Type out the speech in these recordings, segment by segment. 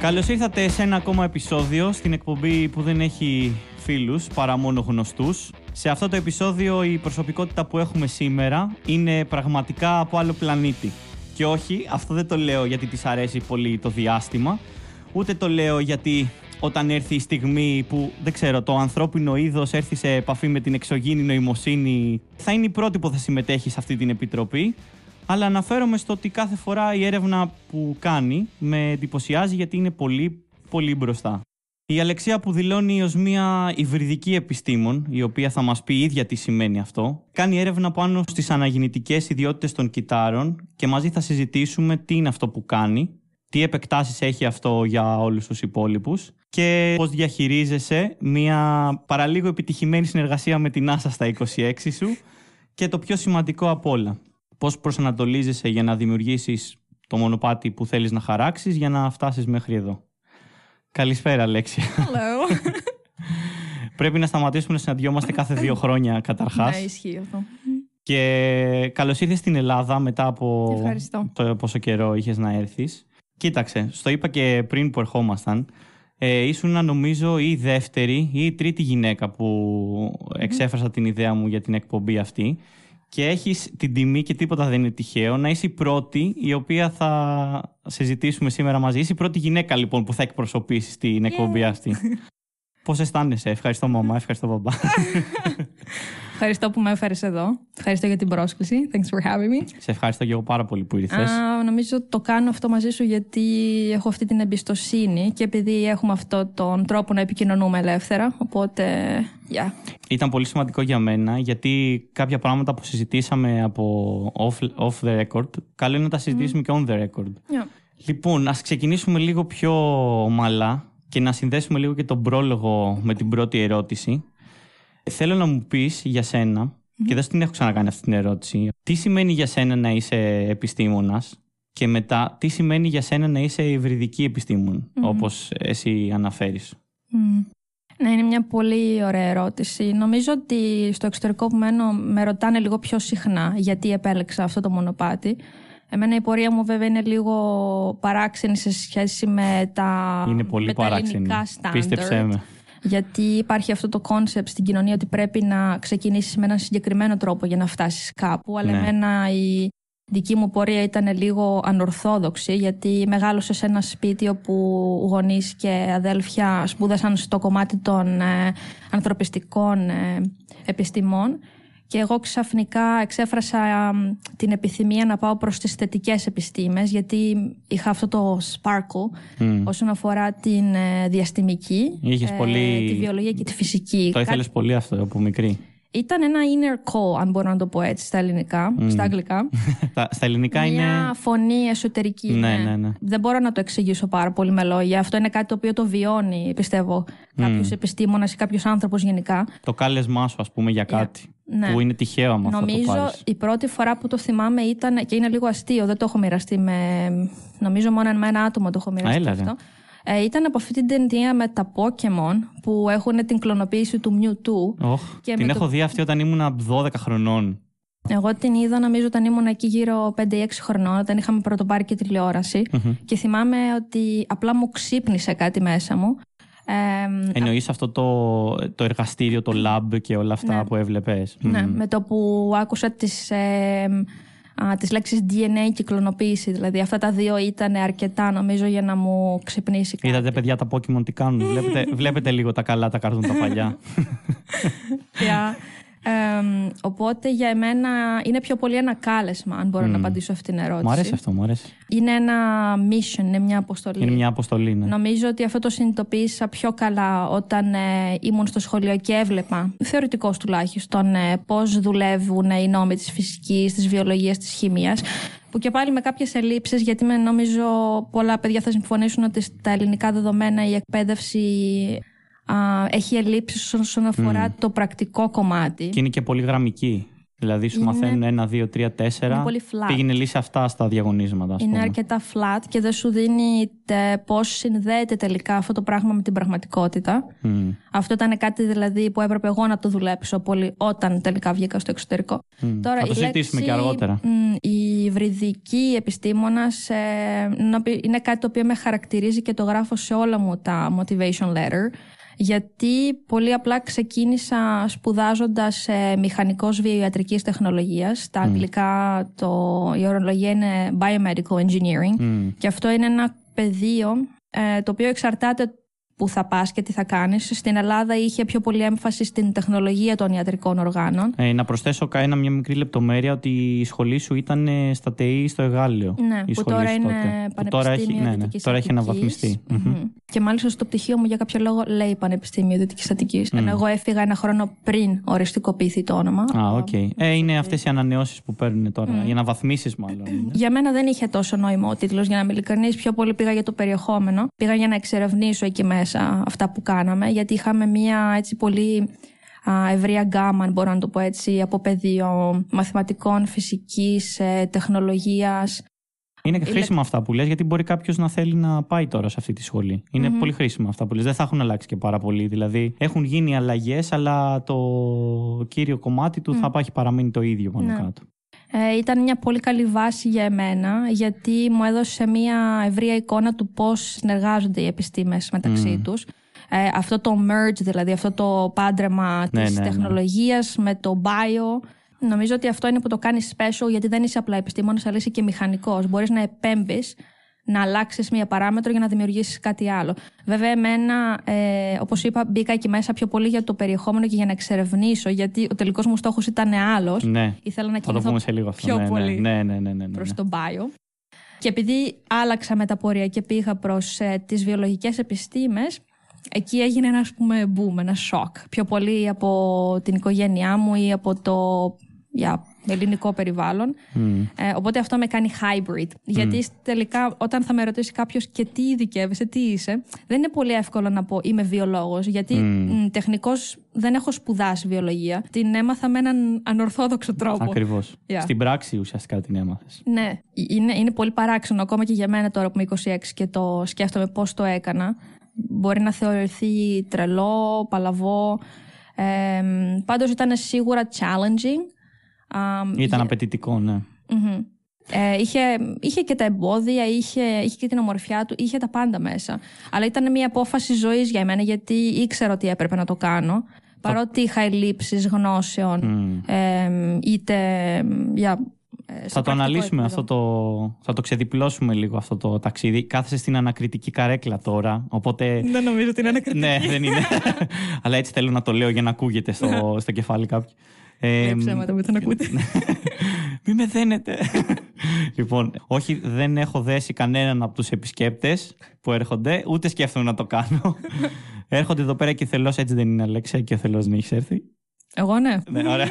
Καλώς ήρθατε σε ένα ακόμα επεισόδιο στην εκπομπή που δεν έχει φίλους παρά μόνο γνωστούς. Σε αυτό το επεισόδιο η προσωπικότητα που έχουμε σήμερα είναι πραγματικά από άλλο πλανήτη. Και όχι, αυτό δεν το λέω γιατί της αρέσει πολύ το διάστημα, ούτε το λέω γιατί όταν έρθει η στιγμή που, δεν ξέρω, το ανθρώπινο είδος έρθει σε επαφή με την εξωγήινη νοημοσύνη, θα είναι η πρώτη που θα συμμετέχει σε αυτή την επιτροπή. Αλλά αναφέρομαι στο ότι κάθε φορά η έρευνα που κάνει με εντυπωσιάζει γιατί είναι πολύ, πολύ μπροστά. Η Αλεξία που δηλώνει ως μια υβριδική επιστήμον, η οποία θα μας πει ίδια τι σημαίνει αυτό, κάνει έρευνα πάνω στις αναγεννητικές ιδιότητες των κυτάρων και μαζί θα συζητήσουμε τι είναι αυτό που κάνει, τι επεκτάσεις έχει αυτό για όλους τους υπόλοιπους και πώς διαχειρίζεσαι μια παραλίγο επιτυχημένη συνεργασία με την NASA στα 26 σου και το πιο σημαντικό απ' όλα, πώς προσανατολίζεσαι για να δημιουργήσεις το μονοπάτι που θέλεις να χαράξεις για να φτάσεις μέχρι εδώ. Καλησπέρα, Αλέξια. Hello. Πρέπει να σταματήσουμε να συναντιόμαστε κάθε δύο χρόνια καταρχάς. ναι, ισχύει αυτό. Και καλώς ήρθες στην Ελλάδα μετά από Ευχαριστώ. το πόσο καιρό είχες να έρθεις. Κοίταξε, στο είπα και πριν που ερχόμασταν. Ε, ήσουν νομίζω η δεύτερη ή η τρίτη γυναίκα που εξέφρασα την ιδέα μου για την εκπομπή αυτή. Και έχεις την τιμή και τίποτα δεν είναι τυχαίο να είσαι η πρώτη η οποία θα συζητήσουμε σήμερα μαζί. Είσαι η πρώτη γυναίκα λοιπόν που θα εκπροσωπήσεις την εκπομπή αυτή. Πώς αισθάνεσαι, ευχαριστώ μαμά, ευχαριστώ μπαμπά. Ευχαριστώ που με έφερες εδώ. Ευχαριστώ για την πρόσκληση. Thanks for having me. Σε ευχαριστώ και εγώ πάρα πολύ που ήρθες. Α, νομίζω το κάνω αυτό μαζί σου γιατί έχω αυτή την εμπιστοσύνη και επειδή έχουμε αυτό τον τρόπο να επικοινωνούμε ελεύθερα. Οπότε, yeah. Ήταν πολύ σημαντικό για μένα γιατί κάποια πράγματα που συζητήσαμε από off, off the record, καλό είναι να τα συζητήσουμε και on the record. Yeah. Λοιπόν, ας ξεκινήσουμε λίγο πιο ομαλά και να συνδέσουμε λίγο και τον πρόλογο με την πρώτη ερώτηση. Θέλω να μου πεις για σένα, και δεν την έχω ξανακάνει αυτή την ερώτηση, τι σημαίνει για σένα να είσαι επιστήμονας και μετά τι σημαίνει για σένα να είσαι υβριδική επιστήμον, όπως εσύ αναφέρεις; Μμ. Ναι, είναι μια πολύ ωραία ερώτηση. Νομίζω ότι στο εξωτερικό που μένω με ρωτάνε λίγο πιο συχνά γιατί επέλεξα αυτό το μονοπάτι. Εμένα η πορεία μου βέβαια είναι λίγο παράξενη σε σχέση με τα, Είναι πολύ με τα παράξενη. ελληνικά standard. Πίστεψέ με. Γιατί υπάρχει αυτό το concept στην κοινωνία ότι πρέπει να ξεκινήσεις με έναν συγκεκριμένο τρόπο για να φτάσεις κάπου. Αλλά Ναι. εμένα η δική μου πορεία ήταν λίγο ανορθόδοξη γιατί μεγάλωσα σε ένα σπίτι όπου γονείς και αδέλφια σπούδασαν στο κομμάτι των ε, ανθρωπιστικών ε, επιστημών και εγώ ξαφνικά εξέφρασα α, την επιθυμία να πάω προς τις θετικές επιστήμες γιατί είχα αυτό το sparkle Μμ. όσον αφορά την ε, διαστημική, Είχες πολύ- τη βιολογία και τη φυσική. Το ήθελες πολύ αυτό από μικρή. Ήταν ένα inner call, αν μπορώ να το πω έτσι, στα ελληνικά, στα αγγλικά. Τα- Στα ελληνικά Μια είναι... φωνή εσωτερική. Ναι, ναι, ναι. Δεν μπορώ να το εξηγήσω πάρα πολύ με λόγια. Αυτό είναι κάτι το οποίο το βιώνει, πιστεύω, κάποιος επιστήμονας ή κάποιος άνθρωπος γενικά. Το κάλεσμά σου, ας πούμε, για κάτι. Ναι. Που είναι τυχαίο άμα αυτό το Νομίζω πάρεις. η πρώτη φορά που το θυμάμαι ήταν, και είναι λίγο αστείο, δεν το έχω μοιραστεί με. Νομίζω μόνο με ένα άτομο το έχω μοιραστεί έλα, ρε. αυτό. Ε, ήταν από αυτή την ταινία με τα Pokemon που έχουν την κλωνοποίηση του Mewtwo. Οχ, Και την με έχω το- δει αυτή όταν ήμουν 12 χρονών. Εγώ την είδα νομίζω όταν ήμουν εκεί γύρω 5-6 χρονών, όταν είχαμε πρωτοπάρει και τηλεόραση. Και θυμάμαι ότι απλά μου ξύπνησε κάτι μέσα μου. Ε, Εννοείς αυτό το, το εργαστήριο, το lab και όλα αυτά Ναι. που έβλεπες. Ναι, Μμ. με το που άκουσα τις, ε, α, τις λέξεις DNA και κλωνοποίηση. Δηλαδή αυτά τα δύο ήταν αρκετά νομίζω για να μου ξυπνήσει κάτι. Είδατε παιδιά τα Pokemon τι κάνουν. βλέπετε, βλέπετε λίγο τα καλά τα καρτούν τα παλιά. Yeah. Ε, οπότε για εμένα είναι πιο πολύ ένα κάλεσμα, αν μπορώ να απαντήσω αυτή την ερώτηση. μου αρέσει αυτό, μου αρέσει. Είναι ένα mission, είναι μια αποστολή. Είναι μια αποστολή, ναι. Νομίζω ότι αυτό το συνειδητοποίησα πιο καλά όταν ε, ήμουν στο σχολείο και έβλεπα, θεωρητικός τουλάχιστον, ε, πώς δουλεύουν οι νόμοι της φυσικής, της βιολογίας, της χημίας, που και πάλι με κάποιες ελλείψεις, γιατί με νομίζω πολλά παιδιά θα συμφωνήσουν ότι στα ελληνικά δεδομένα η εκπαίδευση α, έχει ελλείψεις όσον αφορά το πρακτικό κομμάτι. Και είναι και πολύ γραμμική. Δηλαδή σου Είναι- μαθαίνουν ένα, δύο, τρία, τέσσερα. Είναι πολύ flat. Πήγαινε λύση αυτά στα διαγωνίσματα, ας Είναι πούμε. αρκετά flat και δεν σου δίνει τε- πώς συνδέεται τελικά αυτό το πράγμα με την πραγματικότητα. Μμ. Αυτό ήταν κάτι δηλαδή που έπρεπε εγώ να το δουλέψω πολύ όταν τελικά βγήκα στο εξωτερικό. Μμ. Τώρα, Θα το η συζητήσουμε λέξη, και αργότερα. μ, η υβριδική επιστήμονας ε, νο- είναι κάτι το οποίο με χαρακτηρίζει και το γράφω σε όλα μου τα motivation letter. Γιατί πολύ απλά ξεκίνησα σπουδάζοντας ε, μηχανικός βιοιατρικής τεχνολογίας. Τα αγγλικά το, η ορολογία είναι biomedical engineering. Μμ. Και αυτό είναι ένα πεδίο ε, το οποίο εξαρτάται που θα πας και τι θα κάνεις. Στην Ελλάδα είχε πιο πολύ έμφαση στην τεχνολογία των ιατρικών οργάνων. Ε, να προσθέσω ένα, μια μικρή λεπτομέρεια ότι η σχολή σου ήταν ε, στα ΤΕΙ στο Αιγάλεω. Ναι, η που σχολή τώρα σου είναι τότε. Που Πανεπιστήμιο τώρα έχει, ναι, ναι, Δυτικής τώρα έχει Αττικής. αναβαθμιστεί. Μμμ. Μμμ. Και μάλιστα στο πτυχίο μου για κάποιο λόγο λέει Πανεπιστήμιο Δυτικής Αττικής. Ενώ εγώ έφυγα ένα χρόνο πριν οριστικοποιηθεί το όνομα. Α, οκ. Ε, είναι αυτές οι ανανεώσεις που παίρνουν τώρα. Οι αναβαθμίσεις, μάλλον. είναι. Για μένα δεν είχε τόσο νόημα ο τίτλος, για να είμαι ειλικρινής. Πιο πολύ πήγα για το περιεχόμενο. Πήγα για να εξερευνήσω εκεί μέσα αυτά που κάναμε, γιατί είχαμε μια έτσι πολύ α, ευρεία γκάμα, αν μπορώ να το πω έτσι, από πεδίο μαθηματικών, φυσικής, τεχνολογίας. Είναι και χρήσιμα αυτά που λες γιατί μπορεί κάποιος να θέλει να πάει τώρα σε αυτή τη σχολή. Είναι πολύ χρήσιμα αυτά που λες. Δεν θα έχουν αλλάξει και πάρα πολύ. Δηλαδή έχουν γίνει αλλαγές, αλλά το κύριο κομμάτι του θα έχει παραμείνει το ίδιο πάνω Ναι. κάτω. Ε, ήταν μια πολύ καλή βάση για εμένα, γιατί μου έδωσε μια ευρεία εικόνα του πώς συνεργάζονται οι επιστήμες μεταξύ τους. Ε, αυτό το merge, δηλαδή αυτό το πάντρεμα Ναι, της ναι, ναι. τεχνολογίας με το bio. Νομίζω ότι αυτό είναι που το κάνεις special, γιατί δεν είσαι απλά επιστήμονας, αλλά είσαι και μηχανικός. Μπορείς να επέμβεις, να αλλάξεις μία παράμετρο για να δημιουργήσεις κάτι άλλο. Βέβαια, εμένα, ε, όπως είπα, μπήκα εκεί μέσα πιο πολύ για το περιεχόμενο και για να εξερευνήσω, γιατί ο τελικός μου στόχος ήταν άλλος. Ναι. Ήθελα να Θα το κινηθώ πούμε σε λίγο αυτό. πιο ναι, ναι, πολύ ναι, ναι, ναι, ναι, ναι, προς ναι. το bio. Και επειδή άλλαξα με τα πορεία και πήγα προς ε, τις βιολογικές επιστήμες, εκεί έγινε ένα ας πούμε boom, ένα σοκ. Πιο πολύ από την οικογένειά μου ή από το για, ελληνικό περιβάλλον. Μμ. Ε, οπότε αυτό με κάνει hybrid. Γιατί τελικά όταν θα με ρωτήσει κάποιος και τι ειδικεύεσαι, τι είσαι, δεν είναι πολύ εύκολο να πω είμαι βιολόγος. Γιατί mm. τεχνικώς δεν έχω σπουδάσει βιολογία. Την έμαθα με έναν ανορθόδοξο τρόπο. Ακριβώς. Yeah. Στην πράξη ουσιαστικά την έμαθες. Ναι, είναι, είναι πολύ παράξενο ακόμα και για μένα τώρα που είμαι 26 και το σκέφτομαι πώς το έκανα. Μπορεί να θεωρηθεί τρελό, παλαβό. Ε, πάντως ήταν σίγουρα challenging. Αμ, Ήταν για- απαιτητικό, ναι. Μμμ. Ε, είχε, είχε και τα εμπόδια, είχε, είχε και την ομορφιά του, είχε τα πάντα μέσα. Αλλά ήταν μια απόφαση ζωής για μένα γιατί ήξερα ότι έπρεπε να το κάνω. Παρότι είχα ελλείψεις γνώσεων, Μμ. ε, είτε για. ε, σε Θα το πρακτικό αναλύσουμε επίπεδο. αυτό το. Θα το ξεδιπλώσουμε λίγο αυτό το ταξίδι. Κάθεσαι στην ανακριτική καρέκλα τώρα. Οπότε. Δεν νομίζω ότι είναι ανακριτική. ναι, δεν είναι. Αλλά έτσι θέλω να το λέω για να ακούγεται στο, στο κεφάλι κάποιου. Ε, Λέει ψέματα που δεν ακούτε. Μη με δένετε. λοιπόν, όχι, δεν έχω δέσει κανέναν από τους επισκέπτες που έρχονται, ούτε σκέφτομαι να το κάνω. έρχονται εδώ πέρα και θελός, έτσι δεν είναι Αλέξια, και θελός να έχει έρθει. Εγώ ναι. Ναι, ωραία.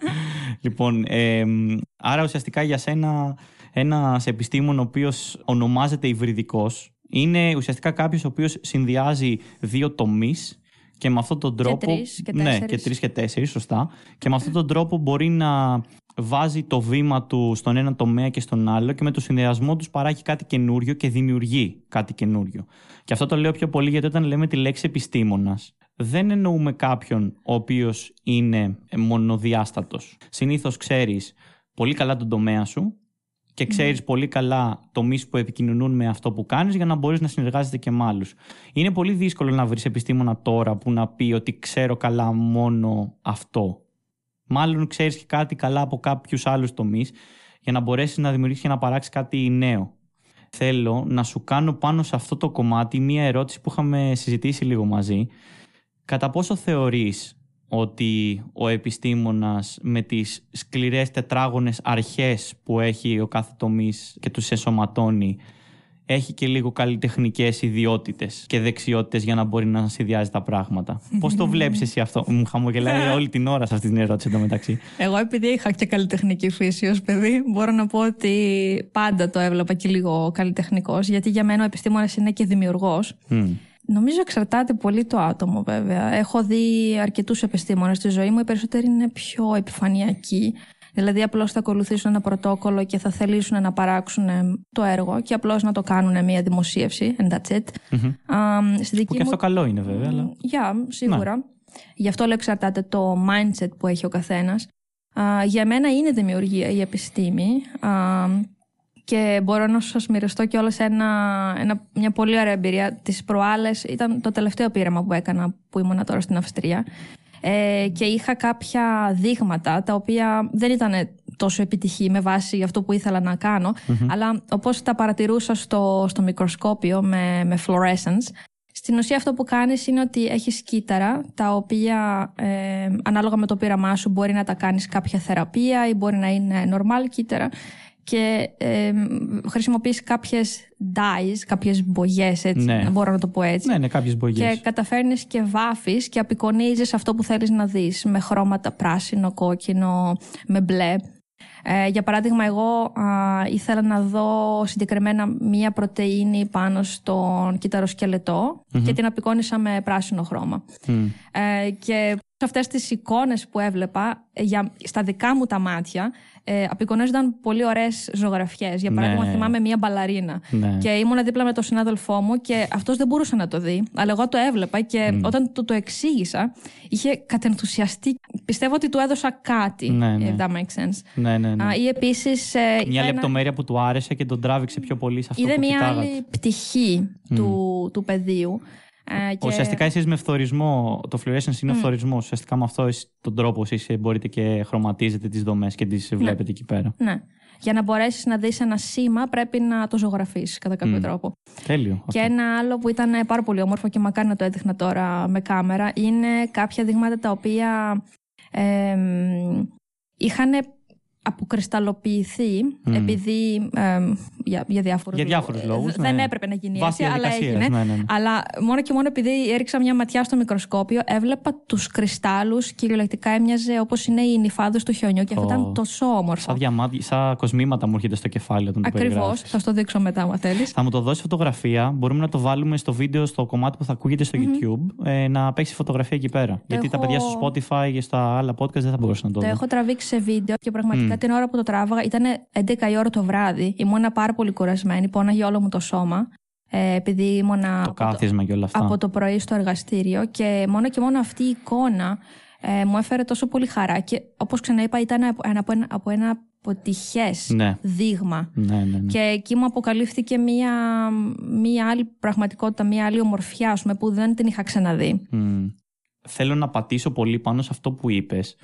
λοιπόν, εμ, άρα ουσιαστικά για σένα ένας επιστήμον ο οποίος ονομάζεται υβριδικός είναι ουσιαστικά κάποιος ο οποίος συνδυάζει δύο τομείς και με αυτόν τον τρόπο. τρεις και ναι, τέσσερις. και τρεις και τέσσερις, σωστά. Και με αυτόν τον τρόπο μπορεί να βάζει το βήμα του στον ένα τομέα και στον άλλο και με το συνδυασμό τους παράγει κάτι καινούριο και δημιουργεί κάτι καινούριο. Και αυτό το λέω πιο πολύ γιατί όταν λέμε τη λέξη επιστήμονας, δεν εννοούμε κάποιον ο οποίος είναι μονοδιάστατος. Συνήθως ξέρεις πολύ καλά τον τομέα σου και ξέρεις πολύ καλά τομείς που επικοινωνούν με αυτό που κάνεις για να μπορείς να συνεργάζεσαι και με άλλους. Είναι πολύ δύσκολο να βρεις επιστήμονα τώρα που να πει ότι ξέρω καλά μόνο αυτό. Μάλλον ξέρεις και κάτι καλά από κάποιους άλλους τομείς για να μπορέσεις να δημιουργήσεις και να παράξεις κάτι νέο. Θέλω να σου κάνω πάνω σε αυτό το κομμάτι μία ερώτηση που είχαμε συζητήσει λίγο μαζί. Κατά πόσο θεωρείς ότι ο επιστήμονας με τις σκληρές τετράγωνες αρχές που έχει ο κάθε τομής και τους ενσωματώνει έχει και λίγο καλλιτεχνικές ιδιότητες και δεξιότητες για να μπορεί να συνδυάζει τα πράγματα. Πώς το βλέπεις εσύ αυτό; Μου χαμογελάει όλη την ώρα σε αυτή την ερώτηση εντωμεταξύ. Εγώ επειδή είχα και καλλιτεχνική φύση ως παιδί, μπορώ να πω ότι πάντα το έβλεπα και λίγο καλλιτεχνικός, γιατί για μένα ο επιστήμονας είναι και δημιουργός. Μμ. Νομίζω εξαρτάται πολύ το άτομο βέβαια. Έχω δει αρκετούς επιστήμονες στη ζωή μου. Οι περισσότεροι είναι πιο επιφανειακοί. Δηλαδή, απλώς θα ακολουθήσουν ένα πρωτόκολλο και θα θελήσουν να παράξουν το έργο και απλώς να το κάνουν μια δημοσίευση. And that's it. Mm-hmm. Um, που και αυτό καλό είναι, βέβαια. Αλλά... Yeah, σίγουρα. Ναι. Γι' αυτό λέω εξαρτάται το mindset που έχει ο καθένας. Uh, για μένα είναι δημιουργία η επιστήμη. Uh, και μπορώ να σας μοιραστώ και όλα ένα, ένα, μια πολύ ωραία εμπειρία. Τις προάλλες. Ήταν το τελευταίο πείραμα που έκανα που ήμουν τώρα στην Αυστρία. Ε, και είχα κάποια δείγματα τα οποία δεν ήταν τόσο επιτυχή με βάση αυτό που ήθελα να κανω αλλά όπως τα παρατηρούσα στο, στο μικροσκόπιο με, με fluorescence στην ουσία αυτό που κάνεις είναι ότι έχεις κύτταρα τα οποία ε, ανάλογα με το πείραμά σου μπορεί να τα κάνεις κάποια θεραπεία ή μπορεί να είναι normal κύτταρα και ε, χρησιμοποιείς κάποιες dyes, κάποιες μπογιές, έτσι, ναι. μπορώ να το πω έτσι. Ναι, ναι, κάποιες μπογιές. Και καταφέρνεις και βάφεις και απεικονίζεις αυτό που θέλεις να δεις με χρώματα πράσινο, κόκκινο, με μπλε. Ε, για παράδειγμα, εγώ ήθελα να δω συγκεκριμένα μία πρωτεΐνη πάνω στον κύτταρο και την απεικόνισα με πράσινο χρώμα. Ε, και αυτές τις εικόνες που έβλεπα για, στα δικά μου τα μάτια ε, απεικονίζονταν πολύ ωραίες ζωγραφιές. Για παράδειγμα, ναι. θυμάμαι μία μπαλαρίνα. Ναι. Και ήμουν δίπλα με τον συνάδελφό μου και αυτός δεν μπορούσε να το δει. Αλλά εγώ το έβλεπα και mm. όταν του το εξήγησα, είχε κατενθουσιαστεί. Πιστεύω ότι του έδωσα κάτι. Ναι, ναι. If that makes sense. Ναι, ναι, ναι. ή επίσης. Ε, μια λεπτομέρεια που του άρεσε και τον τράβηξε πιο πολύ σε αυτό είδε που μια άλλη πτυχή mm. του, του πεδίου. Ε, και... Ουσιαστικά εσείς με φθορισμό, το fluorescence είναι mm. ο φθορισμός. Ουσιαστικά με αυτό τον τρόπο εσείς μπορείτε και χρωματίζετε τις δομές και τις ναι. βλέπετε εκεί πέρα. Ναι. Για να μπορέσεις να δεις ένα σήμα πρέπει να το ζωγραφίσεις κατά κάποιο mm. τρόπο. Τέλειο. Και ένα άλλο που ήταν πάρα πολύ όμορφο και μακάρι να το έδειχνα τώρα με κάμερα είναι κάποια δείγματα τα οποία ε, είχαν αποκρισταλοποιηθεί mm. επειδή ε, για, για διάφορους, για διάφορους λόγους. Δεν ναι. έπρεπε να γίνει έτσι, αλλά έγινε. Ναι, ναι, ναι, Αλλά μόνο και μόνο επειδή έριξα μια ματιά στο μικροσκόπιο, έβλεπα τους κρυστάλλους, κυριολεκτικά έμοιαζε όπως είναι οι νυφάδες του χιονιού και αυτό oh. ήταν τόσο όμορφο. Σαν, διαμάτια, σαν κοσμήματα μου έρχεται στο κεφάλι όταν Ακριβώς, θα στο δείξω μετά, αν θέλεις. Θα μου το δώσεις φωτογραφία. Μπορούμε να το βάλουμε στο βίντεο, στο κομμάτι που θα ακούγεται στο mm-hmm. YouTube, ε, να παίξει φωτογραφία εκεί πέρα. Το Γιατί έχω... τα παιδιά στο Spotify και στα άλλα podcast δεν θα μπορούσαν να το δουν. Το έχω τραβήξει σε βίντεο και πραγματικά mm. την ώρα που το τράβαγα ήταν 11 η ώρα το βράδυ. Ήμουν πάρα πολύ κουρασμένη, πόναγε όλο μου το σώμα. Ε, επειδή ήμουνα το κάθισμα και όλα αυτά. από το πρωί στο εργαστήριο και μόνο και μόνο αυτή η εικόνα ε, μου έφερε τόσο πολύ χαρά και όπως ξαναείπα ήταν από ένα, από ένα, από ένα αποτυχές ναι. δείγμα ναι, ναι, ναι, και εκεί μου αποκαλύφθηκε μία, μία άλλη πραγματικότητα, μία άλλη ομορφιά πούμε, που δεν την είχα ξαναδεί. Mm. Θέλω να πατήσω πολύ πάνω σε αυτό που είπες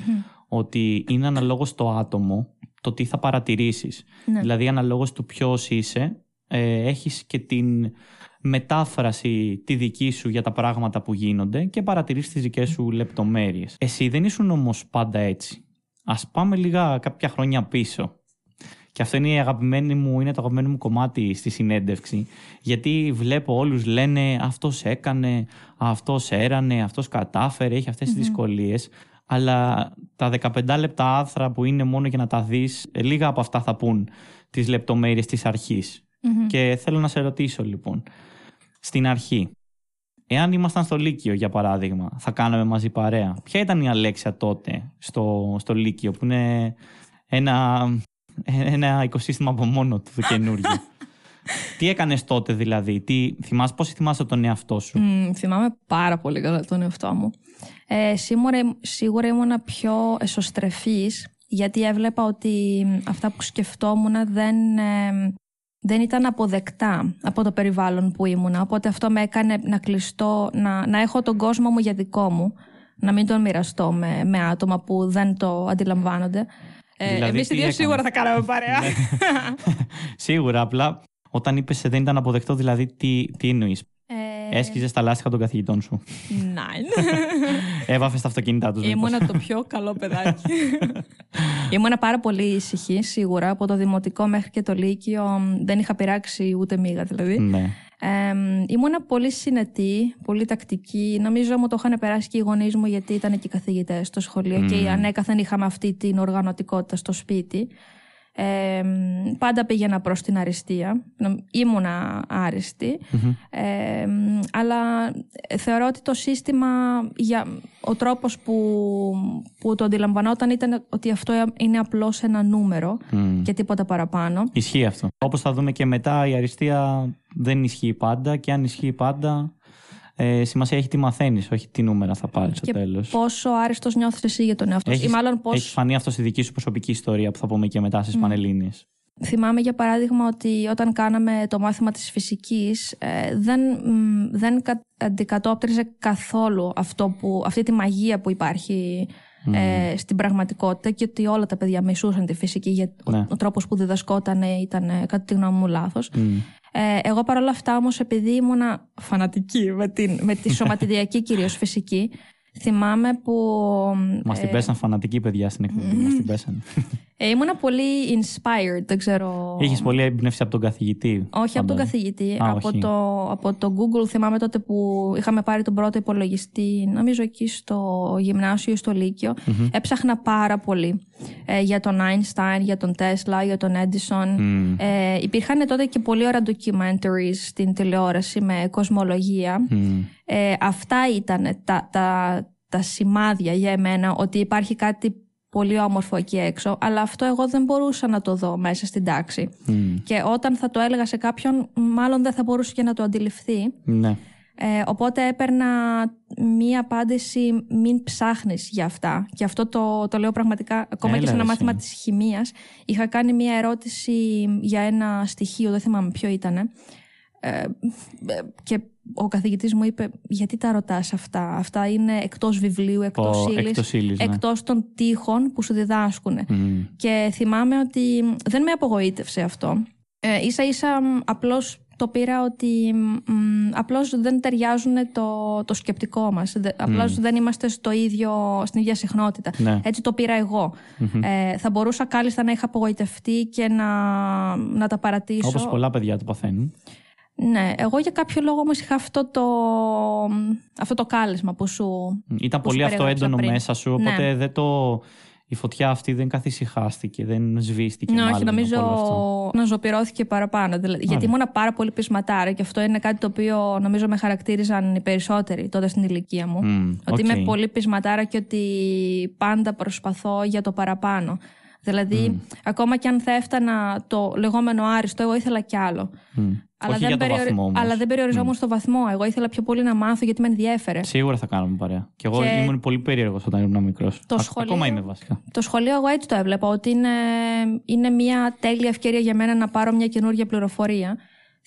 ότι είναι αναλόγως το άτομο το τι θα παρατηρήσεις. Ναι. Δηλαδή αναλόγως του ποιος είσαι, ε, έχεις και την μετάφραση τη δική σου για τα πράγματα που γίνονται και παρατηρείς τις δικές σου λεπτομέρειες. Εσύ δεν ήσουν όμως πάντα έτσι. Ας πάμε λίγα κάποια χρόνια πίσω. Και αυτό είναι, η αγαπημένη μου, είναι το αγαπημένο μου κομμάτι στη συνέντευξη. Γιατί βλέπω όλους λένε αυτός έκανε, αυτός έρανε, αυτός κατάφερε, έχει αυτές τις δυσκολίες αλλά τα 15 λεπτά άθρα που είναι μόνο για να τα δεις, ε, λίγα από αυτά θα πούν τις λεπτομέρειες της αρχης Και θέλω να σε ρωτήσω λοιπόν, στην αρχή, εάν ήμασταν στο Λύκειο για παράδειγμα, θα κάναμε μαζί παρέα. Ποια ήταν η Αλέξια τότε στο, στο Λύκειο που είναι ένα, ένα οικοσύστημα από μόνο του καινούργιο. τι έκανες τότε δηλαδή, τι, θυμάσαι, πώς θυμάσαι τον εαυτό σου; Mm, θυμάμαι πάρα πολύ καλά τον εαυτό μου. Ε, σίγουρα, σίγουρα ήμουν πιο εσωστρεφής γιατί έβλεπα ότι αυτά που σκεφτόμουν δεν, ε, δεν ήταν αποδεκτά από το περιβάλλον που ήμουν. Οπότε αυτό με έκανε να κλειστώ, να, να έχω τον κόσμο μου για δικό μου, να μην τον μοιραστώ με, με άτομα που δεν το αντιλαμβάνονται. Ε, δηλαδή, εμείς οι δύο σίγουρα θα κάναμε παρέα. Ναι. σίγουρα, απλά όταν είπες δεν ήταν αποδεκτό, δηλαδή τι, τι εννοείς; Ε... Έσκυζε τα λάστιχα των καθηγητών σου. Ναι. Έβαφες τα αυτοκίνητά τους. Ήμουνα το πιο καλό παιδάκι. Ήμουνα πάρα πολύ ησυχή, σίγουρα. Από το δημοτικό μέχρι και το λύκειο δεν είχα πειράξει ούτε μίγα δηλαδή. Ναι. Ε, ήμουνα πολύ συνετή, πολύ τακτική. Νομίζω μου το είχαν περάσει και οι γονείς μου γιατί ήταν και οι καθηγητές στο σχολείο mm. και ανέκαθεν είχαμε αυτή την οργανωτικότητα στο σπίτι. Ε, πάντα πήγαινα προς την αριστεία. Ήμουνα άριστη. Ε, αλλά θεωρώ ότι το σύστημα, για, ο τρόπος που, που το αντιλαμβανόταν ήταν ότι αυτό είναι απλώς ένα νούμερο και τίποτα παραπάνω. Ισχύει αυτό. Όπως θα δούμε και μετά η αριστεία δεν ισχύει πάντα και αν ισχύει πάντα ε, σημασία έχει τι μαθαίνεις, όχι τι νούμερα θα πάρεις στο τέλος. Πόσο άριστος νιώθεις εσύ για τον εαυτό σου; Μάλλον πώς... Έχεις φανεί αυτός στη δική σου προσωπική ιστορία που θα πούμε και μετά στις mm. Πανελλήνιες. Θυμάμαι για παράδειγμα ότι όταν κάναμε το μάθημα της φυσικής ε, δεν, δεν αντικατόπτριζε καθόλου αυτό που, αυτή τη μαγεία που υπάρχει ε, στην πραγματικότητα και ότι όλα τα παιδιά μισούσαν τη φυσική γιατί ναι. ο, ο τρόπος που διδασκόταν ήταν κατά τη γνώμη μου λάθος. Ε, εγώ παρόλα αυτά όμως επειδή ήμουνα φανατική με, την, με τη σωματιδιακή κυρίως φυσική θυμάμαι που... Μας την ε, πέσαν φανατικοί παιδιά στην εκπομπή, μας την πέσαν. Ε, ήμουνα πολύ inspired, δεν ξέρω. Είχες πολύ έμπνευση από τον καθηγητή. Όχι από τον καθηγητή. από, Το, από το Google θυμάμαι τότε που είχαμε πάρει τον πρώτο υπολογιστή, νομίζω εκεί στο γυμνάσιο ή στο λυκειο Έψαχνα πάρα πολύ ε, για τον Einstein, για τον Tesla, για τον Edison. Ε, υπήρχαν τότε και πολύ ωραία documentaries στην τηλεόραση με κοσμολογία. Ε, αυτά ήταν τα, τα, τα σημάδια για εμένα ότι υπάρχει κάτι πολύ όμορφο εκεί έξω, αλλά αυτό εγώ δεν μπορούσα να το δω μέσα στην τάξη. Και όταν θα το έλεγα σε κάποιον, μάλλον δεν θα μπορούσε και να το αντιληφθεί. Ναι. Ε, οπότε έπαιρνα μία απάντηση μην ψάχνεις για αυτά. Και αυτό το, το λέω πραγματικά, ακόμα και σε ένα μάθημα της χημείας. Είχα κάνει μία ερώτηση για ένα στοιχείο, δεν θυμάμαι ποιο ήταν. Ε, και ο καθηγητής μου είπε γιατί τα ρωτάς αυτά; Αυτά είναι εκτός βιβλίου, εκτός oh, ύλης, εκτός, ναι. των τείχων που σου διδάσκουν. Και θυμάμαι ότι δεν με απογοήτευσε αυτό. Ε, ίσα ίσα απλώς το πήρα ότι μ, απλώς δεν ταιριάζουν το, το σκεπτικό μας. Απλώς δεν είμαστε στο ίδιο, στην ίδια συχνότητα. Ναι. Έτσι το πήρα Ε, θα μπορούσα κάλλιστα να είχα απογοητευτεί και να, να τα παρατήσω. Όπως πολλά παιδιά το παθαίνουν. Ναι, εγώ για κάποιο λόγο όμως είχα αυτό το, αυτό το κάλεσμα που σου Ήταν πολύ αυτό έντονο μέσα σου, οπότε ναι. δεν το, η φωτιά αυτή δεν καθησυχάστηκε, δεν σβήστηκε Ναι, όχι, νομίζω να ζωοποιρώθηκε παραπάνω. Δηλαδή, γιατί ήμουν πάρα πολύ πεισματάρα και αυτό είναι κάτι το οποίο νομίζω με χαρακτήριζαν οι περισσότεροι τότε στην ηλικία μου. ότι είμαι πολύ πεισματάρα και ότι πάντα προσπαθώ για το παραπάνω. Δηλαδή, ακόμα και αν θα έφτανα το λεγόμενο άριστο, εγώ ήθελα κι άλλο. Αλλά, δεν για βαθμό, αλλά δεν περιοριζόμουν mm. στο βαθμό. Εγώ ήθελα πιο πολύ να μάθω γιατί με ενδιέφερε. Σίγουρα θα κάνουμε παρέα. Και εγώ και... ήμουν πολύ περίεργος όταν ήμουν μικρός. Σχολείο... Ακόμα είμαι βασικά. Το σχολείο, εγώ έτσι το έβλεπα. Ότι είναι, είναι μια τέλεια ευκαιρία για μένα να πάρω μια καινούργια πληροφορία.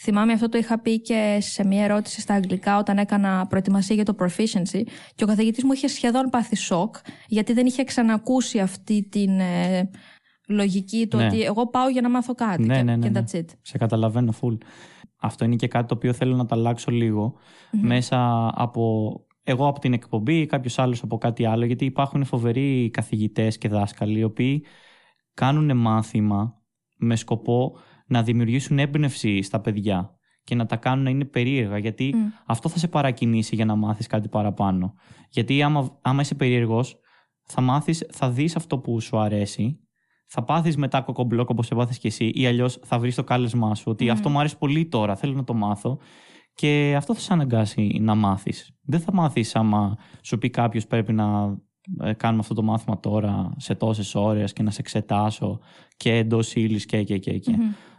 Θυμάμαι αυτό το είχα πει και σε μια ερώτηση στα αγγλικά όταν έκανα προετοιμασία για το proficiency και ο καθηγητής μου είχε σχεδόν πάθει σοκ γιατί δεν είχε ξανακούσει αυτή την ε, λογική του ναι. ότι εγώ πάω για να μάθω κάτι ναι, και, ναι, ναι, that's it. Σε καταλαβαίνω full. Αυτό είναι και κάτι το οποίο θέλω να τα αλλάξω μέσα από εγώ από την εκπομπή ή κάποιος άλλος από κάτι άλλο, γιατί υπάρχουν φοβεροί καθηγητές και δάσκαλοι οι οποίοι κάνουν μάθημα με σκοπό να δημιουργήσουν έμπνευση στα παιδιά και να τα κάνουν να είναι περίεργα, γιατί αυτό θα σε παρακινήσει για να μάθεις κάτι παραπάνω. Γιατί άμα, άμα είσαι περίεργος, θα μάθεις, θα δεις αυτό που σου αρέσει θα πάθεις μετά κοκομπλόκ όπως έβαθε και εσύ, ή αλλιώς θα βρεις το κάλεσμά σου ότι αυτό μου αρέσει πολύ τώρα, θέλω να το μάθω. Και αυτό θα σε αναγκάσει να μάθεις. Δεν θα μάθεις άμα σου πει κάποιος πρέπει να ε, κάνουμε αυτό το μάθημα τώρα σε τόσες ώρες και να σε εξετάσω και εντός ύλης και και και. και.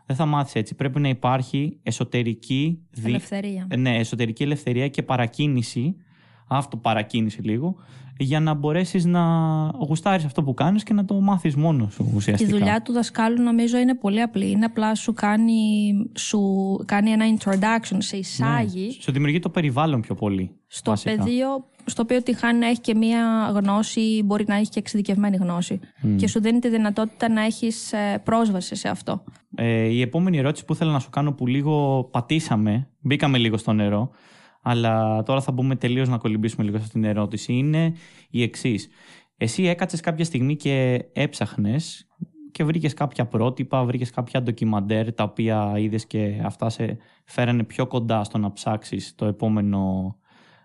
Δεν θα μάθεις έτσι. Πρέπει να υπάρχει εσωτερική ελευθερία. Ναι, εσωτερική ελευθερία και παρακίνηση. Αυτοπαρακίνηση λίγο, για να μπορέσεις να γουστάρεις αυτό που κάνεις και να το μάθεις μόνος σου ουσιαστικά. Η δουλειά του δασκάλου νομίζω είναι πολύ απλή. Είναι απλά σου κάνει, σου κάνει ένα introduction, σε εισάγει. Ναι. Σου δημιουργεί το περιβάλλον πιο πολύ. Στο πεδίο στο οποίο τη χάνει να έχει και μία γνώση, μπορεί να έχει και εξειδικευμένη γνώση. Και σου δίνει τη δυνατότητα να έχεις ε, πρόσβαση σε αυτό. Ε, η επόμενη ερώτηση που ήθελα να σου κάνω που λίγο πατήσαμε, μπήκαμε λίγο στο νερό, αλλά τώρα θα μπούμε τελείως να κολυμπήσουμε λίγο σε αυτήν την ερώτηση. Είναι η εξής. Εσύ έκατσες κάποια στιγμή και έψαχνες και βρήκες κάποια πρότυπα, βρήκες κάποια ντοκιμαντέρ τα οποία είδες και αυτά σε φέρανε πιο κοντά στο να ψάξεις το επόμενο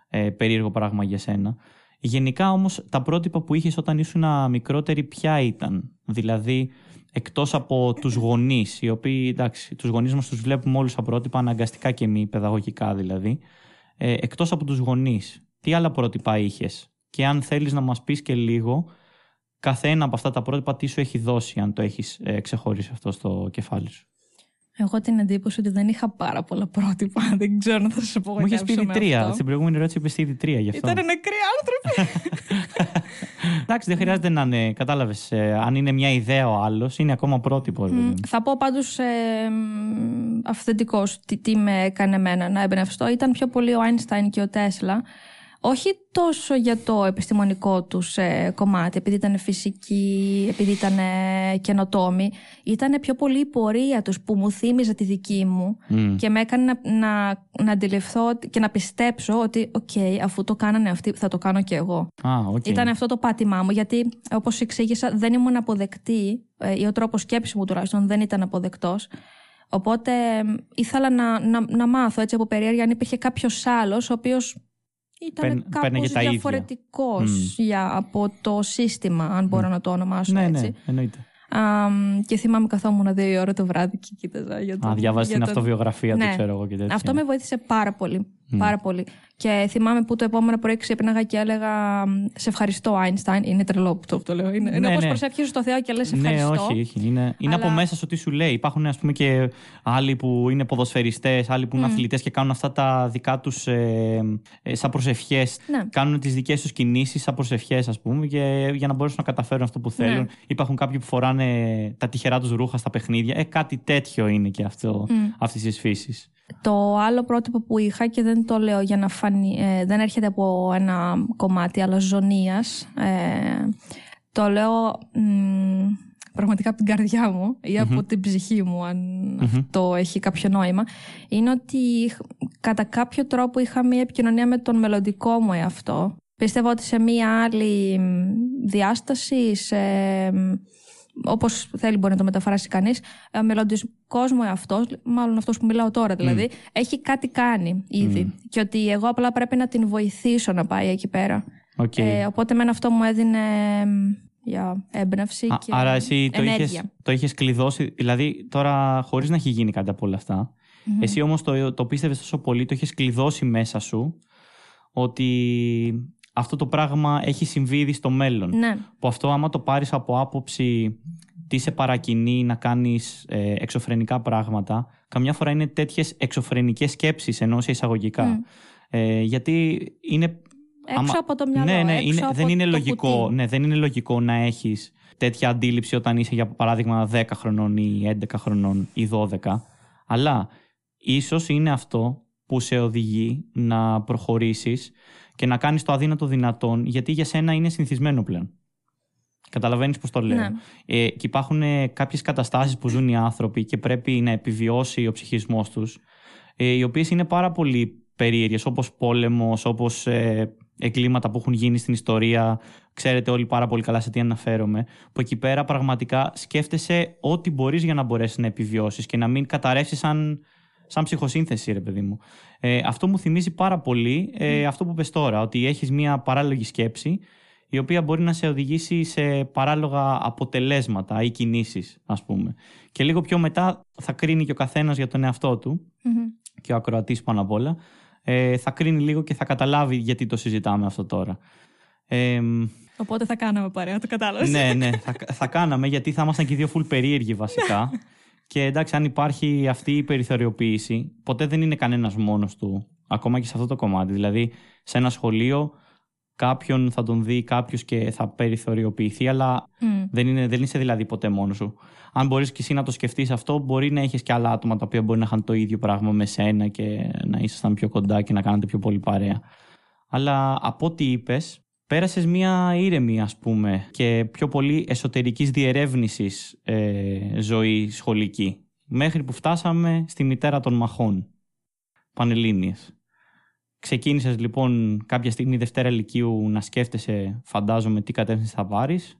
ε, περίεργο πράγμα για σένα. Γενικά όμως τα πρότυπα που είχες όταν ήσουν μικρότερη ποια ήταν; Δηλαδή εκτός από τους γονείς, οι οποίοι, εντάξει, τους γονείς μας τους βλέπουμε όλους σαν πρότυπα, αναγκαστικά και μη, παιδαγωγικά δηλαδή, ε, εκτός από τους γονείς, τι άλλα πρότυπα είχες; Και αν θέλεις να μας πεις και λίγο κάθε ένα από αυτά τα πρότυπα τι σου έχει δώσει αν το έχεις ε, ξεχωρίσει αυτό στο κεφάλι σου; Εγώ την εντύπωση ότι δεν είχα πάρα πολλά πρότυπα. Δεν ξέρω αν θα σας πω Μου είχες πει ήδη τρία. Στην προηγούμενη ερώτηση είπε ήδη τρία γι' αυτό. Ήταν νεκροί άνθρωποι. Εντάξει, δεν χρειάζεται να είναι. Κατάλαβες. Ε, αν είναι μια ιδέα ο άλλος, είναι ακόμα πρότυπο. Mm. Θα πω πάντως ε, αυθεντικός τι, τι με έκανε εμένα να εμπνευστώ. Ήταν πιο πολύ ο Άινστάιν και ο Τέσλα όχι τόσο για το επιστημονικό τους ε, κομμάτι, επειδή ήταν φυσικοί, επειδή ήταν ε, καινοτόμοι. Ήταν πιο πολύ η πορεία τους που μου θύμιζε τη δική μου και με έκανε να, να, να αντιληφθώ και να πιστέψω ότι οκ, αφού το κάνανε αυτοί θα το κάνω και εγώ. okay. Ήταν αυτό το πάτημά μου, γιατί όπως εξήγησα δεν ήμουν αποδεκτή ε, ή ο τρόπος σκέψης μου τουλάχιστον δεν ήταν αποδεκτός. Οπότε ήθελα να, να, να μάθω έτσι από περίεργα αν υπήρχε κάποιος άλλος ο οποίος ήταν κάπως διαφορετικός για, από το σύστημα, αν μπορώ να το ονομάσω ναι, έτσι. Ναι, εννοείται. Um, και θυμάμαι καθόμουν δύο η ώρα το βράδυ και κοίταζα για το. Α, διαβάζει την αυτοβιογραφία, ναι. το ξέρω εγώ και τέτοια. Αυτό με βοήθησε πάρα πολύ. Πάρα πολύ. Και θυμάμαι που το επόμενο πρωί ξύπναγα και έλεγα Σε ευχαριστώ, Άινστάιν. Είναι τρελό που το, το λέω. Είναι, ναι, είναι όπως ναι. προσεύχεσαι στο Θεό και λες ναι, ευχαριστώ. Ναι, όχι, όχι. Είναι, είναι από μέσα σου τι σου λέει. Υπάρχουν ας πούμε, και άλλοι που είναι ποδοσφαιριστές, άλλοι που είναι mm. αθλητές και κάνουν αυτά τα δικά τους ε, ε, σαν προσευχές. Ναι. Κάνουν τις δικές τους κινήσεις σαν προσευχές, ας πούμε, και, για να μπορέσουν να καταφέρουν αυτό που θέλουν. Ναι. Υπάρχουν κάποιοι που φοράνε τα τυχερά τους ρούχα στα παιχνίδια. Ε, κάτι τέτοιο είναι και αυτό mm. αυτής της φύσης. Το άλλο πρότυπο που είχα και δεν το λέω για να φανεί, ε, δεν έρχεται από ένα κομμάτι αλαζονίας, ε, το λέω πραγματικά από την καρδιά μου ή από την ψυχή μου, αν αυτό έχει κάποιο νόημα, είναι ότι κατά κάποιο τρόπο είχα μία επικοινωνία με τον μελλοντικό μου εαυτό. Πιστεύω ότι σε μία άλλη διάσταση, σε όπως θέλει μπορεί να το μεταφράσει κανείς, ο ε, μελλοντικός μου εαυτός, μάλλον αυτός που μιλάω τώρα δηλαδή, έχει κάτι κάνει ήδη. Και ότι εγώ απλά πρέπει να την βοηθήσω να πάει εκεί πέρα. Okay. Ε, οπότε με αυτό μου έδινε για έμπνευση και Άρα εσύ το είχες, το είχες κλειδώσει, δηλαδή τώρα χωρίς να έχει γίνει κάτι από όλα αυτά, εσύ όμως το, το πίστευες τόσο πολύ, το είχες κλειδώσει μέσα σου, ότι αυτό το πράγμα έχει συμβεί ήδη στο μέλλον. Ναι. Που αυτό άμα το πάρεις από άποψη τι σε παρακινεί να κάνεις ε, εξωφρενικά πράγματα, καμιά φορά είναι τέτοιες εξωφρενικές σκέψεις ενώ σε εισαγωγικά. Ε, γιατί είναι... Έξω από το μυαλό, ναι, ναι, έξω είναι, από δεν, είναι το λογικό, ναι, δεν είναι λογικό να έχεις τέτοια αντίληψη όταν είσαι για παράδειγμα 10 χρονών ή 11 χρονών ή 12. Αλλά ίσως είναι αυτό που σε οδηγεί να προχωρήσεις και να κάνεις το αδύνατο δυνατόν, γιατί για σένα είναι συνηθισμένο πλέον. Καταλαβαίνεις πώς το λέω. Ναι. Ε, και υπάρχουν ε, κάποιες καταστάσεις που ζουν οι άνθρωποι και πρέπει να επιβιώσει ο ψυχισμός τους, ε, οι οποίες είναι πάρα πολύ περίεργες, όπως πόλεμος, όπως ε, εγκλήματα που έχουν γίνει στην ιστορία. Ξέρετε όλοι πάρα πολύ καλά σε τι αναφέρομαι. Που εκεί πέρα πραγματικά σκέφτεσαι ό,τι μπορείς για να μπορέσεις να επιβιώσεις και να μην καταρρεύσεις σαν σαν ψυχοσύνθεση, ρε παιδί μου. Ε, αυτό μου θυμίζει πάρα πολύ ε, αυτό που πες τώρα, ότι έχεις μια παράλογη σκέψη η οποία μπορεί να σε οδηγήσει σε παράλογα αποτελέσματα ή κινήσεις, ας πούμε. Και λίγο πιο μετά θα κρίνει και ο καθένας για τον εαυτό του και ο ακροατής πάνω απ' όλα. Ε, θα κρίνει λίγο και θα καταλάβει γιατί το συζητάμε αυτό τώρα. Ε, Οπότε θα κάναμε παρέα, το κατάλαβες. ναι, ναι, θα, θα κάναμε γιατί θα ήμασταν και οι δύο full περίεργοι βασικά. Και εντάξει, αν υπάρχει αυτή η περιθωριοποίηση, ποτέ δεν είναι κανένας μόνος του, ακόμα και σε αυτό το κομμάτι. Δηλαδή, σε ένα σχολείο, κάποιον θα τον δει κάποιος και θα περιθωριοποιηθεί, αλλά δεν, είναι, δεν είσαι δηλαδή ποτέ μόνος σου. Αν μπορείς και εσύ να το σκεφτείς αυτό, μπορεί να έχεις και άλλα άτομα τα οποία μπορεί να είχαν το ίδιο πράγμα με σένα και να ήσασταν πιο κοντά και να κάνετε πιο πολύ παρέα. Αλλά από ό,τι είπες, πέρασες μια ήρεμη ας πούμε και πιο πολύ εσωτερικής διερεύνησης ε, ζωή σχολική μέχρι που φτάσαμε στη μητέρα των μαχών Πανελλήνιες. Ξεκίνησες λοιπόν κάποια στιγμή Δευτέρα Λυκείου να σκέφτεσαι φαντάζομαι τι κατεύθυνση θα πάρεις;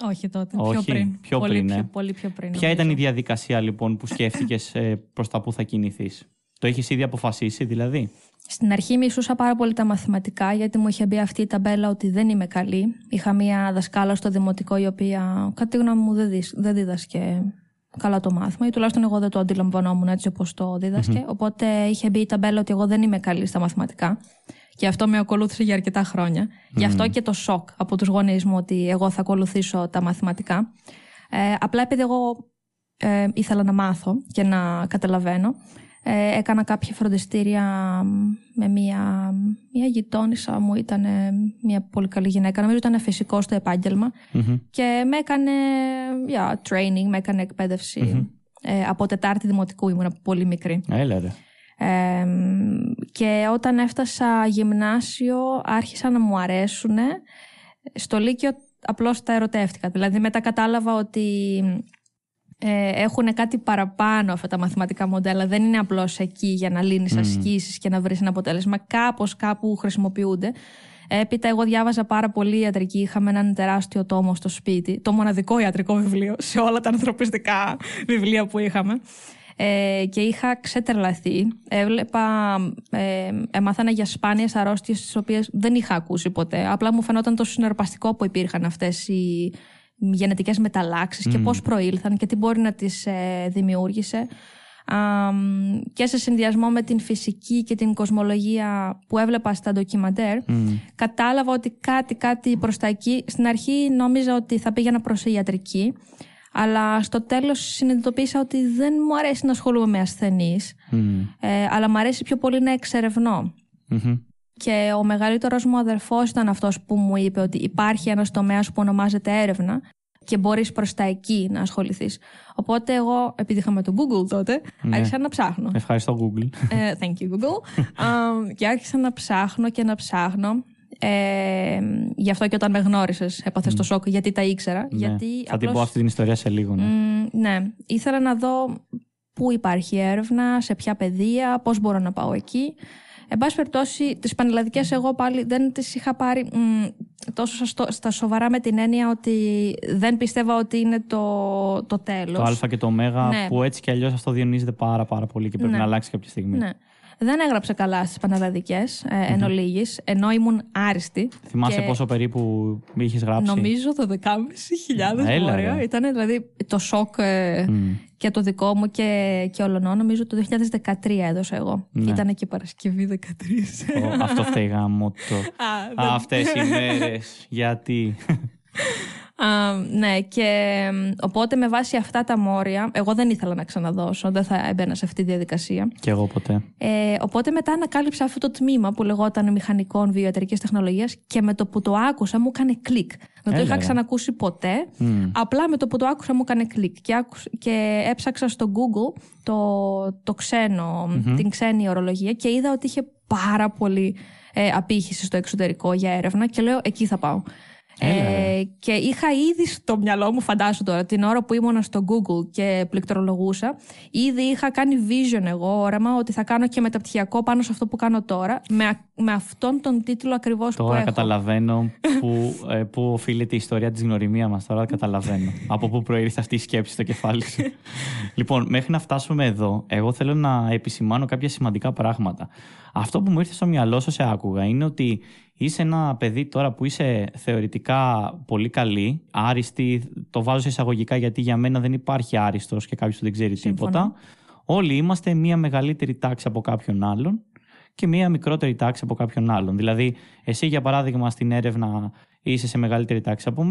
Όχι τότε, πιο πριν. Πιο πολύ, πριν, πιο, πολύ πιο πριν. Ποια ήταν η διαδικασία λοιπόν που σκέφτηκες ε, προς τα που θα κινηθείς; Το έχεις ήδη αποφασίσει, δηλαδή; Στην αρχή μισούσα πάρα πολύ τα μαθηματικά, γιατί μου είχε μπει αυτή η ταμπέλα ότι δεν είμαι καλή. Είχα μία δασκάλα στο δημοτικό, η οποία, κατά τη γνώμη μου, δεν, δεν δίδασκε καλά το μάθημα, ή τουλάχιστον εγώ δεν το αντιλαμβανόμουν έτσι όπως το διδασκε Οπότε είχε μπει η ταμπέλα ότι εγώ δεν είμαι καλή στα μαθηματικά. Και αυτό με ακολούθησε για αρκετά χρόνια. Γι' αυτό και το σοκ από τους γονείς μου ότι εγώ θα ακολουθήσω τα μαθηματικά. Ε, απλά επειδή εγώ ε, ήθελα να μάθω και να καταλαβαίνω, ε, έκανα κάποια φροντιστήρια με μια, μια γειτόνισσα μου, ήταν μια πολύ καλή γυναίκα. Νομίζω ήταν φυσικό στο επαγγελμα και με έκανε yeah, training, με έκανε Ε, από Τετάρτη Δημοτικού ήμουν πολύ μικρή. Έλα ρε. Ε, και όταν έφτασα γυμνάσιο άρχισαν να μου αρέσουν. Στο Λύκειο απλώς τα ερωτεύτηκα. Δηλαδή μετά κατάλαβα ότι ε, έχουν κάτι παραπάνω αυτά τα μαθηματικά μοντέλα. Δεν είναι απλώς εκεί για να λύνεις mm. ασκήσεις και να βρεις ένα αποτέλεσμα. Κάπως κάπου χρησιμοποιούνται. Έπειτα, εγώ διάβαζα πάρα πολύ ιατρική. Είχαμε έναν τεράστιο τόμο στο σπίτι. Το μοναδικό ιατρικό βιβλίο σε όλα τα ανθρωπιστικά βιβλία που είχαμε. Ε, και είχα ξετρελαθεί. Έβλεπα, ε, έμαθανα για σπάνιες αρρώστιες τις οποίες δεν είχα ακούσει ποτέ. Απλά μου φαινόταν το συναρπαστικό που υπήρχαν αυτές οι γενετικές μεταλλάξεις και πώς προήλθαν και τι μπορεί να τις ε, δημιούργησε. και σε συνδυασμό με την φυσική και την κοσμολογία που έβλεπα στα ντοκιμαντέρ, κατάλαβα ότι κάτι, κάτι προς τα εκεί. Στην αρχή νόμιζα ότι θα πήγαινα προς ιατρική, αλλά στο τέλος συνειδητοποίησα ότι δεν μου αρέσει να ασχολούμαι με ασθενείς, ε, αλλά μου αρέσει πιο πολύ να εξερευνω Και ο μεγαλύτερος μου αδερφός ήταν αυτός που μου είπε ότι υπάρχει ένας τομέας που ονομάζεται έρευνα και μπορείς προς τα εκεί να ασχοληθείς. Οπότε εγώ, επειδή είχαμε το Google τότε, ναι. άρχισα να ψάχνω. Ευχαριστώ Google. Ε, thank you Google. um, και άρχισα να ψάχνω και να ψάχνω. Ε, γι' αυτό και όταν με γνώρισες, έπαθες mm. το σοκ, γιατί τα ήξερα. Ναι. Γιατί Θα την πω αυτή την ιστορία σε λίγο. Ναι. Mm, ναι. Ήθελα να δω πού υπάρχει έρευνα, σε ποια παιδεία, πώς μπορώ να πάω εκεί. Εν πάση περιπτώσει, τις πανελλαδικές εγώ πάλι δεν τις είχα πάρει μ, τόσο στα σοβαρά με την έννοια ότι δεν πιστεύω ότι είναι το, το τέλος. Το Α και το Ω, ναι. που έτσι κι αλλιώς αυτό διονύζεται πάρα, πάρα πολύ και πρέπει ναι. να αλλάξει κάποια στιγμή. Ναι. Δεν έγραψε καλά στις πανελλαδικές ε, εν ολίγης, ενώ ήμουν άριστη. Θυμάσαι και... πόσο περίπου είχες γράψει; Νομίζω το 10.500 μόρια. Ήταν δηλαδή το σοκ ε, και το δικό μου και, και ολονό. Νομίζω το 2013 έδωσα εγώ. Ναι. Ήταν και Παρασκευή 13. αυτό φταίει γάμο το. Αυτές οι μέρες. Γιατί; ναι, και οπότε με βάση αυτά τα μόρια, εγώ δεν ήθελα να ξαναδώσω, δεν θα έμπαινα σε αυτή τη διαδικασία. Και εγώ ποτέ. Ε, οπότε μετά ανακάλυψα αυτό το τμήμα που λεγόταν Μηχανικών Βιοιατρική Τεχνολογίας και με το που το άκουσα μου έκανε κλικ. Δεν το είχα ξανακούσει ποτέ. Απλά με το που το άκουσα μου έκανε κλικ. Και, και έψαξα στο Google το, το ξενο την ξένη ορολογία και είδα ότι είχε πάρα πολύ ε, απήχηση στο εξωτερικό για έρευνα και λέω εκεί θα πάω. Ε, και είχα ήδη στο μυαλό μου, φαντάσου τώρα, την ώρα που ήμουν στο Google και πληκτρολογούσα, ήδη είχα κάνει vision εγώ όραμα ότι θα κάνω και μεταπτυχιακό πάνω σε αυτό που κάνω τώρα, με, με αυτόν τον τίτλο ακριβώς που Τώρα καταλαβαίνω που, ε, που οφείλεται η ιστορία της γνωριμίας μας. Τώρα καταλαβαίνω. από πού προήρθε αυτή η σκέψη στο κεφάλι σου. λοιπόν, μέχρι να φτάσουμε εδώ, εγώ θέλω να επισημάνω κάποια σημαντικά πράγματα. Αυτό που μου ήρθε στο μυαλό σας σε άκουγα είναι ότι είσαι ένα παιδί τώρα που είσαι θεωρητικά πολύ καλή, άριστη, το βάζω σε εισαγωγικά γιατί για μένα δεν υπάρχει άριστος και κάποιος που δεν ξέρει τίποτα. Όλοι είμαστε μία μεγαλύτερη τάξη από κάποιον άλλον και μία μικρότερη τάξη από κάποιον άλλον. Δηλαδή, εσύ για παράδειγμα στην έρευνα είσαι σε μεγαλύτερη τάξη από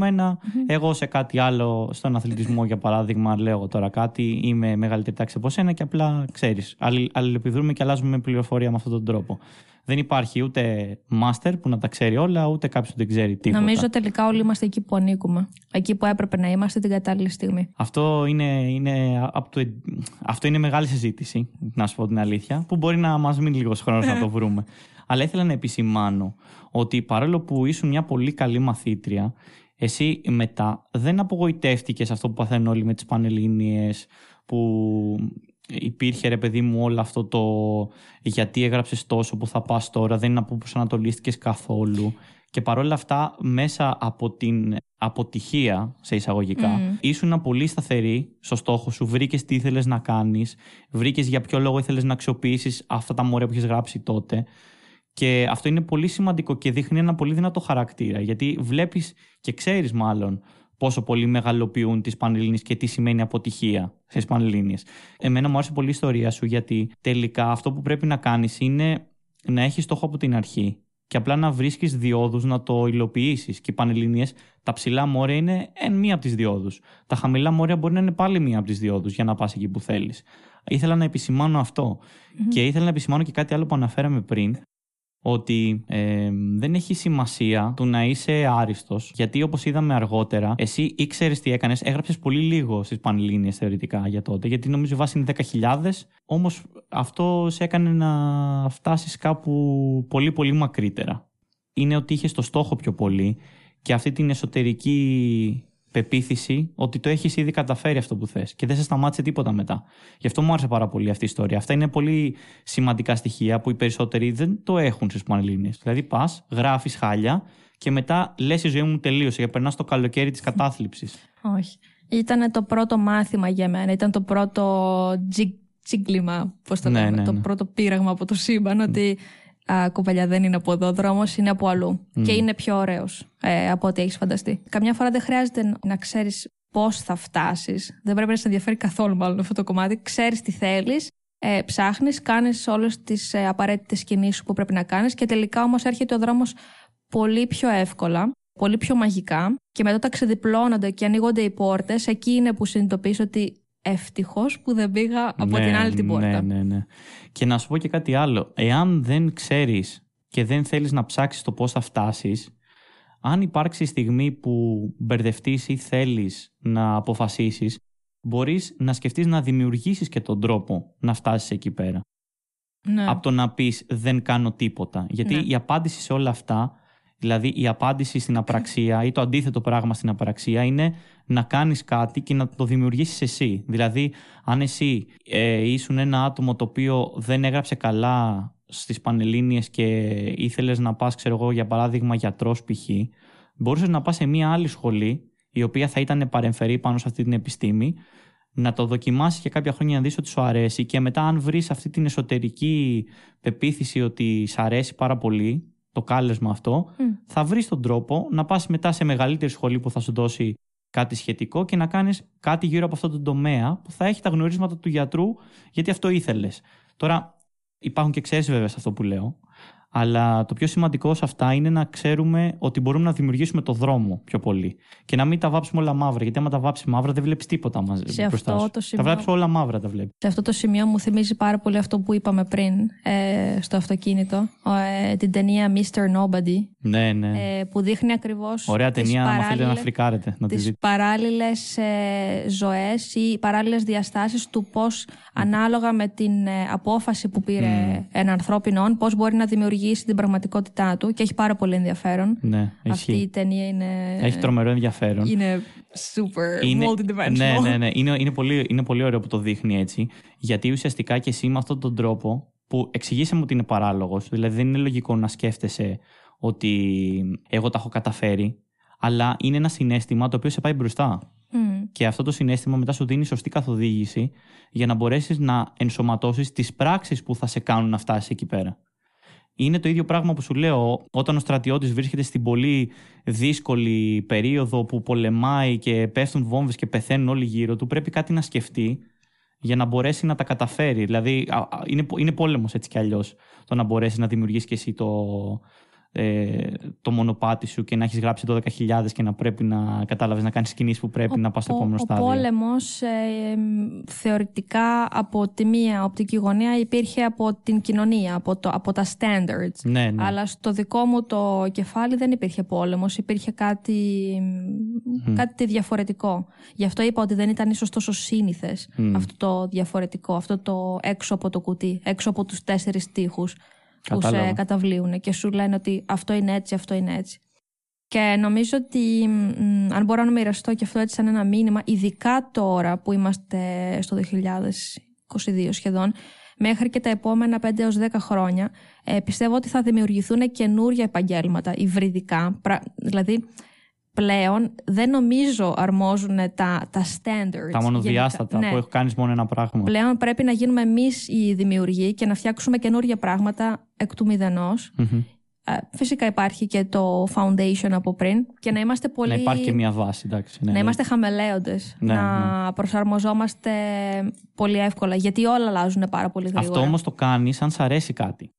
Εγώ σε κάτι άλλο, στον αθλητισμό για παράδειγμα, λέω τώρα κάτι, είμαι μεγαλύτερη τάξη από σένα και απλά ξέρεις. Αλληλεπιδρούμε και αλλάζουμε πληροφορία με αυτόν τον τρόπο δεν υπάρχει ούτε μάστερ που να τα ξέρει όλα, ούτε κάποιος που δεν ξέρει τίποτα. Νομίζω τελικά όλοι είμαστε εκεί που ανήκουμε. Εκεί που έπρεπε να είμαστε την κατάλληλη στιγμή. Αυτό είναι, είναι, το, αυτό είναι μεγάλη συζήτηση, να σου πω την αλήθεια, που μπορεί να μας μείνει λίγος χρόνος να το βρούμε. Αλλά ήθελα να επισημάνω ότι παρόλο που ήσουν μια πολύ καλή μαθήτρια, εσύ μετά δεν απογοητεύτηκες αυτό που παθαίνουν όλοι με τις πανελλήνιες, που υπήρχε ρε παιδί μου όλο αυτό το γιατί έγραψες τόσο που θα πας τώρα, δεν είναι από που προσανατολίστηκες καθόλου. Και παρόλα αυτά, μέσα από την αποτυχία σε εισαγωγικά, mm. ήσουν πολύ σταθερή στο στόχο σου, βρήκες τι ήθελες να κάνεις, βρήκες για ποιο λόγο ήθελες να αξιοποιήσεις αυτά τα μόρια που έχει γράψει τότε. Και αυτό είναι πολύ σημαντικό και δείχνει ένα πολύ δυνατό χαρακτήρα. Γιατί βλέπεις και ξέρεις μάλλον πόσο πολύ μεγαλοποιούν τις Πανελλήνιες και τι σημαίνει αποτυχία στις Πανελλήνιες. Εμένα μου άρεσε πολύ η ιστορία σου γιατί τελικά αυτό που πρέπει να κάνεις είναι να έχεις στόχο από την αρχή και απλά να βρίσκεις διόδους να το υλοποιήσεις. Και οι Πανελλήνιες, τα ψηλά μόρια είναι εν μία από τις διόδους. Τα χαμηλά μόρια μπορεί να είναι πάλι μία από τις διόδους για να πας εκεί που θέλεις. Ήθελα να επισημάνω αυτό. Και ήθελα να επισημάνω και κάτι άλλο που αναφέραμε πριν, ότι ε, δεν έχει σημασία του να είσαι άριστος, γιατί όπως είδαμε αργότερα, εσύ ήξερες τι έκανες, έγραψες πολύ λίγο στις Πανελλήνιες θεωρητικά για τότε, γιατί νομίζω η βάση είναι 10.000, όμως αυτό σε έκανε να φτάσεις κάπου πολύ πολύ μακρύτερα. Είναι ότι είχες το στόχο πιο πολύ και αυτή την εσωτερική πεποίθηση ότι το έχεις ήδη καταφέρει αυτό που θες και δεν σε σταμάτησε τίποτα μετά. Γι' αυτό μου άρεσε πάρα πολύ αυτή η ιστορία. Αυτά είναι πολύ σημαντικά στοιχεία που οι περισσότεροι δεν το έχουν στις Πανελλήνιες. Δηλαδή, πας, γράφεις χάλια και μετά λες η ζωή μου τελείωσε και περνάς το καλοκαίρι της κατάθλιψης. Όχι. Ήταν το πρώτο μάθημα για μένα. Ήταν το πρώτο τσίγκλιμα, πώς το ναι, λέμε, ναι, το ναι. πρώτο πείραγμα από το σύμπαν, ότι α, κοπελιά δεν είναι από εδώ, ο δρόμος είναι από αλλού. Και είναι πιο ωραίος ε, από ό,τι έχεις φανταστεί. Καμιά φορά δεν χρειάζεται να ξέρεις πώς θα φτάσεις. Δεν πρέπει να σε ενδιαφέρει καθόλου μάλλον αυτό το κομμάτι. Ξέρεις τι θέλεις, ε, ψάχνεις, κάνεις όλες τις ε, απαραίτητες κινήσεις που πρέπει να κάνεις και τελικά όμως έρχεται ο δρόμος πολύ πιο εύκολα, πολύ πιο μαγικά. Και μετά τα ξεδιπλώνονται και ανοίγονται οι πόρτες, εκεί είναι που συνειδητοποιείς ότι ευτυχώς που δεν πήγα από ναι, την άλλη την πόρτα. Ναι, ναι, ναι. Και να σου πω και κάτι άλλο. Εάν δεν ξέρεις και δεν θέλεις να ψάξεις το πώς θα φτάσεις, αν υπάρξει στιγμή που μπερδευτείς ή θέλεις να αποφασίσεις, μπορείς να σκεφτείς να δημιουργήσεις και τον τρόπο να φτάσεις εκεί πέρα. Ναι. Από το να πεις δεν κάνω τίποτα. Γιατί ναι. η απάντηση σε όλα αυτά Δηλαδή η απάντηση στην απραξία ή το αντίθετο πράγμα στην απραξία είναι να κάνεις κάτι και να το δημιουργήσεις εσύ. Δηλαδή αν εσύ ε, ήσουν ένα άτομο το οποίο δεν έγραψε καλά στις Πανελλήνιες και ήθελες να πας ξέρω εγώ για παράδειγμα γιατρός π.χ. μπορούσες να πας σε μια άλλη σχολή η οποία θα ήταν παρεμφερή πάνω σε αυτή την επιστήμη να το δοκιμάσεις για κάποια χρόνια να δεις ότι σου αρέσει και μετά αν βρεις αυτή την εσωτερική πεποίθηση ότι σ' αρέσει πάρα πολύ το κάλεσμα αυτό, θα βρεις τον τρόπο να πας μετά σε μεγαλύτερη σχολή που θα σου δώσει κάτι σχετικό και να κάνεις κάτι γύρω από αυτό το τομέα που θα έχει τα γνωρίσματα του γιατρού, γιατί αυτό ήθελες. Τώρα, υπάρχουν και εξαιρέσει βέβαια σε αυτό που λέω. Αλλά το πιο σημαντικό σε αυτά είναι να ξέρουμε ότι μπορούμε να δημιουργήσουμε το δρόμο πιο πολύ. Και να μην τα βάψουμε όλα μαύρα. Γιατί άμα τα βάψεις μαύρα, δεν βλέπεις τίποτα μαζί. Σε αυτό σου. το σημείο... Τα βλέπει όλα μαύρα, τα βλέπεις. Σε αυτό το σημείο μου θυμίζει πάρα πολύ αυτό που είπαμε πριν ε, στο αυτοκίνητο. Ε, την ταινία Mr. Nobody. Ναι, ναι. Ε, που δείχνει ακριβώς. Ωραία ταινία, αν θέλετε να φρικάρετε. Να τις παράλληλες ε, ζωές ή παράλληλες διαστάσεις του πώς ανάλογα με την ε, απόφαση που πήρε mm. ένα ανθρώπινο, πώς μπορεί να δημιουργήσει εξηγήσει την πραγματικότητά του και έχει πάρα πολύ ενδιαφέρον. Ναι, Αυτή η ταινία είναι. Έχει τρομερό ενδιαφέρον. Είναι super είναι... multidimensional. Ναι, ναι, ναι. Είναι, είναι, πολύ, είναι πολύ ωραίο που το δείχνει έτσι. Γιατί ουσιαστικά και εσύ με αυτόν τον τρόπο που εξηγήσαμε ότι είναι παράλογος, δηλαδή δεν είναι λογικό να σκέφτεσαι ότι εγώ τα έχω καταφέρει, αλλά είναι ένα συνέστημα το οποίο σε πάει μπροστά. Και αυτό το συνέστημα μετά σου δίνει σωστή καθοδήγηση για να μπορέσεις να ενσωματώσεις τις πράξεις που θα σε κάνουν να φτάσεις εκεί πέρα είναι το ίδιο πράγμα που σου λέω όταν ο στρατιώτης βρίσκεται στην πολύ δύσκολη περίοδο που πολεμάει και πέφτουν βόμβες και πεθαίνουν όλοι γύρω του πρέπει κάτι να σκεφτεί για να μπορέσει να τα καταφέρει. Δηλαδή είναι, είναι πόλεμος έτσι κι αλλιώς το να μπορέσεις να δημιουργήσει και εσύ το, ε, το μονοπάτι σου και να έχεις γράψει 12.000 και να πρέπει να κατάλαβες να κάνεις κινήσεις που πρέπει να πας στο επόμενο στάδιο. Ο πόλεμος ε, θεωρητικά από τη μία οπτική γωνία υπήρχε από την κοινωνία, από, το, από τα standards. Ναι, ναι. Αλλά στο δικό μου το κεφάλι δεν υπήρχε πόλεμος, υπήρχε κάτι, κάτι διαφορετικό. Γι' αυτό είπα ότι δεν ήταν ίσως τόσο σύνηθες αυτό το διαφορετικό, αυτό το έξω από το κουτί, έξω από τους τέσσερις τείχου που σε καταβλείουν και σου λένε ότι αυτό είναι έτσι, αυτό είναι έτσι. Και νομίζω ότι αν μπορώ να μοιραστώ και αυτό έτσι σαν ένα μήνυμα, ειδικά τώρα που είμαστε στο 2022 σχεδόν, μέχρι και τα επόμενα 5 έως 10 χρόνια, ε, πιστεύω ότι θα δημιουργηθούν καινούργια επαγγέλματα, υβριδικά. Δηλαδή, πλέον δεν νομίζω αρμόζουν τα, τα standards. Τα μονοδιάστατα γενικά. που Ναι. έχω κάνει μόνο ένα πράγμα. Πλέον πρέπει να γίνουμε εμείς οι δημιουργοί και να φτιάξουμε καινούργια πράγματα εκ του μηδενός. Μμμ. Ε, Φυσικά υπάρχει και το foundation από πριν και να είμαστε πολύ... Να υπάρχει και μια βάση, εντάξει. Ναι, να ναι. είμαστε χαμελέοντες, Ναι, να προσαρμοζόμαστε πολύ εύκολα, γιατί όλα αλλάζουν πάρα πολύ γρήγορα. Αυτό όμως το κάνεις αν σ' αρέσει κάτι.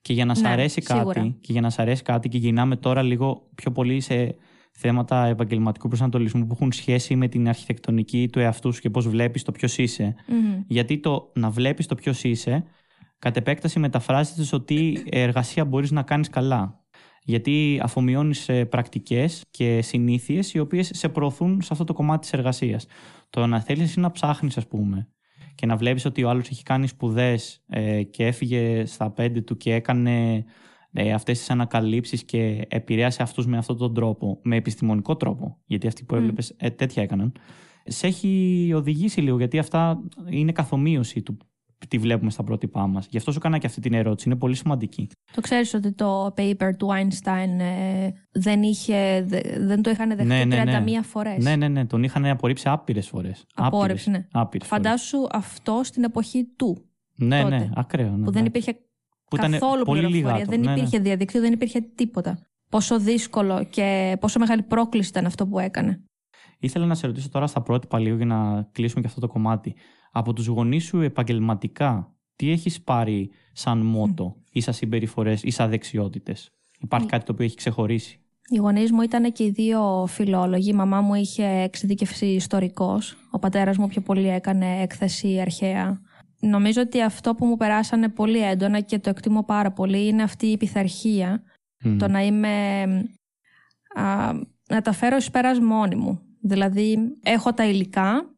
Και για να σ' Ναι, αρέσει σίγουρα. κάτι, και για να σ' αρέσει κάτι, και γυρνάμε τώρα λίγο πιο πολύ σε θέματα επαγγελματικού προσανατολισμού που έχουν σχέση με την αρχιτεκτονική του εαυτού σου και πώς βλέπεις το ποιος είσαι. Μμμ. Γιατί το να βλέπεις το ποιος είσαι, κατ' επέκταση μεταφράζεται στο τι εργασία μπορείς να κάνεις καλά. Γιατί αφομοιώνεις πρακτικές και συνήθειες οι οποίες σε προωθούν σε αυτό το κομμάτι της εργασίας. Το να θέλεις εσύ να ψάχνεις, ας πούμε, και να βλέπεις ότι ο άλλος έχει κάνει σπουδές ε, και έφυγε στα πέντε του και έκανε ε, αυτές τις ανακαλύψεις και επηρέασε αυτούς με αυτόν τον τρόπο, με επιστημονικό τρόπο, γιατί αυτοί που Μμ. έβλεπες ε, τέτοια έκαναν, σε έχει οδηγήσει λίγο, γιατί αυτά είναι καθομοίωση του τι βλέπουμε στα πρότυπά μας. Γι' αυτό σου έκανα και αυτή την ερώτηση. Είναι πολύ σημαντική. Το ξέρεις ότι το paper του Einstein ε, δεν, είχε, δε- δεν το είχαν δεχτεί Ναι, ναι, ναι. 31 φορές; Ναι, ναι, ναι. Τον είχαν απορρίψει άπειρες φορές. Απόρριψη, ναι. Φαντάσου αυτό στην εποχή του, Ναι, τότε, ναι, ακραίο. Ναι, που ναι. δεν υπήρχε Που ήταν καθόλου πολύ πληροφορία, λίγα δεν άτομα. Ναι, ναι. υπήρχε διαδίκτυο, δεν υπήρχε τίποτα. Πόσο δύσκολο και πόσο μεγάλη πρόκληση ήταν αυτό που έκανε. Ήθελα να σε ρωτήσω τώρα στα πρότυπα λίγο για να κλείσουμε και αυτό το κομμάτι. Από τους γονείς σου επαγγελματικά, τι έχεις πάρει σαν μότο ή σαν συμπεριφορές ή σαν δεξιότητες; Υπάρχει Mm. κάτι το οποίο έχει ξεχωρίσει; Οι γονείς μου ήταν και οι δύο φιλόλογοι. Η μαμά μου είχε εξειδικευσεί ιστορικός. Ο πατέρας μου πιο πολύ έκανε έκθεση αρχαία. Νομίζω ότι αυτό που μου περάσανε πολύ έντονα και το εκτιμώ πάρα πολύ είναι αυτή η πειθαρχία. Μμ. Το να είμαι. Α, να τα φέρω εις πέρας μόνη μου. Δηλαδή, έχω τα υλικά,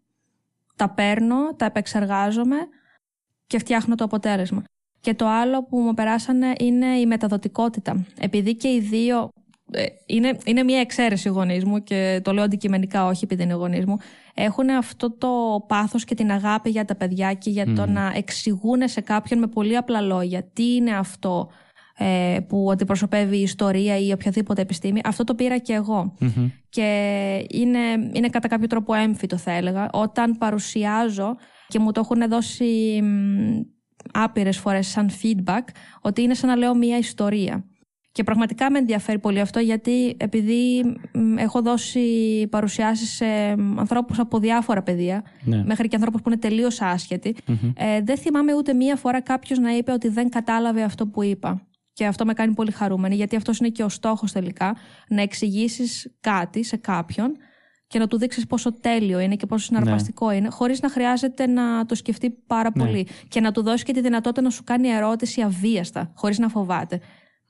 τα παίρνω, τα επεξεργάζομαι και φτιάχνω το αποτέλεσμα. Και το άλλο που μου περάσανε είναι η μεταδοτικότητα. Επειδή και οι δύο. Ε, είναι, είναι μια εξαίρεση οι γονείς μου και το λέω αντικειμενικά, όχι επειδή είναι γονείς μου. Έχουν αυτό το πάθος και την αγάπη για τα παιδιά και για το Μμμ. να εξηγούν σε κάποιον με πολύ απλά λόγια τι είναι αυτό ε, που αντιπροσωπεύει η ιστορία ή οποιαδήποτε επιστήμη. Αυτό το πήρα και εγώ. Μμμ. Και είναι, είναι κατά κάποιο τρόπο έμφυτο θα έλεγα. Όταν παρουσιάζω και μου το έχουν δώσει μ, άπειρες φορές σαν feedback ότι είναι σαν να λέω μία ιστορία. Και πραγματικά με ενδιαφέρει πολύ αυτό γιατί επειδή μ, έχω δώσει παρουσιάσεις σε μ, ανθρώπους από διάφορα πεδία Ναι. μέχρι και ανθρώπους που είναι τελείως άσχετοι Μμμ. ε, δεν θυμάμαι ούτε μία φορά κάποιος να είπε ότι δεν κατάλαβε αυτό που είπα. Και αυτό με κάνει πολύ χαρούμενη, γιατί αυτός είναι και ο στόχος τελικά. Να εξηγήσεις κάτι σε κάποιον και να του δείξεις πόσο τέλειο είναι και πόσο συναρπαστικό είναι, χωρίς να χρειάζεται να το σκεφτεί πάρα Ναι. πολύ. Και να του δώσεις και τη δυνατότητα να σου κάνει ερώτηση αβίαστα, χωρίς να φοβάται.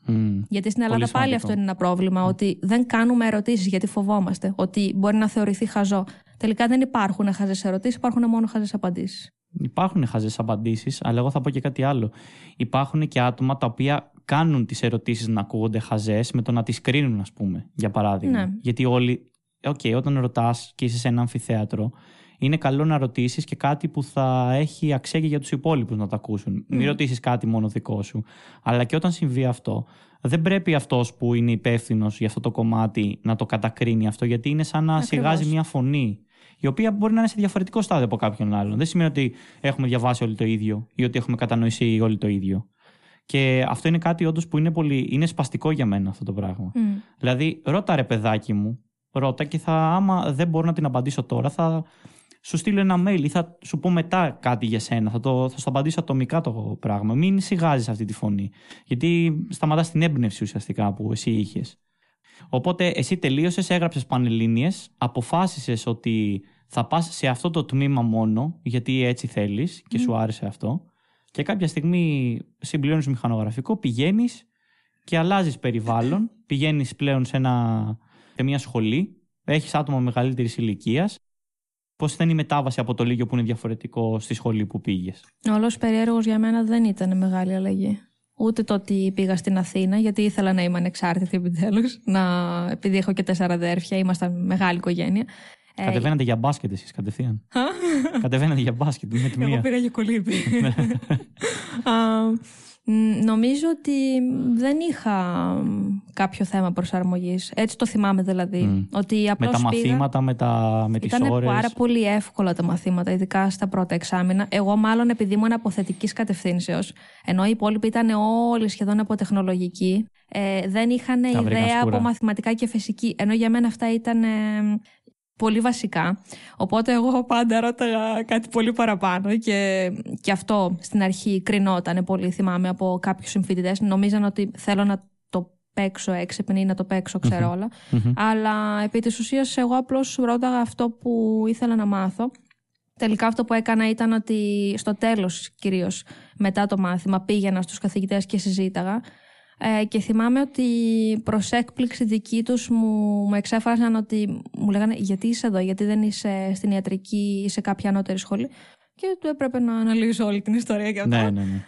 Μμ. Γιατί στην Πολύ Ελλάδα πάλι σημαντικό. αυτό είναι ένα πρόβλημα, ότι δεν κάνουμε ερωτήσεις γιατί φοβόμαστε. Ότι μπορεί να θεωρηθεί χαζό. Τελικά δεν υπάρχουν χαζές ερωτήσεις, υπάρχουν μόνο χαζές απαντήσεις. Υπάρχουν χαζές απαντήσεις, αλλά εγώ θα πω και κάτι άλλο. Υπάρχουν και άτομα τα οποία κάνουν τις ερωτήσεις να ακούγονται χαζές με το να τις κρίνουν, ας πούμε, για παράδειγμα. Ναι. Γιατί όλοι. Οκ, όταν ρωτάς και είσαι σε ένα αμφιθέατρο, είναι καλό να ρωτήσεις και κάτι που θα έχει αξία και για τους υπόλοιπους να το ακούσουν. Μην Μμ. ρωτήσεις κάτι μόνο δικό σου. Αλλά και όταν συμβεί αυτό, δεν πρέπει αυτός που είναι υπεύθυνος για αυτό το κομμάτι να το κατακρίνει αυτό, γιατί είναι σαν να Ακριβώς. σιγάζει μια φωνή. Η οποία μπορεί να είναι σε διαφορετικό στάδιο από κάποιον άλλον. Δεν σημαίνει ότι έχουμε διαβάσει όλοι το ίδιο ή ότι έχουμε κατανοήσει όλοι το ίδιο. Και αυτό είναι κάτι όντως που είναι, πολύ, είναι σπαστικό για μένα αυτό το πράγμα. Μμ. Δηλαδή, ρώτα ρε παιδάκι μου, ρώτα και θα, άμα δεν μπορώ να την απαντήσω τώρα, θα σου στείλω ένα mail ή θα σου πω μετά κάτι για σένα. Θα, το, θα σου απαντήσω ατομικά το πράγμα. Μην σιγάζεις αυτή τη φωνή. Γιατί σταματάς την έμπνευση ουσιαστικά που εσύ είχες. Οπότε εσύ τελείωσες, έγραψες πανελλήνιες, αποφάσισες ότι θα πας σε αυτό το τμήμα μόνο, γιατί έτσι θέλεις και Μμ. σου άρεσε αυτό. Και κάποια στιγμή συμπληρώνεις μηχανογραφικό, πηγαίνεις και αλλάζεις περιβάλλον. Πηγαίνεις πλέον σε, ένα, σε μια σχολή, έχεις άτομα μεγαλύτερης ηλικίας. Πώς ήταν η μετάβαση από το Λίγιο που είναι διαφορετικό στη σχολή που πήγες; Ο όλος περίεργος για μένα δεν ήταν μεγάλη αλλαγή. Ούτε το ότι πήγα στην Αθήνα, γιατί ήθελα να είμαι ανεξάρτητη επιτέλους. Επειδή έχω και τέσσερα αδέρφια, ήμασταν μεγάλη οικογένεια. Ε, Κατεβαίνατε για μπάσκετ εσείς κατευθείαν; Κατεβαίνατε για μπάσκετ με τη Εγώ μία. πήρα για κολύμπη. Ναι. Α, Νομίζω ότι δεν είχα κάποιο θέμα προσαρμογής. Έτσι το θυμάμαι δηλαδή. Ότι με τα μαθήματα, με, τα, με τις Ήταν πάρα πολύ εύκολα τα μαθήματα, ειδικά στα πρώτα εξάμεινα. Εγώ μάλλον επειδή ήμουν από θετικής κατευθύνσεως, ενώ οι υπόλοιποι ήταν όλοι σχεδόν από τεχνολογική, ε, δεν είχαν ιδέα από μαθηματικά και φυσική. Ενώ για μένα αυτά ήταν ε, πολύ βασικά. Οπότε εγώ πάντα ρώταγα κάτι πολύ παραπάνω και, και αυτό στην αρχή κρινόταν πολύ, θυμάμαι, από κάποιους συμφοιτητές. Νομίζαν ότι θέλω να το παίξω έξυπνη ή να το παίξω ξερω Αλλά επί της ουσίας εγώ απλώς ρώταγα αυτό που ήθελα να μάθω. Τελικά αυτό που έκανα ήταν ότι στο τέλος κυρίως μετά το μάθημα πήγαινα στους καθηγητές και συζήταγα ε, και θυμάμαι ότι προς έκπληξη δική τους μου, μου εξέφραζαν ότι μου λέγανε γιατί είσαι εδώ, γιατί δεν είσαι στην ιατρική ή σε κάποια ανώτερη σχολή. Και του έπρεπε να αναλύσω όλη την ιστορία και αυτό. Ναι, ναι, ναι.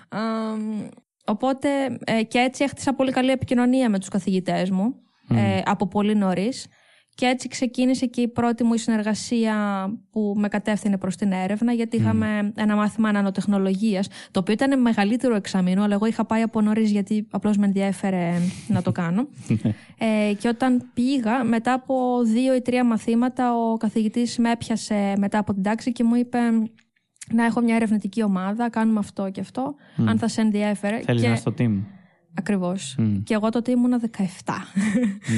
οπότε ε, και έτσι έχτισα πολύ καλή επικοινωνία με τους καθηγητές μου ε, από πολύ νωρίς. Και έτσι ξεκίνησε και η πρώτη μου συνεργασία που με κατεύθυνε προς την έρευνα, γιατί είχαμε ένα μάθημα ανανοτεχνολογίας, το οποίο ήταν μεγαλύτερο εξαμήνου, αλλά εγώ είχα πάει από νωρίς γιατί απλώς με ενδιέφερε να το κάνω. ε, και όταν πήγα, μετά από δύο ή τρία μαθήματα, ο καθηγητής με έπιασε μετά από την τάξη και μου είπε να έχω μια ερευνητική ομάδα, κάνουμε αυτό και αυτό, αν θα σε ενδιέφερε. Θέλεις και... να στο team. Ακριβώς. Και εγώ τότε ήμουνα 17.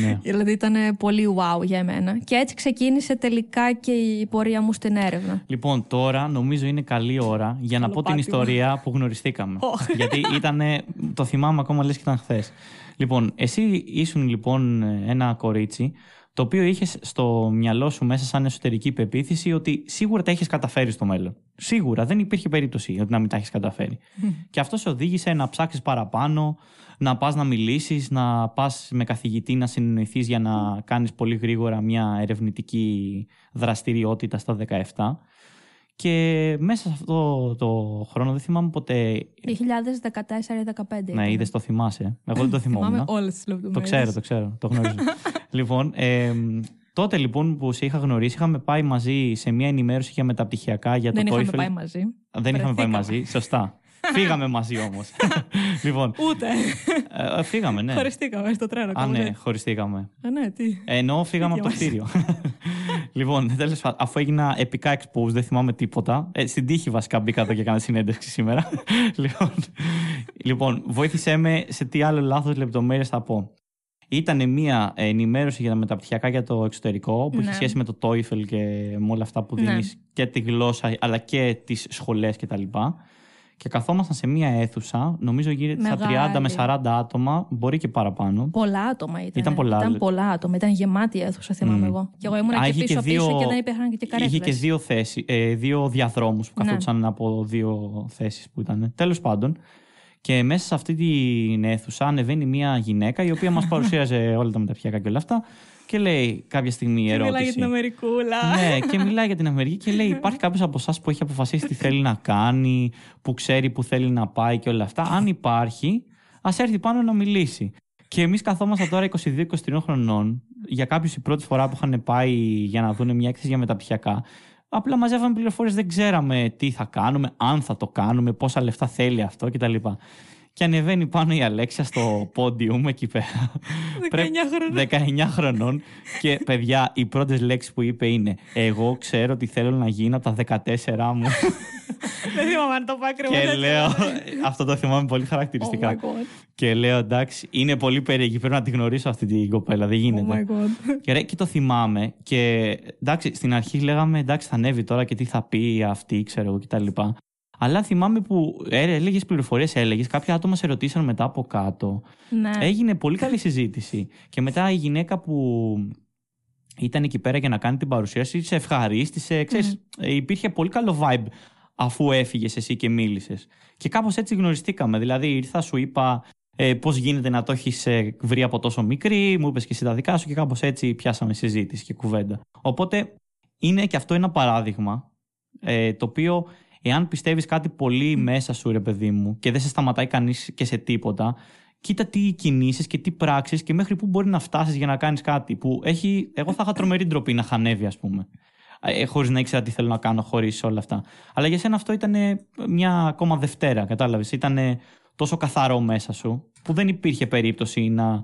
Ναι. δηλαδή ήταν πολύ wow για μένα. Και έτσι ξεκίνησε τελικά και η πορεία μου στην έρευνα. Λοιπόν, τώρα νομίζω είναι καλή ώρα για να πω την ιστορία που γνωριστήκαμε. Γιατί ήταν. Το θυμάμαι ακόμα λες και ήταν χθες. Λοιπόν, εσύ ήσουν λοιπόν ένα κορίτσι το οποίο είχες στο μυαλό σου μέσα σαν εσωτερική πεποίθηση ότι σίγουρα τα έχεις καταφέρει στο μέλλον. Σίγουρα, δεν υπήρχε περίπτωση ότι να μην τα έχεις καταφέρει. και αυτό σε οδήγησε να ψάξεις παραπάνω, να πας να μιλήσεις, να πας με καθηγητή να συνεννοηθείς για να κάνεις πολύ γρήγορα μια ερευνητική δραστηριότητα στα 17. Και μέσα σε αυτό το χρόνο δεν θυμάμαι ποτέ. 2014-2015. Ναι, είδες το θυμάσαι. Εγώ δεν το θυμόμουν. θυμάμαι όλες τις λεπτομέρειες. Το ξέρω, το ξέρω. Το γνωρίζω. λοιπόν, ε, τότε λοιπόν που σε είχα γνωρίσει, είχαμε πάει μαζί σε μια ενημέρωση για μεταπτυχιακά για το Δεν είχαμε πάει μαζί. Δεν είχαμε πάει μαζί, σωστά. Φύγαμε μαζί όμως. Λοιπόν, Ούτε. Ε, φύγαμε, ναι. Χωριστήκαμε στο τρένο. Α, ναι, χωριστήκαμε. Α, ναι, τι. Ενώ φύγαμε από το κτίριο. λοιπόν, τέλος πάντων, αφού έγινα επικά expose, δεν θυμάμαι τίποτα. Ε, στην τύχη βασικά μπήκα εδώ και έκανα συνέντευξη σήμερα. λοιπόν, λοιπόν, βοήθησέ με σε τι άλλο λάθος λεπτομέρειες θα πω. Ήταν μια ενημέρωση για τα μεταπτυχιακά για το εξωτερικό που ναι. είχε σχέση με το TOEFL και με όλα αυτά που δίνεις ναι. και τη γλώσσα αλλά και τις σχολές κτλ. Και καθόμασταν σε μία αίθουσα, νομίζω γύρω στα 30 με 40 άτομα, μπορεί και παραπάνω. Πολλά άτομα ήταν. Ήταν πολλά, ήταν πολλά άτομα, ήταν γεμάτη η αίθουσα, θυμάμαι mm. εγώ. Και εγώ ήμουν και πίσω, δύο... πίσω και δεν υπήρχαν και καρέκλες. Είχε και δύο, θέσεις, ε, δύο διαδρόμους που ναι. καθόντουσαν ναι. από δύο θέσεις που ήταν. Τέλος πάντων, και μέσα σε αυτή την αίθουσα ανεβαίνει μια γυναίκα η οποία μας παρουσίαζε όλα τα μεταπτυχιακά και όλα αυτά και λέει κάποια στιγμή η ερώτηση. Και μιλάει για την Αμερικούλα. Ναι, και μιλάει για την Αμερική και λέει: Υπάρχει κάποιος από εσάς που έχει αποφασίσει τι θέλει να κάνει, που ξέρει που θέλει να πάει και όλα αυτά. Αν υπάρχει, ας έρθει πάνω να μιλήσει. Και εμείς καθόμαστε τώρα 22-23 χρονών, για κάποιους η πρώτη φορά που είχαν πάει για να δουν μια έκθεση για μεταπτυχιακά. Απλά μαζεύαμε πληροφορίες, δεν ξέραμε τι θα κάνουμε, αν θα το κάνουμε, πόσα λεφτά θέλει αυτό κτλ και ανεβαίνει πάνω η Αλέξια στο πόντιουμ εκεί πέρα. 19 χρονών. 19 χρονών. και παιδιά, οι πρώτες λέξεις που είπε είναι Εγώ ξέρω τι θέλω να γίνω από τα 14 μου. Δεν θυμάμαι αν το πάει ακριβώς. Και λέω. Αυτό το θυμάμαι πολύ χαρακτηριστικά. Oh και λέω εντάξει, είναι πολύ περίεργη. Πρέπει να τη γνωρίσω αυτή την κοπέλα. Δεν γίνεται. Oh my God. Και, ρε, και το θυμάμαι. Και εντάξει, στην αρχή λέγαμε εντάξει, θα ανέβει τώρα και τι θα πει αυτή, ξέρω εγώ κτλ. Αλλά θυμάμαι που έλεγε πληροφορίες, έλεγες, κάποια άτομα σε ρωτήσαν μετά από κάτω. Ναι. Έγινε πολύ καλή συζήτηση. Και μετά η γυναίκα που ήταν εκεί πέρα για να κάνει την παρουσίαση, σε ευχαρίστησε. Ξέρεις, Υπήρχε πολύ καλό vibe αφού έφυγες εσύ και μίλησες. Και κάπως έτσι γνωριστήκαμε. Δηλαδή, ήρθα, σου είπα ε, πώς γίνεται να το έχεις ε, βρει από τόσο μικρή, μου είπες και εσύ τα δικά σου και κάπως έτσι πιάσαμε συζήτηση και κουβέντα. Οπότε είναι και αυτό ένα παράδειγμα ε, το οποίο εάν πιστεύεις κάτι πολύ μέσα σου, ρε παιδί μου, και δεν σε σταματάει κανείς και σε τίποτα, κοίτα τι κινήσεις και τι πράξεις και μέχρι πού μπορεί να φτάσεις για να κάνεις κάτι. Που έχει, εγώ θα είχα τρομερή ντροπή να χανεύει, ας πούμε. Ε, χωρίς να ήξερα τι θέλω να κάνω, χωρίς όλα αυτά. Αλλά για σένα αυτό ήταν μια ακόμα Δευτέρα, κατάλαβες. Ήταν τόσο καθαρό μέσα σου, που δεν υπήρχε περίπτωση να ε,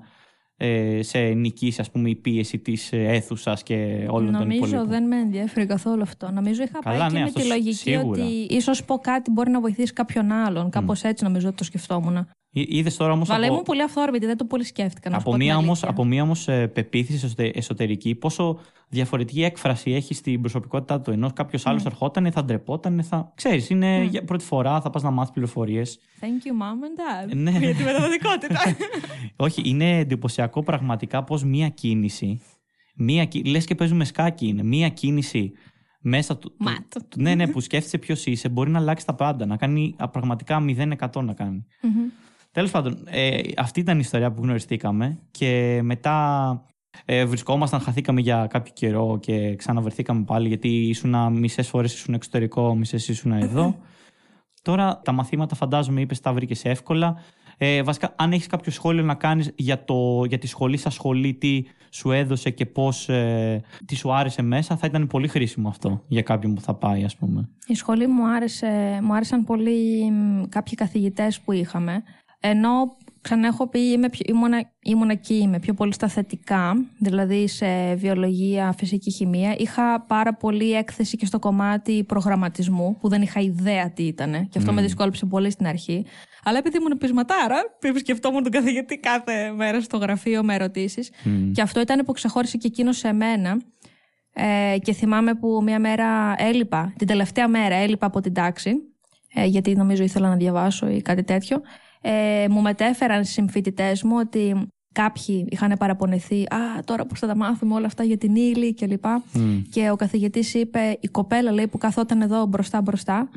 σε νικήσεις ας πούμε, η πίεση της αίθουσας και όλων των υπολείπων. Νομίζω δεν με ενδιαφέρει καθόλου αυτό. Νομίζω είχα Καλά, πάει ναι, και με τη λογική σίγουρα. ότι ίσως πω κάτι μπορεί να βοηθήσει κάποιον άλλον. Κάπως έτσι νομίζω ότι το σκεφτόμουν. Είδες τώρα όμως. Αλλά από... ήμουν πολύ αυθόρμητη, δεν το πολύ σκέφτηκα. Να από, μία όμως, από μία όμως ε, πεποίθηση εσωτερική, πόσο διαφορετική έκφραση έχει στην προσωπικότητά του. Ενώ κάποιος άλλος ερχόταν, θα ντρεπόταν, θα. ξέρεις, είναι για πρώτη φορά, θα πας να μάθεις πληροφορίες. Thank you, mom and dad. ναι. Για τη μεταδοτικότητα. Όχι, είναι εντυπωσιακό πραγματικά πώς μία κίνηση. Μία, λες και παίζουμε σκάκι είναι. Μία κίνηση μέσα του. Μάτ. ναι, ναι, που σκέφτεσαι ποιος είσαι, μπορεί να αλλάξει τα πάντα. Να κάνει πραγματικά 0% να κάνει. Τέλος πάντων, ε, αυτή ήταν η ιστορία που γνωριστήκαμε και μετά ε, βρισκόμασταν, χαθήκαμε για κάποιο καιρό και ξαναβρεθήκαμε πάλι γιατί ήσουν μισές φορές ήσουν εξωτερικό, μισές ήσουν εδώ. Τώρα τα μαθήματα φαντάζομαι είπες τα βρήκες εύκολα. Ε, βασικά, αν έχεις κάποιο σχόλιο να κάνεις για, για τη σχολή σας σχολή, τι σου έδωσε και πώς. Ε, τι σου άρεσε μέσα, θα ήταν πολύ χρήσιμο αυτό για κάποιον που θα πάει, ας πούμε. Η σχολή μου άρεσε, μου άρεσαν πολύ κάποιοι καθηγητές που είχαμε. Ενώ ξανά έχω πει, είμαι πιο, ήμουνα, ήμουνα εκεί, είμαι πιο πολύ στα θετικά, δηλαδή σε βιολογία, φυσική χημεία. Είχα πάρα πολύ έκθεση και στο κομμάτι προγραμματισμού, που δεν είχα ιδέα τι ήταν. Και αυτό με δυσκόλεψε πολύ στην αρχή. Αλλά επειδή ήμουν πεισματάρα, σκεφτόμουν τον καθηγητή κάθε μέρα στο γραφείο με ερωτήσεις. Και αυτό ήταν που ξεχώρισε και εκείνο σε μένα. Ε, και θυμάμαι που μία μέρα έλειπα, την τελευταία μέρα έλειπα από την τάξη, ε, γιατί νομίζω ήθελα να διαβάσω ή κάτι τέτοιο ε, μου μετέφεραν οι συμφοιτητές μου ότι κάποιοι είχαν παραπονεθεί «Α, τώρα πώς θα τα μάθουμε όλα αυτά για την ύλη» κλπ. Mm. Και ο καθηγητής είπε «Η κοπέλα λέει, που καθόταν εδώ μπροστά μπροστά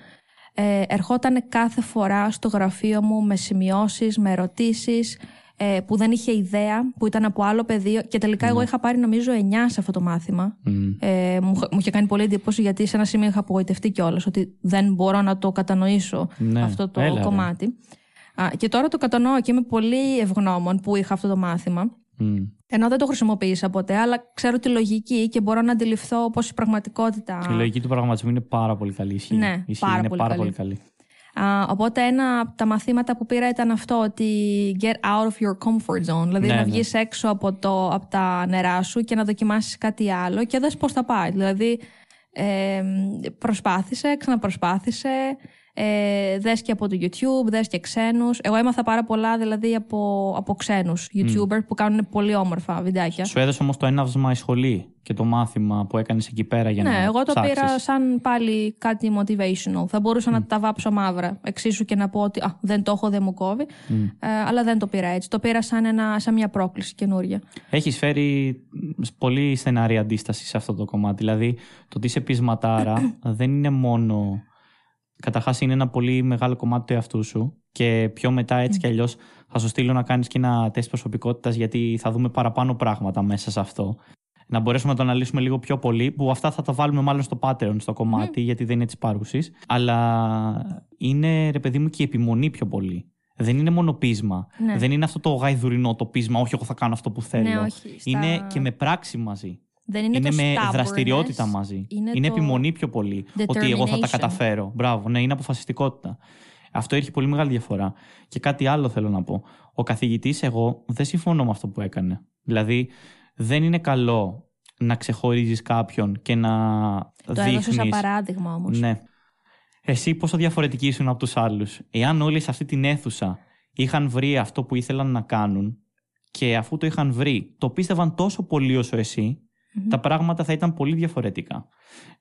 ε, ερχόταν κάθε φορά στο γραφείο μου με σημειώσεις, με ερωτήσεις ε, που δεν είχε ιδέα, που ήταν από άλλο πεδίο και τελικά εγώ είχα πάρει νομίζω 9 σε αυτό το μάθημα. Ε, μου, μου είχε κάνει πολύ εντύπωση γιατί σε ένα σημείο είχα απογοητευτεί κιόλας ότι δεν μπορώ να το κατανοήσω ναι. αυτό το κομμάτι. Α, και τώρα το κατανοώ και είμαι πολύ ευγνώμων που είχα αυτό το μάθημα. Mm. Ενώ δεν το χρησιμοποίησα ποτέ, αλλά ξέρω τη λογική και μπορώ να αντιληφθώ πώς η πραγματικότητα. Η λογική του προγραμματισμού είναι πάρα πολύ καλή. Ισχύει. Ναι, Ισχύει, πάρα, είναι πολύ, πάρα καλή. πολύ καλή. Α, οπότε ένα από τα μαθήματα που πήρα ήταν αυτό ότι get out of your comfort zone. Δηλαδή Ναι, να ναι. βγεις έξω από, το, από τα νερά σου και να δοκιμάσεις κάτι άλλο και δες πώς θα πάει. Δηλαδή ε, προσπάθησε, ξαναπροσπάθησε, ε, δες και από το YouTube, δες και ξένους. Εγώ έμαθα πάρα πολλά δηλαδή από, από ξένους YouTuber που κάνουν πολύ όμορφα βιντεάκια. Σου έδωσε όμως το έναυσμα η σχολή και το μάθημα που έκανες εκεί πέρα για να Ναι, εγώ το ψάξεις. πήρα σαν πάλι κάτι motivational. Θα μπορούσα να τα βάψω μαύρα. Εξίσου και να πω ότι α, δεν το έχω, δεν μου κόβει. Ε, αλλά δεν το πήρα έτσι. Το πήρα σαν, ένα, σαν μια πρόκληση καινούρια. Έχεις φέρει πολύ στεναρή αντίσταση σε αυτό το κομμάτι. Δηλαδή, το ότι είσαι πεισματάρα δεν είναι μόνο. Καταρχάς, είναι ένα πολύ μεγάλο κομμάτι του εαυτού σου. Και πιο μετά, έτσι κι αλλιώς, θα σου στείλω να κάνεις και ένα τεστ προσωπικότητας, γιατί θα δούμε παραπάνω πράγματα μέσα σε αυτό. Να μπορέσουμε να το αναλύσουμε λίγο πιο πολύ, που αυτά θα τα βάλουμε μάλλον στο pattern, στο κομμάτι, γιατί δεν είναι της πάρουση. Αλλά είναι, ρε παιδί μου, και η επιμονή πιο πολύ. Δεν είναι μόνο πείσμα. Ναι. Δεν είναι αυτό το γαϊδουρινό το πείσμα, όχι, εγώ θα κάνω αυτό που θέλω. Ναι, όχι. Στα- Είναι και με πράξη μαζί. Δεν είναι, Είναι, το με stubbornness, δραστηριότητα μαζί. Είναι, Είναι, το... επιμονή πιο πολύ. Ότι εγώ θα τα determination. καταφέρω. Μπράβο, ναι, είναι αποφασιστικότητα. Αυτό έχει πολύ μεγάλη διαφορά. Και κάτι άλλο θέλω να πω. Ο καθηγητής, εγώ δεν συμφωνώ με αυτό που έκανε. Δηλαδή, δεν είναι καλό να ξεχωρίζεις κάποιον και να Το έδωσε σαν δείχνει. παράδειγμα όμως. Ναι. Εσύ πόσο διαφορετικοί ήσουν από τους άλλους. Εάν όλοι σε αυτή την αίθουσα είχαν βρει αυτό που ήθελαν να κάνουν και αφού το είχαν βρει, το πίστευαν τόσο πολύ όσο εσύ, τα πράγματα θα ήταν πολύ διαφορετικά.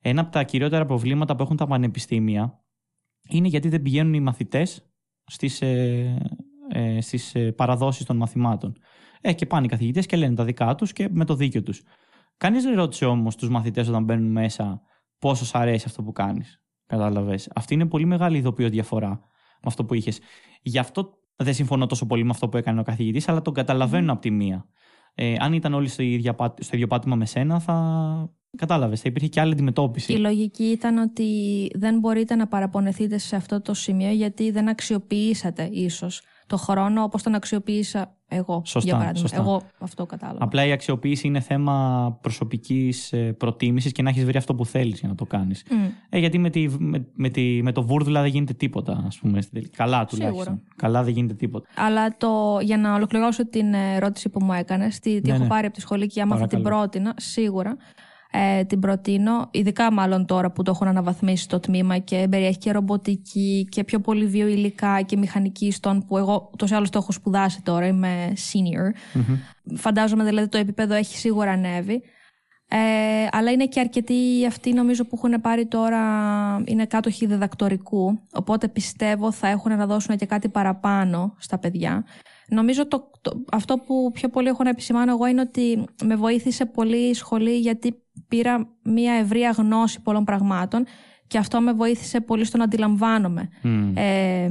Ένα από τα κυριότερα προβλήματα που έχουν τα πανεπιστήμια είναι γιατί δεν πηγαίνουν οι μαθητές στις, ε, ε, στις ε, παραδόσεις των μαθημάτων. Ε, και πάνε οι καθηγητές και λένε τα δικά τους και με το δίκιο τους. Κανείς δεν ρώτησε όμως τους μαθητές όταν μπαίνουν μέσα πόσο σ' αρέσει αυτό που κάνεις. Κατάλαβες. Αυτή είναι πολύ μεγάλη ειδοποιώ διαφορά με αυτό που είχες. Γι' αυτό δεν συμφωνώ τόσο πολύ με αυτό που έκανε ο καθηγητής, αλλά τον καταλαβαίνω από τη μία. Ε, αν ήταν όλοι στο ίδιο, πά- στο ίδιο πάτημα με σένα, θα κατάλαβες, θα υπήρχε και άλλη αντιμετώπιση. Η λογική ήταν ότι δεν μπορείτε να παραπονεθείτε σε αυτό το σημείο γιατί δεν αξιοποιήσατε ίσως το χρόνο όπως τον αξιοποίησα εγώ, Σωστά, για παράδειγμα. σωστά. Εγώ αυτό κατάλαβα. Απλά η αξιοποίηση είναι θέμα προσωπικής προτίμησης και να έχεις βρει αυτό που θέλεις για να το κάνεις. Μμ. Ε, γιατί με, τη, με, με, τη, με το βούρδουλα δεν γίνεται τίποτα, ας πούμε. στην τελική. Καλά τουλάχιστον. Σίγουρα. Καλά δεν γίνεται τίποτα. Αλλά το, για να ολοκληρώσω την ερώτηση που μου έκανες, τι, τι Ναι, έχω ναι. πάρει από τη σχολή και άμα θα την Παρακαλώ. πρότεινα, σίγουρα ε, την προτείνω, ειδικά μάλλον τώρα που το έχουν αναβαθμίσει το τμήμα και περιέχει και ρομποτική και πιο πολύ βιοηλικά και μηχανική στον που εγώ τόσο άλλως το έχω σπουδάσει τώρα, είμαι senior. Μμμ. Φαντάζομαι δηλαδή το επίπεδο έχει σίγουρα ανέβει. Ε, αλλά είναι και αρκετοί αυτοί νομίζω που έχουν πάρει τώρα, είναι κάτοχοι διδακτορικού, οπότε πιστεύω θα έχουν να δώσουν και κάτι παραπάνω στα παιδιά. Νομίζω το, το- αυτό που πιο πολύ έχω να επισημάνω εγώ είναι ότι με βοήθησε πολύ η σχολή γιατί πήρα μια ευρεία γνώση πολλών πραγμάτων και αυτό με βοήθησε πολύ στο να αντιλαμβάνομαι Μμ. ε,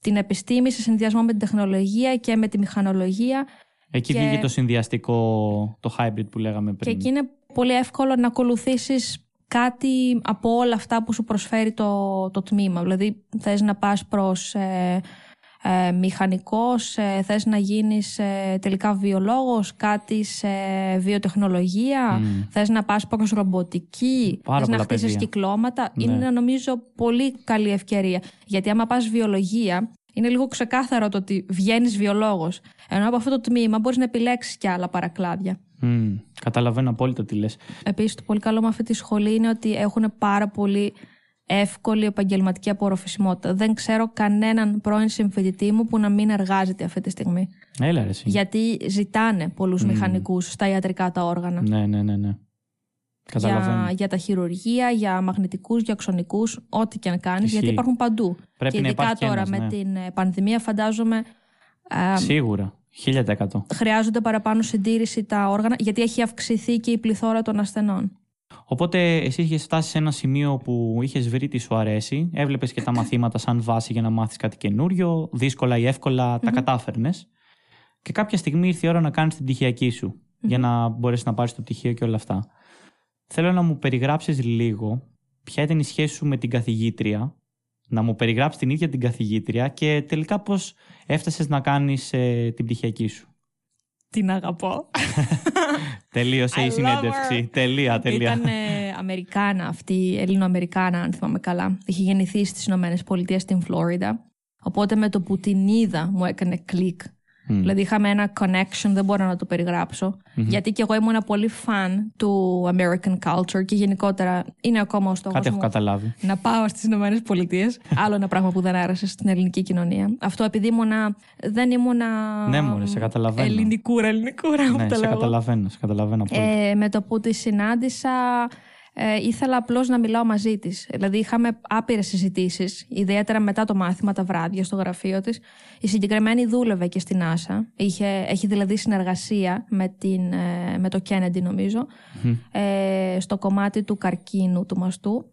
την επιστήμη σε συνδυασμό με την τεχνολογία και με τη μηχανολογία Εκεί και- βγήκε το συνδυαστικό, το hybrid που λέγαμε και πριν. εκεί είναι πολύ εύκολο να ακολουθήσεις κάτι από όλα αυτά που σου προσφέρει το, το τμήμα. Δηλαδή θες να πας προς ε, ε, μηχανικός, ε, θες να γίνεις ε, τελικά βιολόγος, κάτι σε βιοτεχνολογία, Μμ. θες να πας προς ρομποτική, Πάρα θες να πολλά χτίσεις πεδία. κυκλώματα. Ναι. Είναι νομίζω πολύ καλή ευκαιρία. Γιατί άμα πας βιολογία, είναι λίγο ξεκάθαρο το ότι βγαίνεις βιολόγος. Ενώ από αυτό το τμήμα μπορείς να επιλέξεις και άλλα παρακλάδια. Μμ. Καταλαβαίνω απόλυτα τι λες. Επίσης, το πολύ καλό με αυτή τη σχολή είναι ότι έχουν πάρα πολύ εύκολη επαγγελματική απορροφησιμότητα. Δεν ξέρω κανέναν πρώην συμφοιτητή μου που να μην εργάζεται αυτή τη στιγμή. Έλα ρε εσύ. Γιατί ζητάνε πολλούς μηχανικούς στα ιατρικά τα όργανα. Ναι, ναι, ναι, ναι. Καταλαβαίνω. Για, για τα χειρουργεία, για μαγνητικούς, για αξονικούς, ό,τι και να κάνεις, Ισχύει. γιατί υπάρχουν παντού. Πρέπει και να ειδικά υπάρχει τώρα ένας, με ναι. την ε, πανδημία φαντάζομαι α, Σίγουρα. 1000%. χρειάζονται παραπάνω συντήρηση τα όργανα, γιατί έχει αυξηθεί και η πληθώρα των ασθενών. Οπότε εσύ είχες φτάσει σε ένα σημείο που είχες βρει τι σου αρέσει, έβλεπες και τα μαθήματα σαν βάση για να μάθεις κάτι καινούριο, δύσκολα ή εύκολα τα κατάφερνες. Και κάποια στιγμή ήρθε η ώρα να κάνεις την πτυχιακή σου, για να μπορέσεις να πάρεις το πτυχίο και όλα αυτά. Θέλω να μου περιγράψεις λίγο ποια ήταν η σχέση σου με την καθηγήτρια, να μου περιγράψεις την ίδια την καθηγήτρια και τελικά πώς έφτασες να κάνεις την πτυχιακή σου. Την αγαπώ. Τελείωσε I η love συνέντευξη. her. Τελεία, τελεία. Ήταν ε, Αμερικάνα αυτή, Ελληνοαμερικάνα, αν θυμάμαι καλά. Είχε γεννηθεί στις Ηνωμένες Πολιτείες στην Φλόριντα. Οπότε με το που την είδα μου έκανε κλικ. Μμ. Δηλαδή είχαμε ένα connection, δεν μπορώ να το περιγραψω Γιατί και εγώ ήμουν πολύ φαν του American culture και γενικότερα είναι ακόμα ο στόχος Κάτι έχω μου καταλάβει. να πάω στις Ηνωμένες Πολιτείες. Άλλο ένα πράγμα που δεν άρεσε στην ελληνική κοινωνία. Αυτό επειδή ήμουνα, δεν ήμουνα Ναι, μωρέ, σε καταλαβαίνω. ελληνικούρα, ελληνικούρα, Ναι, όπως τα σε λέω. καταλαβαίνω, σε καταλαβαίνω απόλυτα. Ε, με το που τη συνάντησα, ε, ήθελα απλώς να μιλάω μαζί της. Δηλαδή, είχαμε άπειρες συζητήσεις, ιδιαίτερα μετά το μάθημα, τα βράδια στο γραφείο της. Η συγκεκριμένη δούλευε και στην NASA. Είχε, έχει δηλαδή συνεργασία με, την, ε, με το Kennedy, νομίζω, ε, στο κομμάτι του καρκίνου του μαστού.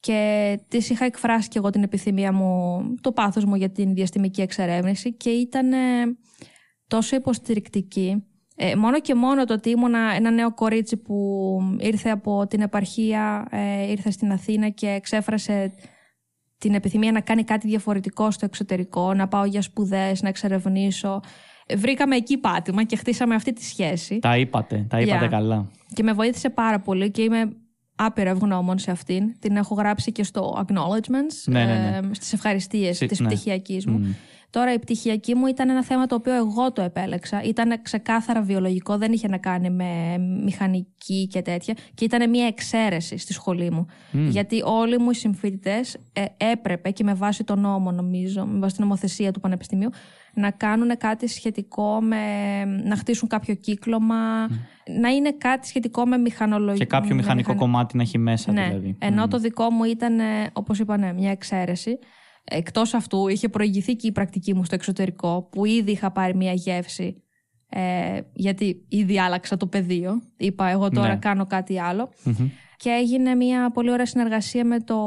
Και της είχα εκφράσει και εγώ την επιθυμία μου, το πάθος μου για την διαστημική εξερεύνηση και ήταν ε, τόσο υποστηρικτική. Ε, μόνο και μόνο το ότι ήμουνα ένα νέο κορίτσι που ήρθε από την επαρχία, ε, ήρθε στην Αθήνα και εξέφρασε την επιθυμία να κάνει κάτι διαφορετικό στο εξωτερικό, να πάω για σπουδές, να εξερευνήσω. Ε, Βρήκαμε εκεί πάτημα και χτίσαμε αυτή τη σχέση. Τα είπατε, τα είπατε Yeah. καλά. Και με βοήθησε πάρα πολύ και είμαι άπειρα ευγνώμων σε αυτήν. Την έχω γράψει και στο acknowledgements, Ναι, ναι, ναι. ε, στις ευχαριστίες Συ- της ναι. πτυχιακής μου. Μμ. Τώρα η πτυχιακή μου ήταν ένα θέμα το οποίο εγώ το επέλεξα. Ήταν ξεκάθαρα βιολογικό, δεν είχε να κάνει με μηχανική και τέτοια. Και ήταν μια εξαίρεση στη σχολή μου. Γιατί όλοι μου οι συμφοιτητές έπρεπε και με βάση τον νόμο, νομίζω, με βάση την νομοθεσία του Πανεπιστημίου, να κάνουν κάτι σχετικό με. να χτίσουν κάποιο κύκλωμα, να είναι κάτι σχετικό με μηχανολογία. Και κάποιο με μηχανικό μηχανη- κομμάτι να έχει μέσα ναι. δηλαδή. Ενώ το δικό μου ήταν, ε, όπως είπα, ναι, μια εξαίρεση. Εκτός αυτού, είχε προηγηθεί και η πρακτική μου στο εξωτερικό, που ήδη είχα πάρει μια γεύση, ε, γιατί ήδη άλλαξα το πεδίο. Είπα, εγώ τώρα Ναι. κάνω κάτι άλλο. Μμμ. Και έγινε μια πολύ ωραία συνεργασία με το,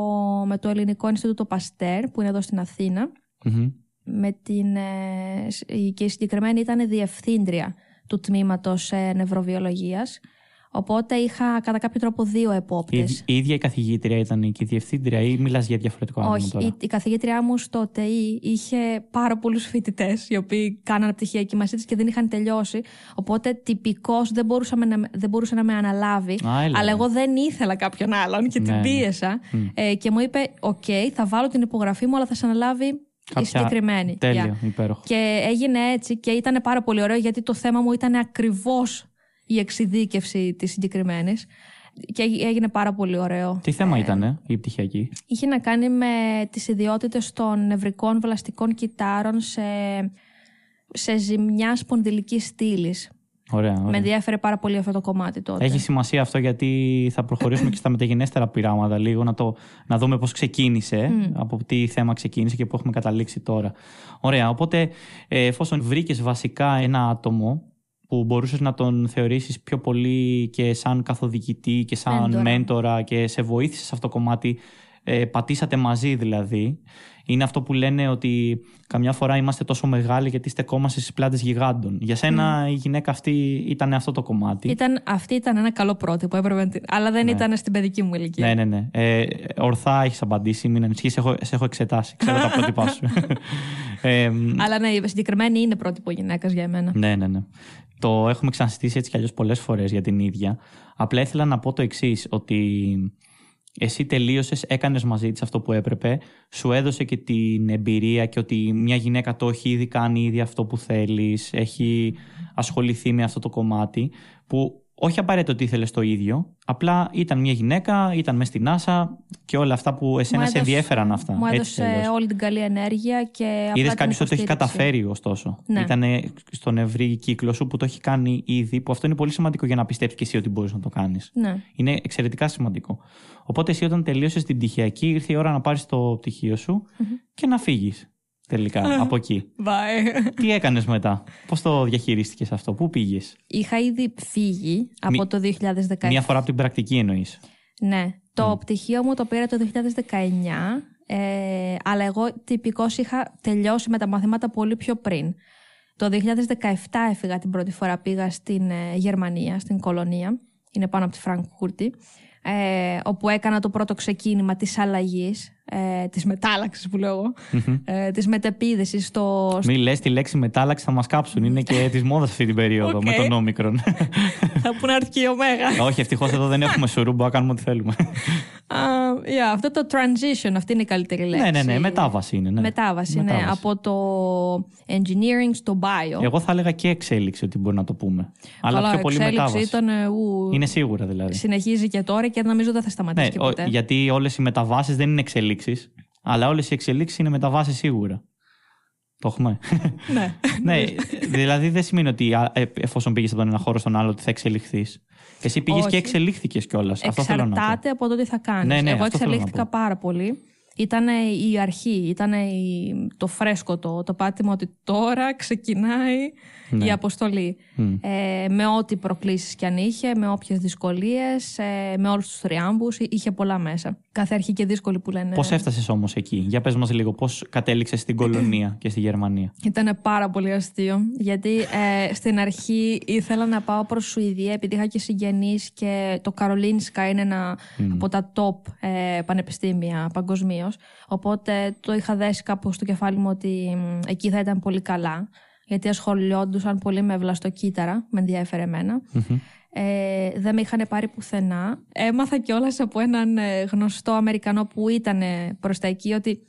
με το Ελληνικό Ινστιτούτο Παστέρ, που είναι εδώ στην Αθήνα. Μμμ. Με την, ε, σ- η- και η συγκεκριμένη ήταν διευθύντρια του τμήματος ε, νευροβιολογίας. Οπότε είχα κατά κάποιο τρόπο δύο επόπτες. Η, η ίδια η καθηγήτρια ήταν και η διευθύντρια ή μιλάς για διαφορετικό άτομο Όχι, τώρα; η, η καθηγήτριά μου στο ΤΕΙ είχε πάρα πολλούς φοιτητές οι οποίοι κάνανε πτυχιακή μαζί της και δεν είχαν τελειώσει. Οπότε τυπικώς δεν, μπορούσαμε να, με- δεν μπορούσε να με αναλάβει. Α, έλα, αλλά ρε. εγώ δεν ήθελα κάποιον άλλον και Ναι, την ναι. πίεσα. Ε, και μου είπε: Οκ, θα βάλω την υπογραφή μου, αλλά θα σε αναλάβει η Κάποια- συγκεκριμένη. Τέλειο, Yeah. υπέροχο. Και έγινε έτσι και ήταν πάρα πολύ ωραίο γιατί το θέμα μου ήταν ακριβώς η εξειδίκευση της συγκεκριμένης. Και έγινε πάρα πολύ ωραίο. Τι θέμα ήταν η πτυχιακή; Είχε να κάνει με τις ιδιότητες των νευρικών βλαστικών κυτάρων σε, σε ζημιά σπονδυλικής στήλης. Ωραία. Με ωραία. ενδιαφέρε πάρα πολύ αυτό το κομμάτι τότε. Έχει σημασία αυτό γιατί θα προχωρήσουμε και στα μεταγενέστερα πειράματα λίγο να, το, να δούμε πώς ξεκίνησε, από τι θέμα ξεκίνησε και πού έχουμε καταλήξει τώρα. Ωραία, οπότε ε, εφόσον βρήκες βασικά ένα άτομο που μπορούσες να τον θεωρήσεις πιο πολύ και σαν καθοδηγητή και σαν Μέντορα. μέντορα και σε βοήθησες σε αυτό το κομμάτι, ε, πατήσατε μαζί δηλαδή. Είναι αυτό που λένε ότι καμιά φορά είμαστε τόσο μεγάλοι γιατί στεκόμαστε στις πλάτες γιγάντων. Για σένα η γυναίκα αυτή ήταν αυτό το κομμάτι. Ήταν, αυτή ήταν ένα καλό πρότυπο, έπρεπε να την- αλλά δεν ήταν στην παιδική μου ηλικία. Ναι, ναι, ναι. Ε, ορθά έχεις απαντήσει, μην ανησυχείς. Σε έχω, σε έχω εξετάσει. Ξέρω τα πρότυπά σου. ε, μ, Αλλά ναι, η συγκεκριμένη είναι πρότυπο γυναίκας για εμένα. ναι, ναι, ναι. Το έχουμε ξανασυστήσει έτσι κι αλλιώς πολλές φορές για την ίδια. Απλά ήθελα να πω το εξής, ότι εσύ τελείωσες, έκανες μαζί της αυτό που έπρεπε, σου έδωσε και την εμπειρία και ότι μια γυναίκα το έχει ήδη κάνει ήδη αυτό που θέλεις, έχει ασχοληθεί με αυτό το κομμάτι, που όχι απαραίτητο ότι ήθελες το ίδιο, απλά ήταν μια γυναίκα, ήταν μέσα στην άσα και όλα αυτά που εσένα Μου σε έδωσε- ενδιαφέραν αυτά. Μου Έτσι έδωσε τελείωσε. όλη την καλή ενέργεια και απλά Είδες την κάποιος ότι το έχει υποστήριξη. καταφέρει, ωστόσο. Ναι. Ήταν στον ευρύ κύκλο σου που το έχει κάνει ήδη, που αυτό είναι πολύ σημαντικό για να πιστέψεις και εσύ ότι μπορείς να το κάνεις. Ναι. Είναι εξαιρετικά σημαντικό. Οπότε εσύ όταν τελείωσες την πτυχιακή, ήρθε η ώρα να πάρεις το πτυχίο σου και να φύγεις τελικά από εκεί. Bye. Τι έκανες μετά, Πώς το διαχειρίστηκες αυτό, Πού πήγες, Είχα ήδη φύγει από Μη- το 2017. Μία φορά από την πρακτική εννοείς. Ναι. Το πτυχίο μου το πήρα το 2019, ε, αλλά εγώ τυπικώς είχα τελειώσει με τα μαθήματα πολύ πιο πριν. Το 2017 έφυγα την πρώτη φορά, πήγα στην ε, Γερμανία, στην Κολωνία, είναι πάνω από τη Φραγκφούρτη, ε, όπου έκανα το πρώτο ξεκίνημα της αλλαγής, ε, της μετάλλαξης που λέω εγώ, ε, της μετεπίδεσης στο, Μην λες τη λέξη μετάλλαξη, θα μας κάψουν. Είναι και της μόδας αυτή την περίοδο Οκ. με τον όμικρον. που να έρθει και η Ωμέγα. Όχι, ευτυχώς εδώ δεν έχουμε σουρού, μπορούμε να κάνουμε ό,τι θέλουμε. Α, yeah, αυτό το transition, αυτή είναι η καλύτερη λέξη. ναι, ναι, ναι, μετάβαση είναι. Ναι. Μετάβαση, ναι. Μετάβαση. Από το engineering στο bio. Εγώ θα έλεγα και εξέλιξη ότι μπορεί να το πούμε. Αλλά Καλά, πιο πολύ εξέλιξη μετάβαση. ήταν. ε, ου, Είναι σίγουρα δηλαδή. Συνεχίζει και τώρα και νομίζω δεν θα σταματήσει Ναι, και ο- ποτέ. γιατί όλες οι μεταβάσεις δεν είναι εξελίξεις, αλλά όλες οι εξελίξεις είναι μεταβάσει σίγουρα. Το έχουμε. ναι. ναι, δηλαδή δεν σημαίνει ότι α, ε, εφόσον πήγες από τον ένα χώρο στον άλλο ότι θα εξελιχθείς. Εσύ πήγες Όχι. και εξελίχθηκες κιόλας. Αυτό θέλω να πω. Εξαρτάται από το τι θα κάνεις. Ναι, ναι, Εγώ αυτό θέλω να εξελίχθηκα πω. πάρα πολύ. Ήταν η αρχή, ήταν το φρέσκο το, το πάτημα ότι τώρα ξεκινάει Ναι. η αποστολή. Μμ. Ε, με ό,τι προκλήσεις κι αν είχε, με όποιες δυσκολίες, ε, με όλους τους θριάμβους, είχε πολλά μέσα. Κάθε αρχή και δύσκολη που λένε. Πώς έφτασες όμως εκεί, για πες μας λίγο, πώς κατέληξες στην κολονία και στη Γερμανία; Ήταν πάρα πολύ αστείο, γιατί ε, στην αρχή ήθελα να πάω προς Σουηδία επειδή είχα και συγγενείς και το Καρολίνσκα είναι ένα από τα top ε, πανεπιστήμια παγκοσμίως. Οπότε το είχα δέσει κάπου στο κεφάλι μου ότι μ, εκεί θα ήταν πολύ καλά, γιατί ασχολιόντουσαν πολύ με βλαστοκύτταρα, με ενδιαφέρε εμένα. Ε, δεν με είχαν πάρει πουθενά. Έμαθα κιόλας από έναν ε, γνωστό Αμερικανό που ήταν προς τα εκεί ότι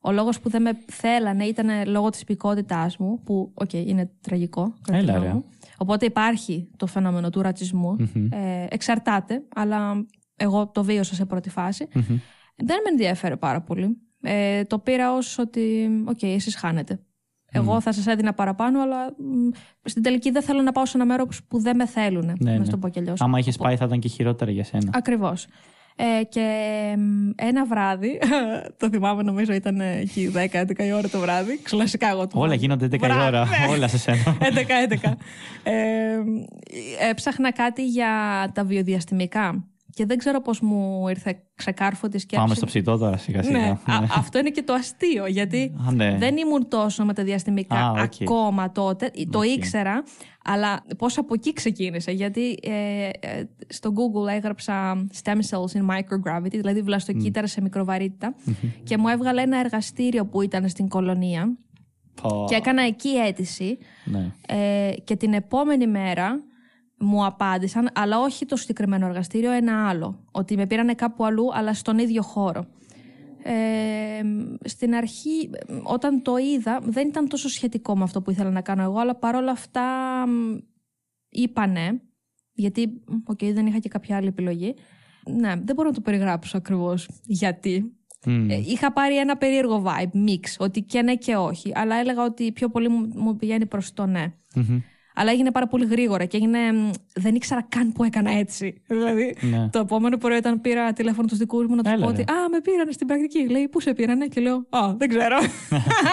ο λόγος που δεν με θέλανε ήταν λόγω της υπηκοότητάς μου, που, οκ, είναι τραγικό. κατά τη Έλα, γνώμη ρε. μου. Οπότε υπάρχει το φαινόμενο του ρατσισμού Ε, εξαρτάται, αλλά εγώ το βίωσα σε πρώτη φάση. Δεν με ενδιέφερε πάρα πολύ. Ε, το πήρα ως ότι, οκ, εσείς χάνετε. Εγώ θα σας έδινα παραπάνω, αλλά μ, στην τελική δεν θέλω να πάω σε ένα μέρος που δεν με θέλουν. Ναι, να ναι. στο πω κι αλλιώς. Άμα είχες πάει, θα ήταν και χειρότερα για σένα. Ακριβώς. Ε, και μ, ένα βράδυ, το θυμάμαι νομίζω ήταν εκεί 10-11 η ώρα το βράδυ, κλασικά εγώ το Όλα βράδυ. γίνονται 11 η Βράδυ, ώρα. ναι. Όλα σε σένα. 11-11. Ε, έψαχνα κάτι για τα βιοδιαστημικά Και δεν ξέρω πώς μου ήρθε ξεκάρφωτη σκέψη. Πάμε στο ψητό τώρα, σιγά σιγά. Ναι, α, αυτό είναι και το αστείο, γιατί Α, ναι. δεν ήμουν τόσο με τα διαστημικά Α, οκ. ακόμα τότε. Το Οκ. ήξερα, αλλά πώς από εκεί ξεκίνησε. Γιατί ε, ε, στο Google έγραψα stem cells in microgravity, δηλαδή βλαστοκύτταρα σε μικροβαρύτητα, και μου έβγαλε ένα εργαστήριο που ήταν στην κολονία. Πω. Και έκανα εκεί αίτηση. Ναι. Ε, και την επόμενη μέρα μου απάντησαν, αλλά όχι το συγκεκριμένο εργαστήριο, ένα άλλο. Ότι με πήρανε κάπου αλλού, αλλά στον ίδιο χώρο. Ε, στην αρχή, όταν το είδα, δεν ήταν τόσο σχετικό με αυτό που ήθελα να κάνω εγώ, αλλά παρόλα αυτά μ, είπα ναι, γιατί οκ, δεν είχα και κάποια άλλη επιλογή. Ναι, δεν μπορώ να το περιγράψω ακριβώς γιατί. Μμ. Ε, είχα πάρει ένα περίεργο vibe, mix, ότι και ναι και όχι. Αλλά έλεγα ότι πιο πολύ μου, μου πηγαίνει προς το ναι. Μμμ. Αλλά έγινε πάρα πολύ γρήγορα και έγινε. μ, Δεν ήξερα καν που έκανα έτσι. Δηλαδή, Ναι. το επόμενο πρωί όταν πήρα τηλέφωνο τους δικούς μου να τους Έλα, πω ρε. ότι Α, με πήραν στην πρακτική. Λέει, Πού σε πήρανε, και λέω Α, δεν ξέρω.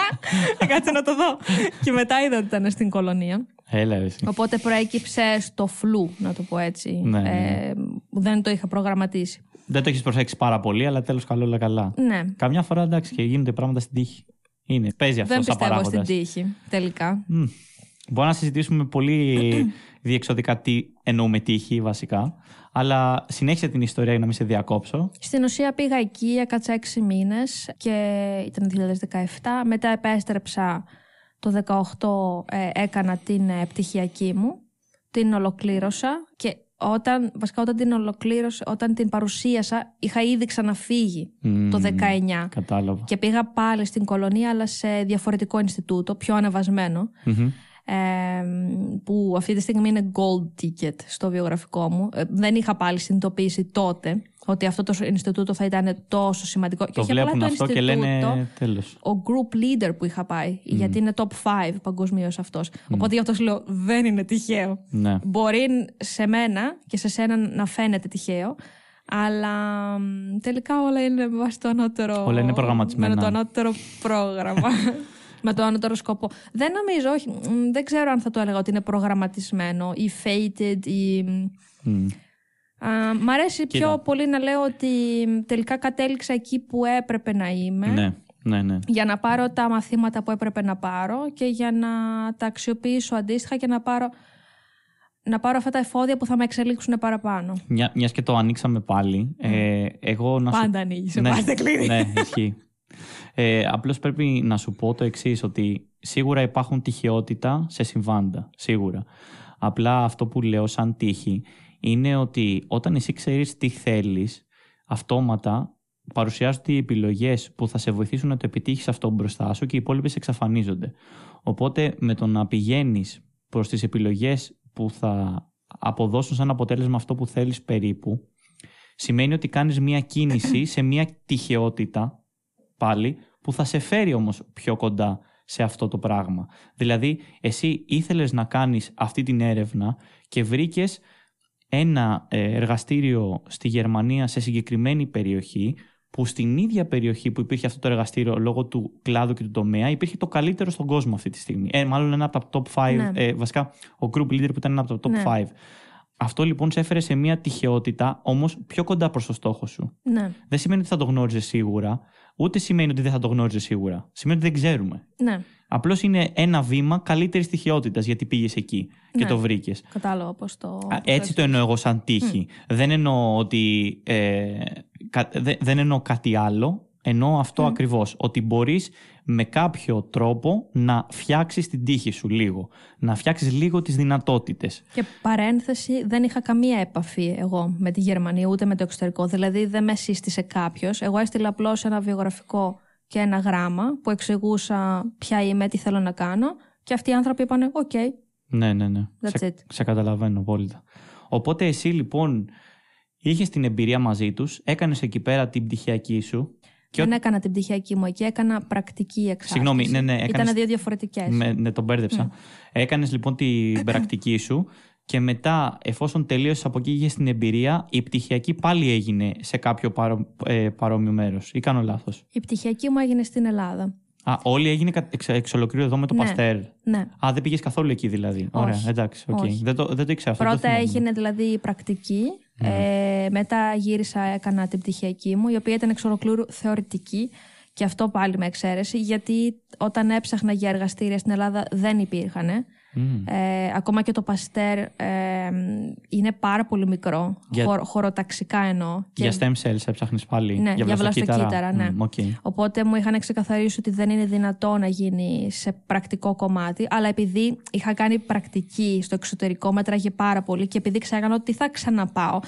Κάτσε να το δω. και μετά είδα ότι ήταν στην κολονία. Έλα, ρε, εσύ. Οπότε προέκυψε στο φλου, να το πω έτσι. Ναι, ναι. Ε, δεν το είχα προγραμματίσει. Δεν το έχεις προσέξει πάρα πολύ, αλλά τέλος καλό όλα καλά. Ναι. Καμιά φορά εντάξει και γίνονται πράγματα στην τύχη. Είναι. Παίζει αυτό δεν σαν πιστεύω παράγοντας. στην τύχη, τελικά. Μπορούμε να συζητήσουμε πολύ διεξοδικά τι εννοούμε τύχη βασικά. Αλλά συνέχισε την ιστορία για να μην σε διακόψω. Στην ουσία πήγα εκεί, έκατσα έξι μήνες και ήταν 2017. Μετά επέστρεψα το 2018, ε, έκανα την ε, πτυχιακή μου, την ολοκλήρωσα και όταν, βασικά όταν την ολοκλήρωσα, όταν την παρουσίασα, είχα ήδη ξαναφύγει Μμμ, το 19. Κατάλαβα. Και πήγα πάλι στην κολονία, αλλά σε διαφορετικό Ινστιτούτο, πιο ανεβασμένο, Μμμ. Ε, που αυτή τη στιγμή είναι gold ticket στο βιογραφικό μου. Ε, δεν είχα πάλι συνειδητοποιήσει τότε ότι αυτό το Ινστιτούτο θα ήταν τόσο σημαντικό. και Το όχι απλά βλέπουν το αυτό και Ινστιτούτο, λένε τέλος. ο group leader που είχα πάει, γιατί είναι top 5 παγκοσμίως αυτός. Οπότε γι' αυτό σου λέω δεν είναι τυχαίο. Ναι. Μπορεί σε μένα και σε σένα να φαίνεται τυχαίο, αλλά μ, τελικά όλα είναι με βάση το ανώτερο. Όλα είναι προγραμματισμένα. Με το ανώτερο πρόγραμμα. με το ανώτερο σκοπό. Δεν νομίζω, όχι. μ, Δεν ξέρω αν θα το έλεγα ότι είναι προγραμματισμένο ή fated ή. Μμ. Α, μ' αρέσει Κοίτα. πιο πολύ να λέω ότι μ, τελικά κατέληξα εκεί που έπρεπε να είμαι Ναι, ναι, ναι. για να πάρω τα μαθήματα που έπρεπε να πάρω και για να τα αξιοποιήσω αντίστοιχα και να πάρω, να πάρω αυτά τα εφόδια που θα με εξελίξουν παραπάνω. Μια μιας και το ανοίξαμε πάλι. Ε, εγώ να σου Πάντα ανοίγεις, σε ναι, πάντα κλείνεις. ναι, ισχύει. Ε, Απλώς πρέπει να σου πω το εξής, ότι σίγουρα υπάρχουν τυχεότητα σε συμβάντα. Σίγουρα. Απλά αυτό που λέω σαν τύχη είναι ότι όταν εσύ ξέρεις τι θέλεις, αυτόματα παρουσιάζονται οι επιλογές που θα σε βοηθήσουν να το επιτύχεις αυτό μπροστά σου και οι υπόλοιπες εξαφανίζονται. Οπότε με το να πηγαίνεις προς τις επιλογές που θα αποδώσουν σαν αποτέλεσμα αυτό που θέλεις περίπου, σημαίνει ότι κάνεις μία κίνηση σε μία τυχεότητα πάλι που θα σε φέρει όμως πιο κοντά σε αυτό το πράγμα. Δηλαδή, εσύ ήθελες να κάνεις αυτή την έρευνα και βρήκες ένα ε, εργαστήριο στη Γερμανία σε συγκεκριμένη περιοχή που στην ίδια περιοχή που υπήρχε αυτό το εργαστήριο λόγω του κλάδου και του τομέα υπήρχε το καλύτερο στον κόσμο αυτή τη στιγμή. Ε, μάλλον ένα από τα top 5, Ναι. ε, βασικά ο group leader που ήταν ένα από τα top Ναι. 5. Αυτό λοιπόν σε έφερε σε μια τυχεότητα όμως πιο κοντά προς το στόχο σου. Ναι, Δεν σημαίνει ότι θα το γνώριζες σίγουρα, ούτε σημαίνει ότι δεν θα το γνώριζες σίγουρα. Σημαίνει ότι δεν ξέρουμε. ναι, Απλώς είναι ένα βήμα καλύτερης τυχεότητα γιατί πήγες εκεί και Ναι. το βρήκες. κατάλαβα πώς το... πώς Έτσι το εννοώ εγώ σαν τύχη. Δεν εννοώ ότι. Ε, κα- δε- δεν εννοώ κάτι άλλο. Εννοώ αυτό Μμ. ακριβώς. Ότι μπορείς με κάποιο τρόπο να φτιάξεις την τύχη σου λίγο. Να φτιάξεις λίγο τις δυνατότητες. Και παρένθεση, δεν είχα καμία επαφή εγώ με τη Γερμανία ούτε με το εξωτερικό. Δηλαδή δεν με σύστησε κάποιος. Εγώ έστειλα απλώς ένα βιογραφικό και ένα γράμμα που εξηγούσα ποια είμαι, τι θέλω να κάνω. Και αυτοί οι άνθρωποι είπαν: Οκ, Ναι, ναι, ναι. That's σε, it. σε καταλαβαίνω απόλυτα. Οπότε εσύ λοιπόν είχες την εμπειρία μαζί τους, έκανες εκεί πέρα την πτυχιακή σου. Και δεν ό- έκανα την πτυχιακή μου εκεί, έκανα πρακτική εξάσκηση. Συγγνώμη, ναι, ναι, έκανες- Ήταν δύο διαφορετικές. Με, ναι, το μπέρδεψα. Έκανες λοιπόν την πρακτική σου και μετά, εφόσον τελείωσες από εκεί είχες την εμπειρία, η πτυχιακή πάλι έγινε σε κάποιο παρο, ε, παρόμοιο μέρος. Ή κάνω λάθος; Η πτυχιακή μου έγινε στην Ελλάδα. Α, όλη έγινε κα- εξ, εξ ολοκλήρου εδώ με το Ναι. Παστέρ. Ναι. Α, δεν πήγες καθόλου εκεί δηλαδή. Όχι. Ωραία, εντάξει. οκ. Όχι. Δεν, το, δεν το ήξερα αυτό. δεν το Πρώτα θυμόμουν. έγινε δηλαδή η πρακτική Ε, μετά γύρισα, έκανα την πτυχιακή μου, η οποία ήταν εξ ολοκλήρου θεωρητική. Και αυτό πάλι με εξαίρεση, γιατί όταν έψαχνα για εργαστήρια στην Ελλάδα δεν υπήρχαν. Ε, ακόμα και το Παστέρ ε, είναι πάρα πολύ μικρό, Για- χωροταξικά εννοώ. Και- Για stem cells έψαχνες πάλι. ναι, για, βλαστοκύτταρα, ναι. Μμ, οκ. Οπότε μου είχαν ξεκαθαρίσει ότι δεν είναι δυνατό να γίνει σε πρακτικό κομμάτι, αλλά επειδή είχα κάνει πρακτική στο εξωτερικό, μέτραγε πάρα πολύ και επειδή ξέρανε ότι θα ξαναπάω.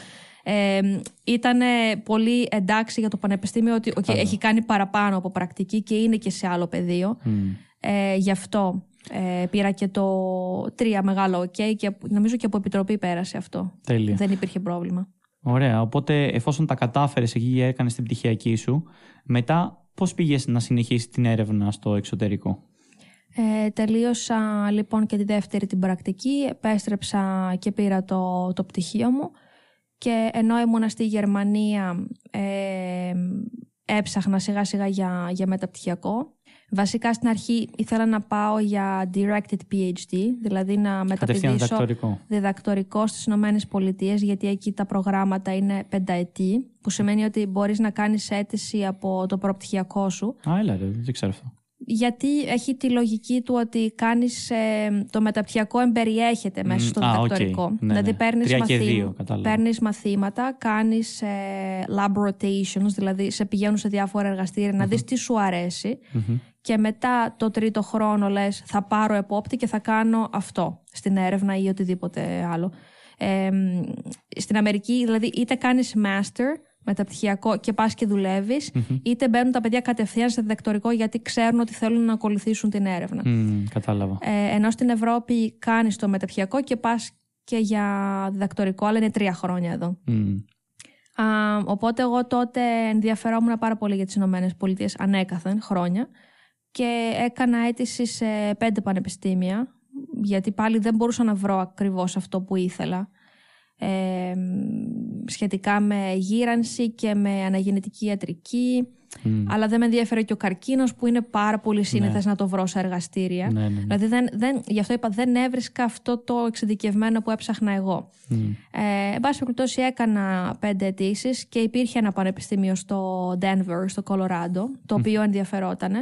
Ε, ήταν πολύ εντάξει για το πανεπιστήμιο ότι οκ, έχει κάνει παραπάνω από πρακτική και είναι και σε άλλο πεδίο. Μμ. Ε, γι' αυτό ε, πήρα και το τρία μεγάλο οκ και νομίζω και από επιτροπή πέρασε αυτό. Τέλεια. Δεν υπήρχε πρόβλημα. Ωραία. Οπότε, εφόσον τα κατάφερες εκεί και έκανες την πτυχιακή σου, μετά πώς πήγες να συνεχίσεις την έρευνα στο εξωτερικό; Ε, τελείωσα λοιπόν και τη δεύτερη την πρακτική, επέστρεψα και πήρα το, το πτυχίο μου και ενώ ήμουνα στη Γερμανία ε, έψαχνα σιγά σιγά για, για μεταπτυχιακό. Βασικά στην αρχή ήθελα να πάω για directed PhD, δηλαδή να Κατευθείαν μεταπηδήσω διδακτορικό. διδακτορικό στις Ηνωμένες Πολιτείες γιατί εκεί τα προγράμματα είναι πενταετή που σημαίνει ότι μπορείς να κάνεις αίτηση από το προπτυχιακό σου Α, έλα, ρε, δεν ξέρω αυτό. γιατί έχει τη λογική του ότι κάνεις ε, το μεταπτυχιακό εμπεριέχεται μέσα Μμ, στο α, οκ. διδακτορικό. Ναι, δηλαδή ναι. παίρνεις, Τρία και μαθή- δύο, κατάλαβα. παίρνεις μαθήματα, κάνεις ε, lab rotations, δηλαδή σε πηγαίνουν σε διάφορα εργαστήρια να δεις τι σου αρέσει Μμμ. Και μετά το τρίτο χρόνο λες θα πάρω επόπτη και θα κάνω αυτό στην έρευνα ή οτιδήποτε άλλο. Ε, μ, στην Αμερική δηλαδή είτε κάνεις master μεταπτυχιακό και πας και δουλεύεις είτε μπαίνουν τα παιδιά κατευθείαν σε διδακτορικό γιατί ξέρουν ότι θέλουν να ακολουθήσουν την έρευνα. Μμ, κατάλαβα. Ε, ενώ στην Ευρώπη κάνεις το μεταπτυχιακό και πας και για διδακτορικό αλλά είναι τρία χρόνια εδώ. Μμ. Α, οπότε εγώ τότε ενδιαφερόμουν πάρα πολύ για τις Ηνωμένες Πολιτείες ανέκαθεν χρόνια και έκανα αίτηση σε πέντε πανεπιστήμια γιατί πάλι δεν μπορούσα να βρω ακριβώς αυτό που ήθελα ε, σχετικά με γύρανση και με αναγεννητική ιατρική Μμ. αλλά δεν με ενδιαφέρει και ο καρκίνος που είναι πάρα πολύ σύνηθες να το βρω σε εργαστήρια Ναι, ναι, ναι. δηλαδή δεν, δεν, γι' αυτό είπα δεν έβρισκα αυτό το εξειδικευμένο που έψαχνα εγώ Μμ. ε, εν πάση περιπτώσει έκανα πέντε αιτήσεις και υπήρχε ένα πανεπιστήμιο στο Denver, στο Colorado, το οποίο ενδιαφερόταν.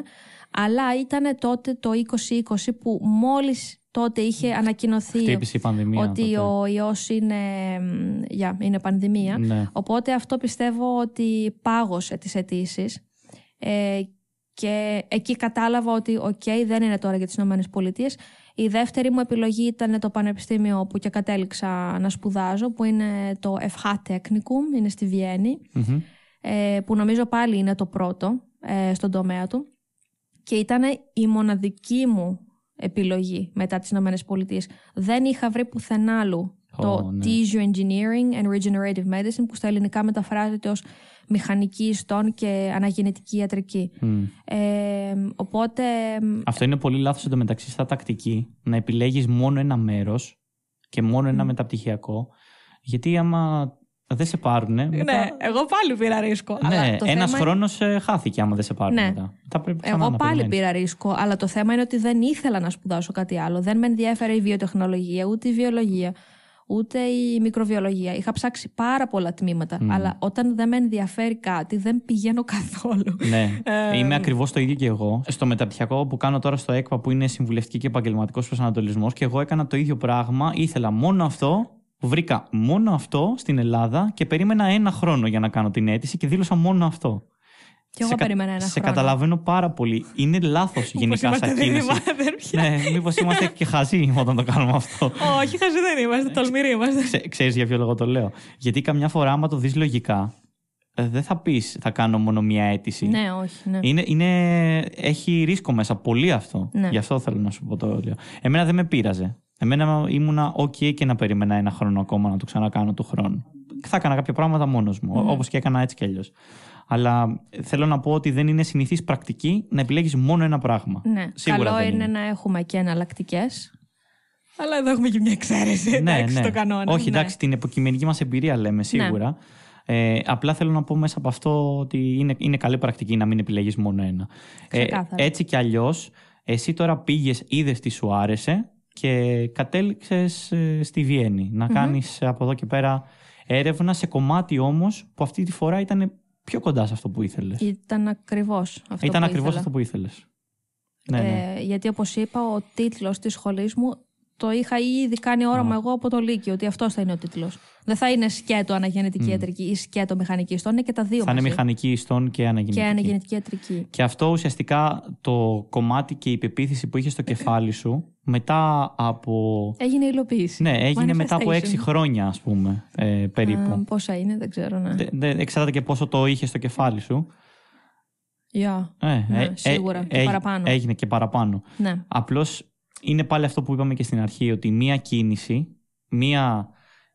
Αλλά ήταν τότε το 2020 που μόλις τότε είχε ανακοινωθεί Χτύπησε η πανδημία. ότι τότε. ο ιός είναι, μ, για, είναι πανδημία. Ναι. Οπότε αυτό πιστεύω ότι πάγωσε τις αιτήσεις. Ε, και εκεί κατάλαβα ότι οκ, δεν είναι τώρα για τις Ηνωμένες Πολιτείες. Η δεύτερη μου επιλογή ήταν το πανεπιστήμιο που και κατέληξα να σπουδάζω, που είναι το FH Technikum, είναι στη Βιέννη, Μμμ. ε, που νομίζω πάλι είναι το πρώτο ε, στον τομέα του. Και ήταν η μοναδική μου επιλογή μετά τις Ηνωμένες Πολιτείες. Δεν είχα βρει πουθενά άλλου το Ω, ναι. Tissue Engineering and Regenerative Medicine που στα ελληνικά μεταφράζεται ως μηχανική ιστών και αναγεννητική ιατρική. Μμ. Ε, οπότε μ, Αυτό είναι πολύ λάθος εντωμεταξύ στα τακτική να επιλέγεις μόνο ένα μέρος και μόνο ένα μεταπτυχιακό. Γιατί άμα δεν σε πάρουνε. Μετά... Ναι, εγώ πάλι πήρα ρίσκο. Ναι, αλλά το ένας θέμα- χρόνος χάθηκε άμα δεν σε πάρουν Ναι. μετά. Θα πρέπει ξανά Εγώ να πάλι περιμένεις. πήρα ρίσκο, αλλά το θέμα είναι ότι δεν ήθελα να σπουδάσω κάτι άλλο. Δεν με ενδιαφέρε η βιοτεχνολογία, ούτε η βιολογία, ούτε η μικροβιολογία. Είχα ψάξει πάρα πολλά τμήματα, αλλά όταν δεν με ενδιαφέρει κάτι, δεν πηγαίνω καθόλου. Ναι, Ε, είμαι ακριβώς το ίδιο και εγώ. Στο μεταπτυχιακό που κάνω τώρα στο ΕΚΠΑ, που είναι συμβουλευτική και επαγγελματικός προσανατολισμός, και εγώ έκανα το ίδιο πράγμα. Ήθελα μόνο αυτό. Βρήκα μόνο αυτό στην Ελλάδα και περίμενα ένα χρόνο για να κάνω την αίτηση και δήλωσα μόνο αυτό. Και εγώ σε κα- περίμενα ένα Σε χρόνο. καταλαβαίνω πάρα πολύ. Είναι λάθος γενικά είμαστε στα κίνηση. δίδυμα αδέρφια; ναι, μήπως είμαστε και χαζοί όταν το κάνουμε αυτό. Όχι, χαζοί δεν είμαστε, τολμηροί είμαστε. Ξέ, ξέρεις για ποιο λόγο το λέω. Γιατί καμιά φορά, άμα το δεις λογικά, ε, δεν θα πεις θα κάνω μόνο μία αίτηση. ναι, όχι, ναι. Είναι, είναι, έχει ρίσκο μέσα πολύ αυτό. Ναι. Γι' αυτό θέλω να σου πω το λέω. Εμένα δεν με πείραζε. Εμένα ήμουνα ok και να περίμενα ένα χρόνο ακόμα να το ξανακάνω του χρόνου. Θα έκανα κάποια πράγματα μόνος μου, Ναι. όπως και έκανα έτσι κι αλλιώς. Αλλά θέλω να πω ότι δεν είναι συνηθής πρακτική να επιλέγεις μόνο ένα πράγμα. Ναι, Σίγουρα καλό δεν είναι, να έχουμε και εναλλακτικές. Αλλά εδώ έχουμε και μια εξαίρεση. εντάξει, το κανόνα. Όχι, ναι. εντάξει, την υποκειμενική μας εμπειρία λέμε σίγουρα. Ε, απλά θέλω να πω μέσα από αυτό ότι είναι, είναι καλή πρακτική να μην επιλέγεις μόνο ένα. Ε, Ξεκάθαρα. έτσι κι αλλιώς, εσύ τώρα πήγες, είδες τι σου άρεσε και κατέληξες στη Βιέννη να κάνεις από εδώ και πέρα έρευνα σε κομμάτι όμως που αυτή τη φορά ήταν πιο κοντά σε αυτό που ήθελες. Ήταν ακριβώς αυτό Ήταν που ακριβώς ήθελα. αυτό που ήθελες. Ναι, ναι. Ε, γιατί όπως είπα, ο τίτλος της σχολής μου το είχα ήδη κάνει όραμα Α. εγώ από το Λύκειο, ότι αυτός θα είναι ο τίτλος. Δεν θα είναι σκέτο αναγεννητική Μμ. ιατρική ή σκέτο μηχανική ιστών, είναι και τα δύο Θα είναι μαζί. μηχανική ιστών και αναγεννητική. Και αναγεννητική ιατρική. Και αυτό ουσιαστικά το κομμάτι και η πεποίθηση που είχες στο κεφάλι σου μετά από. Έγινε υλοποίηση. Ναι, έγινε μετά από Manifestation. έξι χρόνια, ας πούμε, ε, περίπου. Α, πόσα είναι, δεν ξέρω. Ναι. Δε- δε- εξαρτάται και πόσο το είχες στο κεφάλι σου. Yeah. Ε, Ναι, σίγουρα. Και έγι- παραπάνω. Έγινε και παραπάνω. ναι. Απλώς είναι πάλι αυτό που είπαμε και στην αρχή, ότι μία κίνηση, μία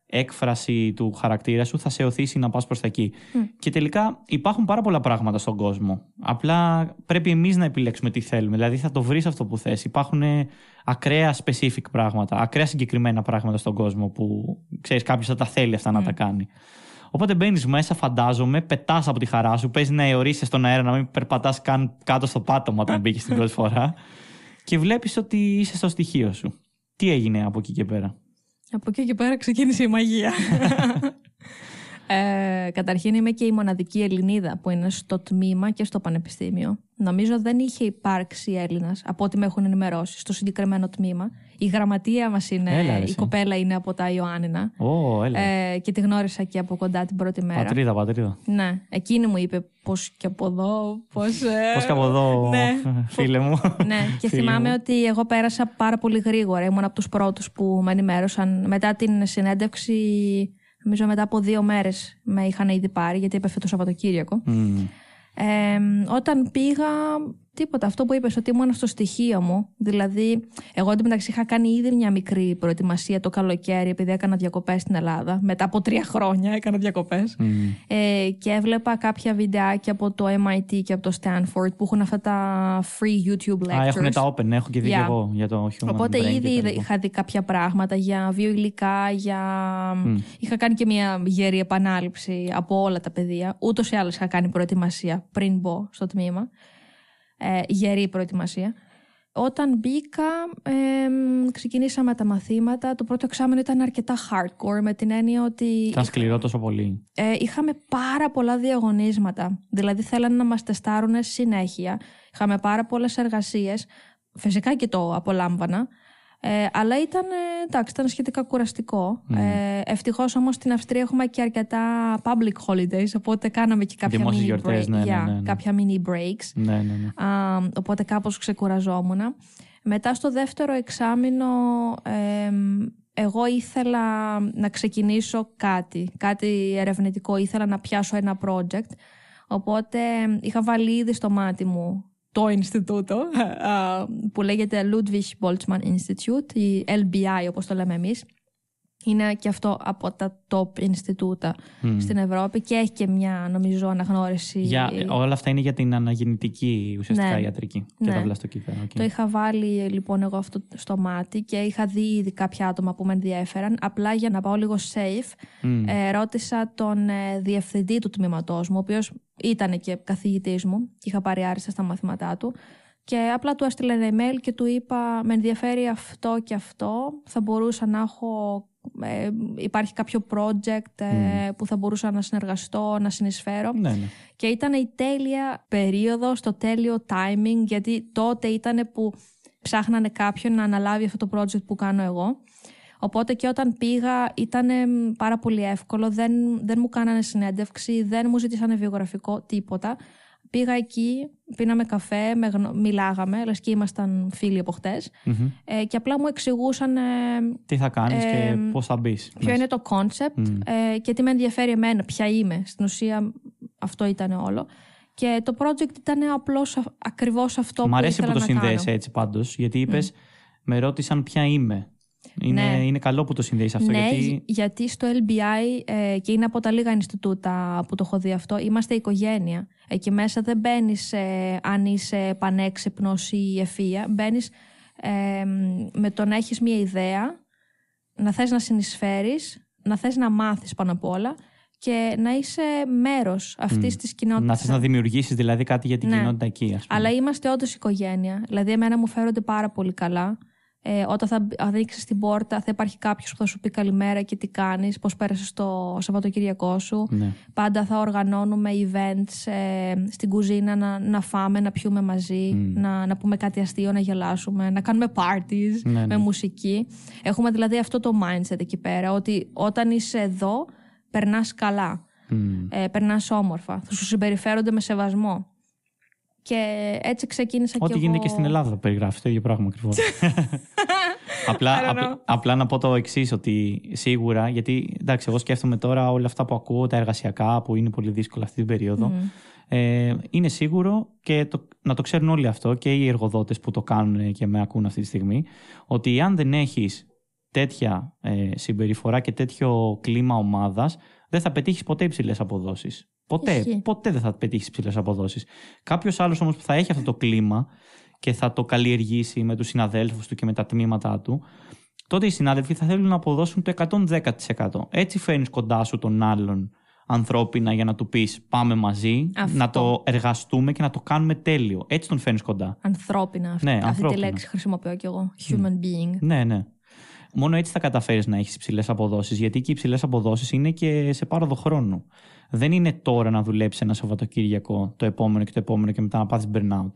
έκφραση του χαρακτήρα σου θα σε οθήσει να πας προς τα εκεί. Μμ. Και τελικά υπάρχουν πάρα πολλά πράγματα στον κόσμο. Απλά πρέπει εμείς να επιλέξουμε τι θέλουμε. Δηλαδή θα το βρεις αυτό που θες. Υπάρχουν ε, ακραία specific πράγματα, ακραία συγκεκριμένα πράγματα στον κόσμο που ξέρεις κάποιος θα τα θέλει αυτά να Μμ. τα κάνει. Οπότε μπαίνεις μέσα, φαντάζομαι, πετάς από τη χαρά σου, παίζει να αιωρείσαι στον αέρα, να μην περπατάς καν κάτω στο πάτωμα όταν μπήκες την πρώτη φορά. Και βλέπεις ότι είσαι στο στοιχείο σου. Τι έγινε από εκεί και πέρα; Από εκεί και πέρα ξεκίνησε η μαγεία. ε, καταρχήν είμαι και η μοναδική Ελληνίδα που είναι στο τμήμα και στο πανεπιστήμιο. Νομίζω δεν είχε υπάρξει Έλληνας από ό,τι με έχουν ενημερώσει στο συγκεκριμένο τμήμα. Η γραμματεία μας είναι, Έλα, ρε, η εσύ. κοπέλα είναι από τα Ιωάννινα Ω, έλα. ε, και τη γνώρισα και από κοντά την πρώτη μέρα. πατρίδα, πατρίδα. Ναι, εκείνη μου είπε πώς και από εδώ, πώς... Ε, Πώς και από εδώ, ναι. φίλε μου. Ναι, και Φίλη θυμάμαι μου. ότι εγώ πέρασα πάρα πολύ γρήγορα. Ήμουν από τους πρώτους που με ενημέρωσαν. Μετά την συνέντευξη, νομίζω μετά από δύο μέρες με είχαν ήδη πάρει, γιατί έπεφε το Σαββατοκύριακο. Μμ. Ε, όταν πήγα, τίποτα. Αυτό που είπες ότι ήμουν στο στοιχείο μου. Δηλαδή, εγώ εντωμεταξύ είχα κάνει ήδη μια μικρή προετοιμασία το καλοκαίρι, επειδή έκανα διακοπές στην Ελλάδα. Μετά από τρία χρόνια έκανα διακοπές. Μμ. Ε, και έβλεπα κάποια βιντεάκια από το MIT και από το Stanford που έχουν αυτά τα free YouTube lectures. Α, έχουν τα open, έχω και δει Yeah. και εγώ για το human Οπότε brain και ήδη τα είδα- λοιπά. είχα δει κάποια πράγματα για βιοηλικά, για... Μμ. Είχα κάνει και μια γερή επανάληψη από όλα τα παιδεία. Ούτως ή άλλως είχα κάνει προετοιμασία πριν μπω στο τμήμα. Ε, γερή προετοιμασία. Όταν μπήκα, εμ, ξεκινήσαμε τα μαθήματα. Το πρώτο εξάμενο ήταν αρκετά hardcore με την έννοια ότι Ήταν σκληρό τόσο πολύ. ε, είχαμε πάρα πολλά διαγωνίσματα. Δηλαδή θέλανε να μας τεστάρουν συνέχεια. Είχαμε πάρα πολλές εργασίες. Φυσικά και το απολάμβανα. Ε, αλλά ήταν, ε, εντάξει, ήταν σχετικά κουραστικό. Μμμ. Ε, Ευτυχώς όμως στην Αυστρία έχουμε και αρκετά public holidays, οπότε κάναμε και κάποια Δημόσιες mini, γιορτές, break- ναι, ναι, yeah, ναι, ναι. κάποια mini breaks. Ναι, ναι, ναι. Α, οπότε κάπως ξεκουραζόμουν. Μετά στο δεύτερο εξάμεινο εμ, εγώ ήθελα να ξεκινήσω κάτι, κάτι ερευνητικό, ήθελα να πιάσω ένα project. Οπότε είχα βάλει ήδη στο μάτι μου το Ινστιτούτο α, που λέγεται Ludwig Boltzmann Institute, η LBI όπως το λέμε εμείς. Είναι και αυτό από τα top Ινστιτούτα Μμ. στην Ευρώπη και έχει και μια νομίζω αναγνώριση. Για, όλα αυτά είναι για την αναγεννητική ουσιαστικά Ναι. ιατρική και Ναι. τα βλαστοκύτταρα. οκ. Το είχα βάλει λοιπόν εγώ αυτό στο μάτι και είχα δει ήδη κάποια άτομα που με ενδιέφεραν. Απλά για να πάω λίγο safe, Μμ. ε, ρώτησα τον ε, διευθυντή του τμήματός μου, ο οποίος ήταν και καθηγητής μου και είχα πάρει άριστα στα μαθήματά του. Και απλά του έστειλα ένα email και του είπα με ενδιαφέρει αυτό και αυτό. Θα μπορούσα να έχω... ε, υπάρχει κάποιο project ε, που θα μπορούσα να συνεργαστώ, να συνεισφέρω. Ναι, ναι. Και ήταν η τέλεια περίοδο, το τέλειο timing, γιατί τότε ήταν που ψάχνανε κάποιον να αναλάβει αυτό το project που κάνω εγώ. Οπότε και όταν πήγα ήταν εμ, πάρα πολύ εύκολο, δεν, δεν μου κάνανε συνέντευξη, δεν μου ζήτησανε βιογραφικό, τίποτα. Πήγα εκεί, πίναμε καφέ, με γνω- μιλάγαμε, λες και ήμασταν φίλοι από χτες. Μμμ. Ε, και απλά μου εξηγούσαν ε, Τι θα κάνεις Ε, και πώς θα μπεις. ποιο είναι το concept Μμ. ε, και τι με ενδιαφέρει εμένα, ποια είμαι. Στην ουσία αυτό ήταν όλο. Και το project ήταν απλώς α- ακριβώς αυτό Μ' που αρέσει που ήθελα το να συνδέεσαι κάνω. έτσι πάντως, γιατί είπες με ρώτησαν ποια είμαι. Είναι, Ναι. είναι καλό που το συνδέεις αυτό, ναι, γιατί... γι- γιατί στο LBI ε, και είναι από τα λίγα Ινστιτούτα που το έχω δει αυτό, είμαστε οικογένεια. Εκεί μέσα δεν μπαίνεις αν είσαι πανέξυπνος ή ευφύα. Μπαίνεις με το να έχεις μία ιδέα, να θες να συνεισφέρεις, να θες να μάθεις πάνω απ' όλα και να είσαι μέρος αυτής Μμ. της κοινότητας. Να θες να δημιουργήσεις δηλαδή κάτι για την Ναι. κοινότητα εκεί, ας πούμε. Αλλά είμαστε όντως οικογένεια. Δηλαδή, εμένα μου φέρονται πάρα πολύ καλά. Ε, όταν θα ανοίξει την πόρτα, θα υπάρχει κάποιος που θα σου πει καλημέρα και τι κάνεις, πώς πέρασες το Σαββατοκύριακό σου. Ναι. Πάντα θα οργανώνουμε events ε, στην κουζίνα να, να φάμε, να πιούμε μαζί, να, να πούμε κάτι αστείο, να γελάσουμε, να κάνουμε parties Ναι, ναι. με μουσική. Έχουμε δηλαδή αυτό το mindset εκεί πέρα, ότι όταν είσαι εδώ, περνάς καλά. Μμ. Ε, περνάς όμορφα. Θα σου συμπεριφέρονται με σεβασμό. Και έτσι ξεκίνησα Ό,τι και γίνεται εγώ... και στην Ελλάδα περιγράφεις το ίδιο πράγμα ακριβώς. απλά, I don't know. απλά, απλά να πω το εξής, ότι σίγουρα, γιατί εντάξει, εγώ σκέφτομαι τώρα όλα αυτά που ακούω, τα εργασιακά που είναι πολύ δύσκολα αυτή την περίοδο. Ε, είναι σίγουρο και το, να το ξέρουν όλοι αυτό και οι εργοδότες που το κάνουν και με ακούν αυτή τη στιγμή, ότι αν δεν έχεις τέτοια ε, συμπεριφορά και τέτοιο κλίμα ομάδας, δεν θα πετύχεις ποτέ υψηλές αποδόσεις. Ποτέ, Ισχύει. ποτέ δεν θα πετύχεις υψηλές αποδόσεις. Κάποιος άλλος όμως που θα έχει αυτό το κλίμα και θα το καλλιεργήσει με τους συναδέλφους του και με τα τμήματά του, τότε οι συνάδελφοι θα θέλουν να αποδώσουν το 110%. Έτσι φέρνεις κοντά σου τον άλλον ανθρώπινα για να του πεις πάμε μαζί, Αυτό. να το εργαστούμε και να το κάνουμε τέλειο. Έτσι τον φέρνεις κοντά. Ανθρώπινα. Αυτή, Ναι, αυτή τη ανθρώπινα. λέξη χρησιμοποιώ κι εγώ. Human being. Ναι, ναι. Μόνο έτσι θα καταφέρεις να έχεις υψηλές αποδόσεις. Γιατί και οι υψηλές αποδόσεις είναι και σε πάροδο χρόνου. Δεν είναι τώρα να δουλέψεις ένα Σαββατοκύριακο, το επόμενο και το επόμενο και μετά να πάθεις burnout.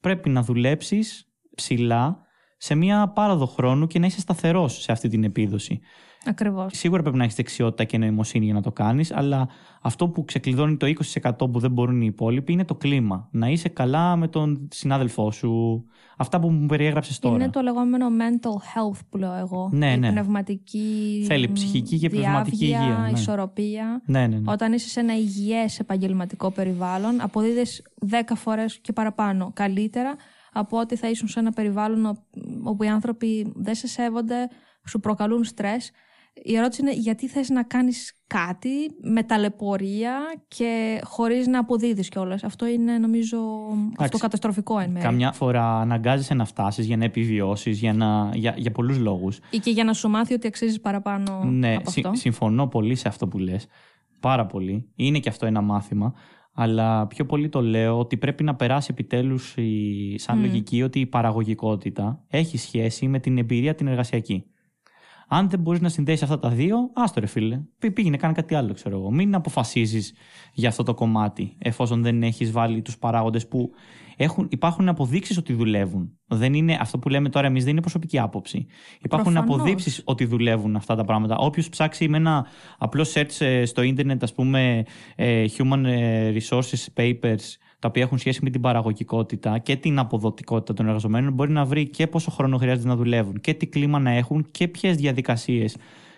Πρέπει να δουλέψεις ψηλά σε μία πάροδο χρόνου και να είσαι σταθερός σε αυτή την επίδοση. Ακριβώς. Σίγουρα πρέπει να έχεις δεξιότητα και νοημοσύνη για να το κάνεις, αλλά αυτό που ξεκλειδώνει το 20% που δεν μπορούν οι υπόλοιποι είναι το κλίμα. Να είσαι καλά με τον συνάδελφό σου. Αυτά που μου περιέγραψες τώρα. Είναι το λεγόμενο mental health που λέω εγώ. Ναι, η ναι. πνευματική. Θέλει ψυχική και πνευματική διάβγεια, υγεία, ναι. ισορροπία. Ναι, ναι, ναι. Όταν είσαι σε ένα υγιές επαγγελματικό περιβάλλον, αποδίδεις 10 φορές και παραπάνω καλύτερα από ότι θα ήσουν σε ένα περιβάλλον ο- όπου οι άνθρωποι δεν σε σέβονται, σου προκαλούν στρες. Η ερώτηση είναι γιατί θες να κάνεις κάτι με ταλαιπωρία και χωρίς να αποδίδεις κιόλας. Αυτό είναι νομίζω αυτό καταστροφικό εν μέρει. Καμιά φορά αναγκάζεσαι να φτάσεις για να επιβιώσεις, για, να... για, για πολλούς λόγους. Ή και για να σου μάθει ότι αξίζεις παραπάνω Ναι, από συ- αυτό. συμφωνώ πολύ σε αυτό που λες. Πάρα πολύ. Είναι και αυτό ένα μάθημα. Αλλά πιο πολύ το λέω ότι πρέπει να περάσει επιτέλους σαν λογική ότι η παραγωγικότητα έχει σχέση με την εμπειρία την εργασιακή. Αν δεν μπορείς να συνδέσεις αυτά τα δύο, άστο ρε φίλε. Πή- Πήγαινε, κάνε κάτι άλλο, ξέρω εγώ. Μην αποφασίζεις για αυτό το κομμάτι, εφόσον δεν έχεις βάλει τους παράγοντες που έχουν, υπάρχουν αποδείξεις ότι δουλεύουν. Δεν είναι αυτό που λέμε τώρα εμείς, δεν είναι προσωπική άποψη. Υπάρχουν Προφανώς. αποδείξεις ότι δουλεύουν αυτά τα πράγματα. Όποιος ψάξει με ένα απλό search ε, στο ίντερνετ, ας πούμε, ε, human ε, resources papers, τα οποία έχουν σχέση με την παραγωγικότητα και την αποδοτικότητα των εργαζομένων, μπορεί να βρει και πόσο χρόνο χρειάζεται να δουλεύουν και τι κλίμα να έχουν και ποιες διαδικασίες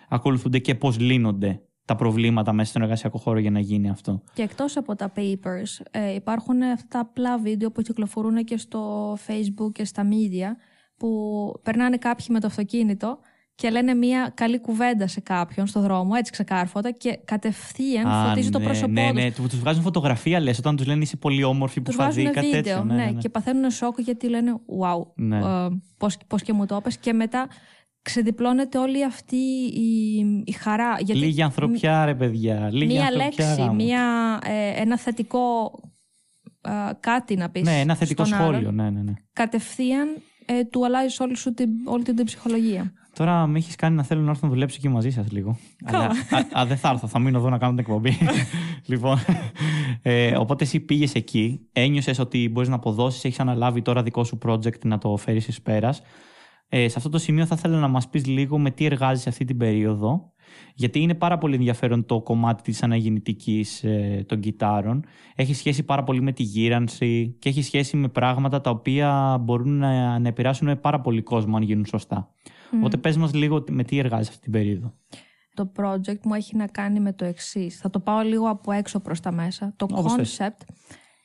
ακολουθούνται και πώς λύνονται τα προβλήματα μέσα στον εργασιακό χώρο για να γίνει αυτό. Και εκτός από τα papers, ε, υπάρχουν αυτά τα απλά βίντεο που κυκλοφορούν και στο facebook και στα media, που περνάνε κάποιοι με το αυτοκίνητο και λένε μια καλή κουβέντα σε κάποιον στο δρόμο, έτσι ξεκάρφωτα, και κατευθείαν Α, φωτίζει το ναι, πρόσωπό ναι, τους. ναι, του τους βγάζουν φωτογραφία, λες, όταν τους λένε είσαι πολύ όμορφη που Τους θα δει βάζουν κάτι βίντεο, τέτοιο. ναι, και παθαίνουν σοκ γιατί λένε wow, Ναι. ε, πώς, πώς και μου το είπες. Και μετά ξεδιπλώνεται όλη αυτή η, η χαρά. Γιατί Λίγη ανθρωπιά, ρε παιδιά. Λίγη μία ανθρωπιά, λέξη, γάμος. μία, ε, ένα θετικό ε, κάτι να πεις Ναι, ένα θετικό στον σχόλιο. άλλον, Ναι, ναι, ναι. κατευθείαν ε, του αλλάζει όλη, σου την, όλη την, την ψυχολογία. Τώρα με έχεις κάνει να θέλω να έρθω να δουλέψω εκεί μαζί σας λίγο. Καλά. Αλλά, α, α, δεν θα έρθω, θα μείνω εδώ να κάνω την εκπομπή. λοιπόν, ε, οπότε εσύ πήγες εκεί, ένιωσες ότι μπορείς να αποδώσεις, έχεις αναλάβει τώρα δικό σου project να το φέρεις εις πέρας. Ε, σε αυτό το σημείο θα ήθελα να μας πεις λίγο με τι εργάζεσαι αυτή την περίοδο. Γιατί είναι πάρα πολύ ενδιαφέρον το κομμάτι της αναγεννητικής ε, των κιτάρων. Έχει σχέση πάρα πολύ με τη γύρανση και έχει σχέση με πράγματα τα οποία μπορούν να, να επηρεάσουν πάρα πολύ κόσμο αν γίνουν σωστά. Οπότε πες μας λίγο με τι εργάζεσαι αυτή την περίοδο. Το project μου έχει να κάνει με το εξής. Θα το πάω λίγο από έξω προς τα μέσα. Το Όπως θες. concept,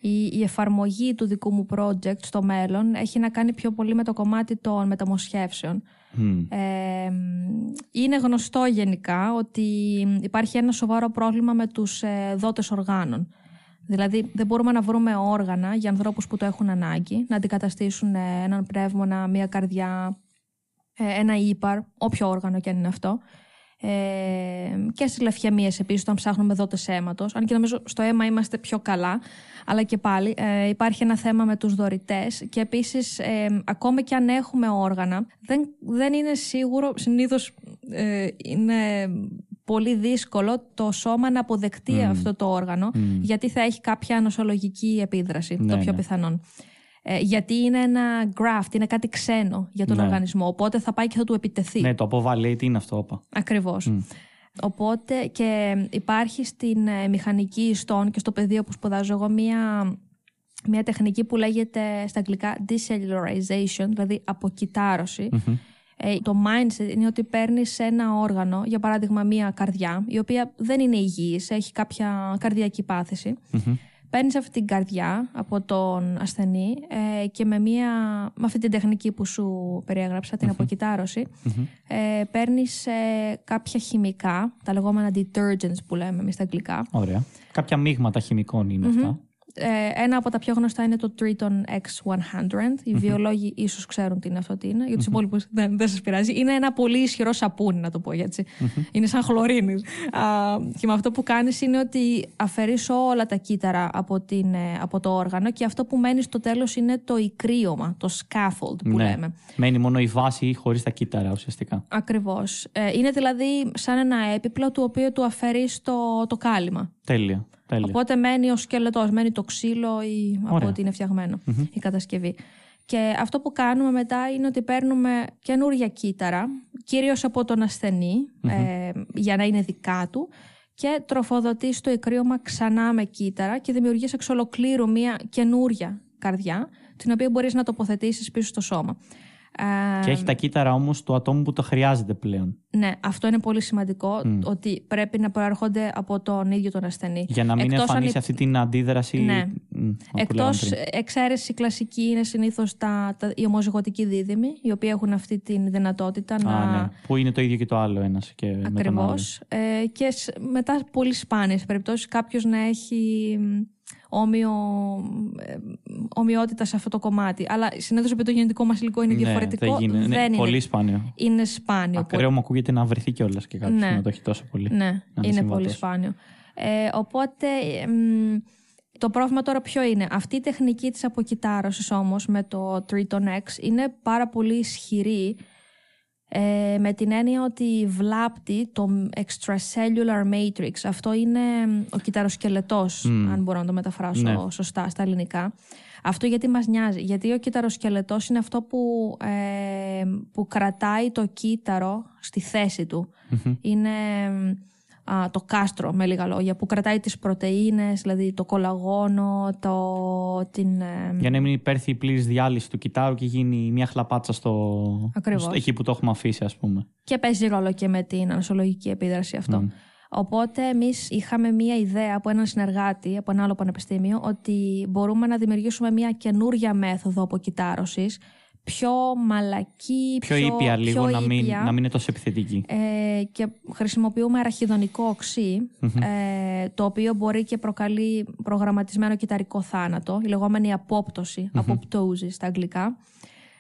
η, η εφαρμογή του δικού μου project στο μέλλον έχει να κάνει πιο πολύ με το κομμάτι των μεταμοσχεύσεων. Μμ. Ε, είναι γνωστό γενικά ότι υπάρχει ένα σοβαρό πρόβλημα με τους ε, δότες οργάνων. Δηλαδή δεν μπορούμε να βρούμε όργανα για ανθρώπους που το έχουν ανάγκη, να αντικαταστήσουν ε, έναν πνεύμονα, μία καρδιά, ε, ένα ύπαρ, όποιο όργανο και αν είναι αυτό. Ε, και στις λαφιαμίε επίσης, όταν ψάχνουμε δότες αίματος. Αν και νομίζω στο αίμα είμαστε πιο καλά. Αλλά και πάλι ε, υπάρχει ένα θέμα με τους δωρητές. Και επίσης, ε, ακόμα και αν έχουμε όργανα, δεν, δεν είναι σίγουρο. Συνήθως ε, είναι πολύ δύσκολο το σώμα να αποδεκτεί αυτό το όργανο, γιατί θα έχει κάποια νοσολογική επίδραση, το ναι, πιο ναι. πιθανόν. Ε, γιατί είναι ένα graft, είναι κάτι ξένο για τον ναι. οργανισμό. Οπότε θα πάει και θα του επιτεθεί. Ναι, το αποβαλεί, τι είναι αυτό, όπα. Ακριβώς. Οπότε και υπάρχει στην ε, μηχανική ιστών και στο πεδίο που σπουδάζω εγώ μία, μία τεχνική που λέγεται στα αγγλικά decellularization, δηλαδή ε, το mindset είναι ότι παίρνεις ένα όργανο, για παράδειγμα μία καρδιά, η οποία δεν είναι υγιής, έχει κάποια καρδιακή πάθηση. Mm-hmm. Παίρνεις αυτή την καρδιά από τον ασθενή ε, και με, μία, με αυτή την τεχνική που σου περιέγραψα, την αποκυτάρωση, ε, παίρνεις ε, κάποια χημικά, τα λεγόμενα detergents που λέμε εμείς στα αγγλικά. Ωραία. Κάποια μείγματα χημικών είναι αυτά. Ε, ένα από τα πιο γνωστά είναι το Triton X100. Οι βιολόγοι ίσως ξέρουν τι είναι αυτό τι είναι. Για τους υπόλοιπους δεν, δεν σας πειράζει. Είναι ένα πολύ ισχυρό σαπούνι, να το πω έτσι. Είναι σαν χλωρίνης. και με αυτό που κάνεις είναι ότι αφαιρείς όλα τα κύτταρα από, την, ε, από το όργανο και αυτό που μένει στο τέλος είναι το ικρίωμα, το scaffold που ναι. λέμε. Μένει μόνο η βάση χωρίς τα κύτταρα ουσιαστικά. Ακριβώς. Ε, είναι δηλαδή σαν ένα έπιπλο του οποίου του αφαιρείς το, το κάλυμα. Τέλεια. Οπότε μένει ο σκελετός, μένει το ξύλο ή από ό,τι είναι η κατασκευή. Και αυτό που κάνουμε μετά είναι ότι παίρνουμε καινούργια κύτταρα, κυρίως από τον ασθενη ε, για να είναι δικά του, και τροφοδοτείς το ικρίωμα ξανά με κύτταρα και δημιουργείς εξ ολοκλήρου μια καινούρια καρδιά, την οποία μπορείς να τοποθετήσεις πίσω στο σώμα. Και έχει τα κύτταρα όμως του ατόμου που το χρειάζεται πλέον. Ναι, αυτό είναι πολύ σημαντικό. Ότι πρέπει να προέρχονται από τον ίδιο τον ασθενή. Για να μην εμφανίσει αυτή την αντίδραση. Ναι. Εκτός εξαίρεση κλασική είναι συνήθως οι ομοζυγωτικοί δίδυμοι, οι οποίοι έχουν αυτή τη δυνατότητα Α, να. Ναι. Που είναι το ίδιο και το άλλο ένας και Ακριβώς. Ε, και μετά πολύ σπάνιες περιπτώσεις κάποιος να έχει όμοιο, ε, ομοιότητα σε αυτό το κομμάτι. Αλλά συνέδριο επειδή το γενετικό μας υλικό είναι ναι, διαφορετικό. Δεν, είναι, δεν πολύ είναι, σπάνιο. Είναι σπάνιο. Ακραίο μου ακούγεται να βρεθεί κιόλας και κάποιος ναι. να το έχει τόσο πολύ. Ναι, είναι πολύ σπάνιο. Ε, οπότε. το πρόβλημα τώρα ποιο είναι; Αυτή η τεχνική της αποκυτάρωσης όμως με το Triton X είναι πάρα πολύ ισχυρή ε, με την έννοια ότι βλάπτει το extracellular matrix. Αυτό είναι ο κυταροσκελετός, αν μπορώ να το μεταφράσω ναι. σωστά στα ελληνικά. Αυτό γιατί μας νοιάζει; Γιατί ο κυταροσκελετός είναι αυτό που, ε, που κρατάει το κύτταρο στη θέση του. Είναι α, το κάστρο με λίγα λόγια που κρατάει τις πρωτεΐνες, δηλαδή το κολαγόνο, το, την... Ε, Για να μην υπέρθει η πλήρης διάλυση του κυτάρου και γίνει μια χλαπάτσα στο, στο, εκεί που το έχουμε αφήσει ας πούμε. Και παίζει ρόλο και με την ανοσολογική επίδραση αυτό. Οπότε εμείς είχαμε μία ιδέα από έναν συνεργάτη από ένα άλλο πανεπιστήμιο ότι μπορούμε να δημιουργήσουμε μία καινούρια μέθοδο αποκυτάρωσης πιο μαλακή, πιο, πιο ήπια λίγο, να, μην, να μην είναι τόσο επιθετική. Ε, και χρησιμοποιούμε αραχιδονικό ε, το οποίο μπορεί και προκαλεί προγραμματισμένο κυταρικό θάνατο, η λεγόμενη απόπτωση, αποπτώση στα αγγλικά.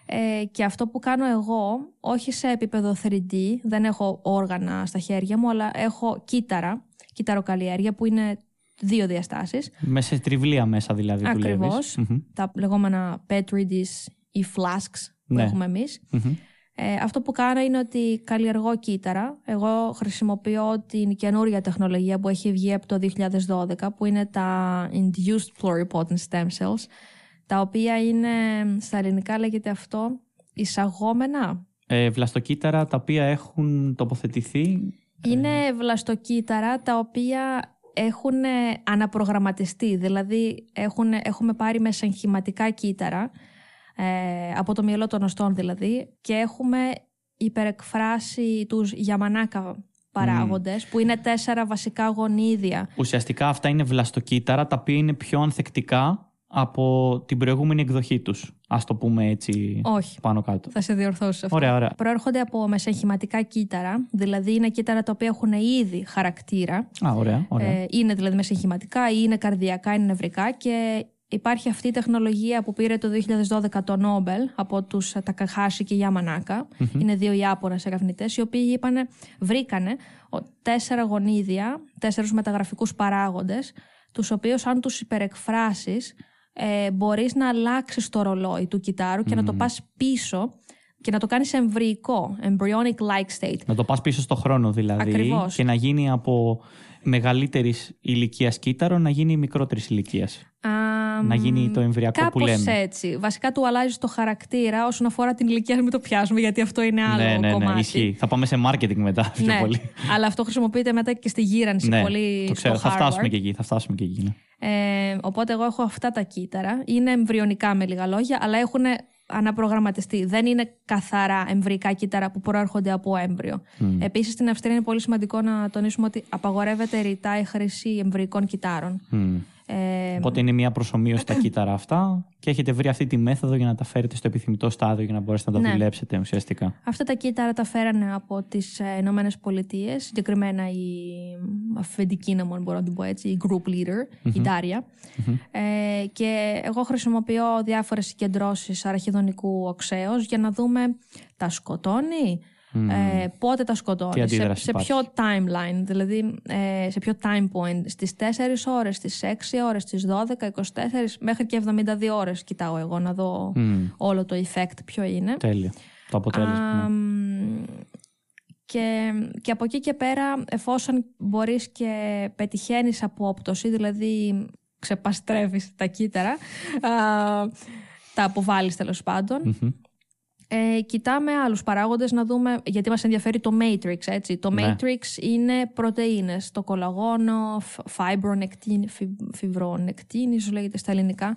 Ε, και αυτό που κάνω εγώ, όχι σε επίπεδο 3D, δεν έχω όργανα στα χέρια μου, αλλά έχω κύτταρα, κυταροκαλλιέργεια που είναι δύο διαστάσεις. Μέσα σε τριβλία μέσα δηλαδή Ακριβώς, τα λεγόμενα petri dish ή flasks που ναι. έχουμε Ε, αυτό που κάνω είναι ότι καλλιεργώ κύτταρα. Εγώ χρησιμοποιώ την καινούρια τεχνολογία που έχει βγει από το 2012 που είναι τα Induced Pluripotent Stem Cells τα οποία είναι, στα ελληνικά λέγεται αυτό, εισαγόμενα. Ε, βλαστοκύτταρα τα οποία έχουν τοποθετηθεί. Είναι βλαστοκύτταρα τα οποία έχουν αναπρογραμματιστεί, δηλαδή έχουν, έχουμε πάρει μεσαγχηματικά κύτταρα ε, από το μυαλό των οστών δηλαδή, και έχουμε υπερεκφράσει τους γιαμανάκα παράγοντες, που είναι τέσσερα βασικά γονίδια. Ουσιαστικά αυτά είναι βλαστοκύτταρα, τα οποία είναι πιο ανθεκτικά από την προηγούμενη εκδοχή τους. Α το πούμε έτσι Όχι. πάνω κάτω. Θα σε διορθώσω αυτό. Ωραία, ωραία. Προέρχονται από μεσαγχηματικά κύτταρα, δηλαδή είναι κύτταρα τα οποία έχουν ήδη χαρακτήρα. Α, ωραία, ωραία. Ε, είναι δηλαδή μεσαγχηματικά ή είναι καρδιακά, είναι νευρικά και υπάρχει αυτή η τεχνολογία που πήρε το 2012 το Νόμπελ από τους Τακαχάση και Γιαμανάκα. Είναι δύο Ιάπωνες ερευνητές, οι οποίοι είπανε, βρήκανε τέσσερα γονίδια, τέσσερους μεταγραφικούς παράγοντες, τους οποίους αν τους υπερεκφράσεις ε, μπορείς να αλλάξεις το ρολόι του κυτάρου και να το πας πίσω και να το κάνεις εμβρυϊκό, embryonic-like state. Να το πας πίσω στο χρόνο δηλαδή Ακριβώς. και να γίνει από μεγαλύτερης ηλικίας κύτταρο να γίνει μικρότερης ηλικίας. Να γίνει το εμβριακό που λέμε. Κάπως έτσι. Βασικά του αλλάζει το χαρακτήρα όσον αφορά την ηλικία, μην το πιάσουμε γιατί αυτό είναι άλλο ναι, ναι, κομμάτι. Ναι, ισχύει. Θα πάμε σε marketing μετά πιο ναι, πολύ. αλλά αυτό χρησιμοποιείται μετά και στη γύρανση ναι, πολύ το ξέρω. στο θα φτάσουμε Harvard. και εκεί. Θα φτάσουμε και εκεί ναι. ε, οπότε εγώ έχω αυτά τα κύτταρα. Είναι εμβριονικά με λίγα λόγια, αλλά έχουν αναπρογραμματιστεί. Δεν είναι καθαρά εμβρυϊκά κύτταρα που προέρχονται από έμβριο. Mm. Επίσης, στην Αυστρία είναι πολύ σημαντικό να τονίσουμε ότι απαγορεύεται ρητά η χρήση εμβρυϊκών κυτάρων. Mm. Ε, Οπότε είναι μια προσωμείωση στα κύτταρα αυτά και έχετε βρει αυτή τη μέθοδο για να τα φέρετε στο επιθυμητό στάδιο για να μπορέσετε να τα Ναι. δουλέψετε ουσιαστικά. Αυτά τα κύτταρα τα φέρανε από τις Ηνωμένες Πολιτείες, συγκεκριμένα η αφεντική, να μπορώ να την πω έτσι, η group leader, η Ντάρια. Ε, και εγώ χρησιμοποιώ διάφορες συγκεντρώσεις αραχιδονικού οξέως για να δούμε τα σκοτώνει, ε, πότε τα Τι σκοτώνει, σε, αντίδραση σε ποιο timeline, δηλαδή ε, σε ποιο time point, στις 4 ώρες, στις 6 ώρες, στις 12, 24, μέχρι και 72 ώρες κοιτάω εγώ να δω Mm. όλο το effect ποιο είναι. Τέλειο. Το αποτέλεσμα. ναι. Αμ, και, και από εκεί και πέρα, εφόσον μπορείς και πετυχαίνεις απόπτωση, δηλαδή ξεπαστρεύεις τα κύτταρα, α, τα αποβάλλεις τέλος πάντων, Μμμ. Ε, κοιτάμε άλλους παράγοντες να δούμε, γιατί μας ενδιαφέρει το matrix, έτσι. Το Ναι. matrix είναι πρωτεΐνες, το κολαγόνο, fibronectin, fibronectin, ίσως λέγεται στα ελληνικά,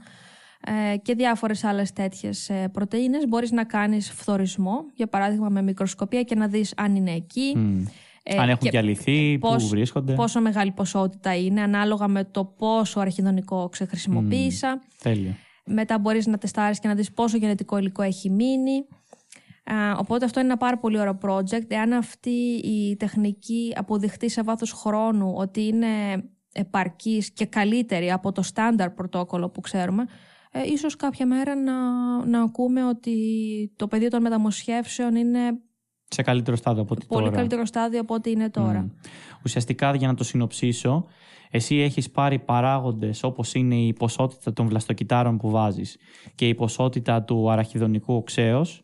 ε, και διάφορες άλλες τέτοιες ε, πρωτεΐνες. Μπορείς να κάνεις φθορισμό, για παράδειγμα με μικροσκοπία και να δεις αν είναι εκεί. Μμ. Ε, Αν έχουν και διαλυθεί, πού πώς- βρίσκονται. Πόσο μεγάλη ποσότητα είναι, ανάλογα με το πόσο αρχιδονικό ξεχρησιμοποίησα. Τέλειο. Μετά μπορείς να τεστάρεις και να δεις πόσο γενετικό υλικό έχει μείνει. Α, οπότε αυτό είναι ένα πάρα πολύ ωραίο project. Εάν αυτή η τεχνική αποδειχτεί σε βάθος χρόνου ότι είναι επαρκής και καλύτερη από το στάνταρ πρωτόκολλο που ξέρουμε, ε, ίσως κάποια μέρα να, να ακούμε ότι το πεδίο των μεταμοσχεύσεων είναι Σε καλύτερο στάδιο από ό,τι πολύ τώρα. καλύτερο στάδιο από ό,τι είναι τώρα. Μμ. Ουσιαστικά, για να το συνοψίσω, εσύ έχεις πάρει παράγοντες όπως είναι η ποσότητα των βλαστοκυτάρων που βάζεις και η ποσότητα του αραχιδονικού οξέως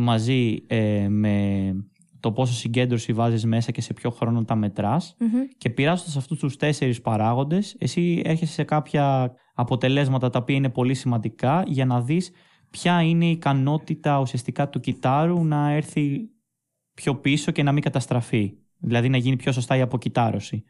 μαζί ε, με το πόσο συγκέντρωση βάζεις μέσα και σε ποιο χρόνο τα μετράς Μμμ. και πειράζοντας αυτούς τους τέσσερις παράγοντες εσύ έρχεσαι σε κάποια αποτελέσματα τα οποία είναι πολύ σημαντικά για να δεις ποια είναι η ικανότητα ουσιαστικά του κυτάρου να έρθει πιο πίσω και να μην καταστραφεί. Δηλαδή να γίνει πιο σωστά η αποκυτάρωση.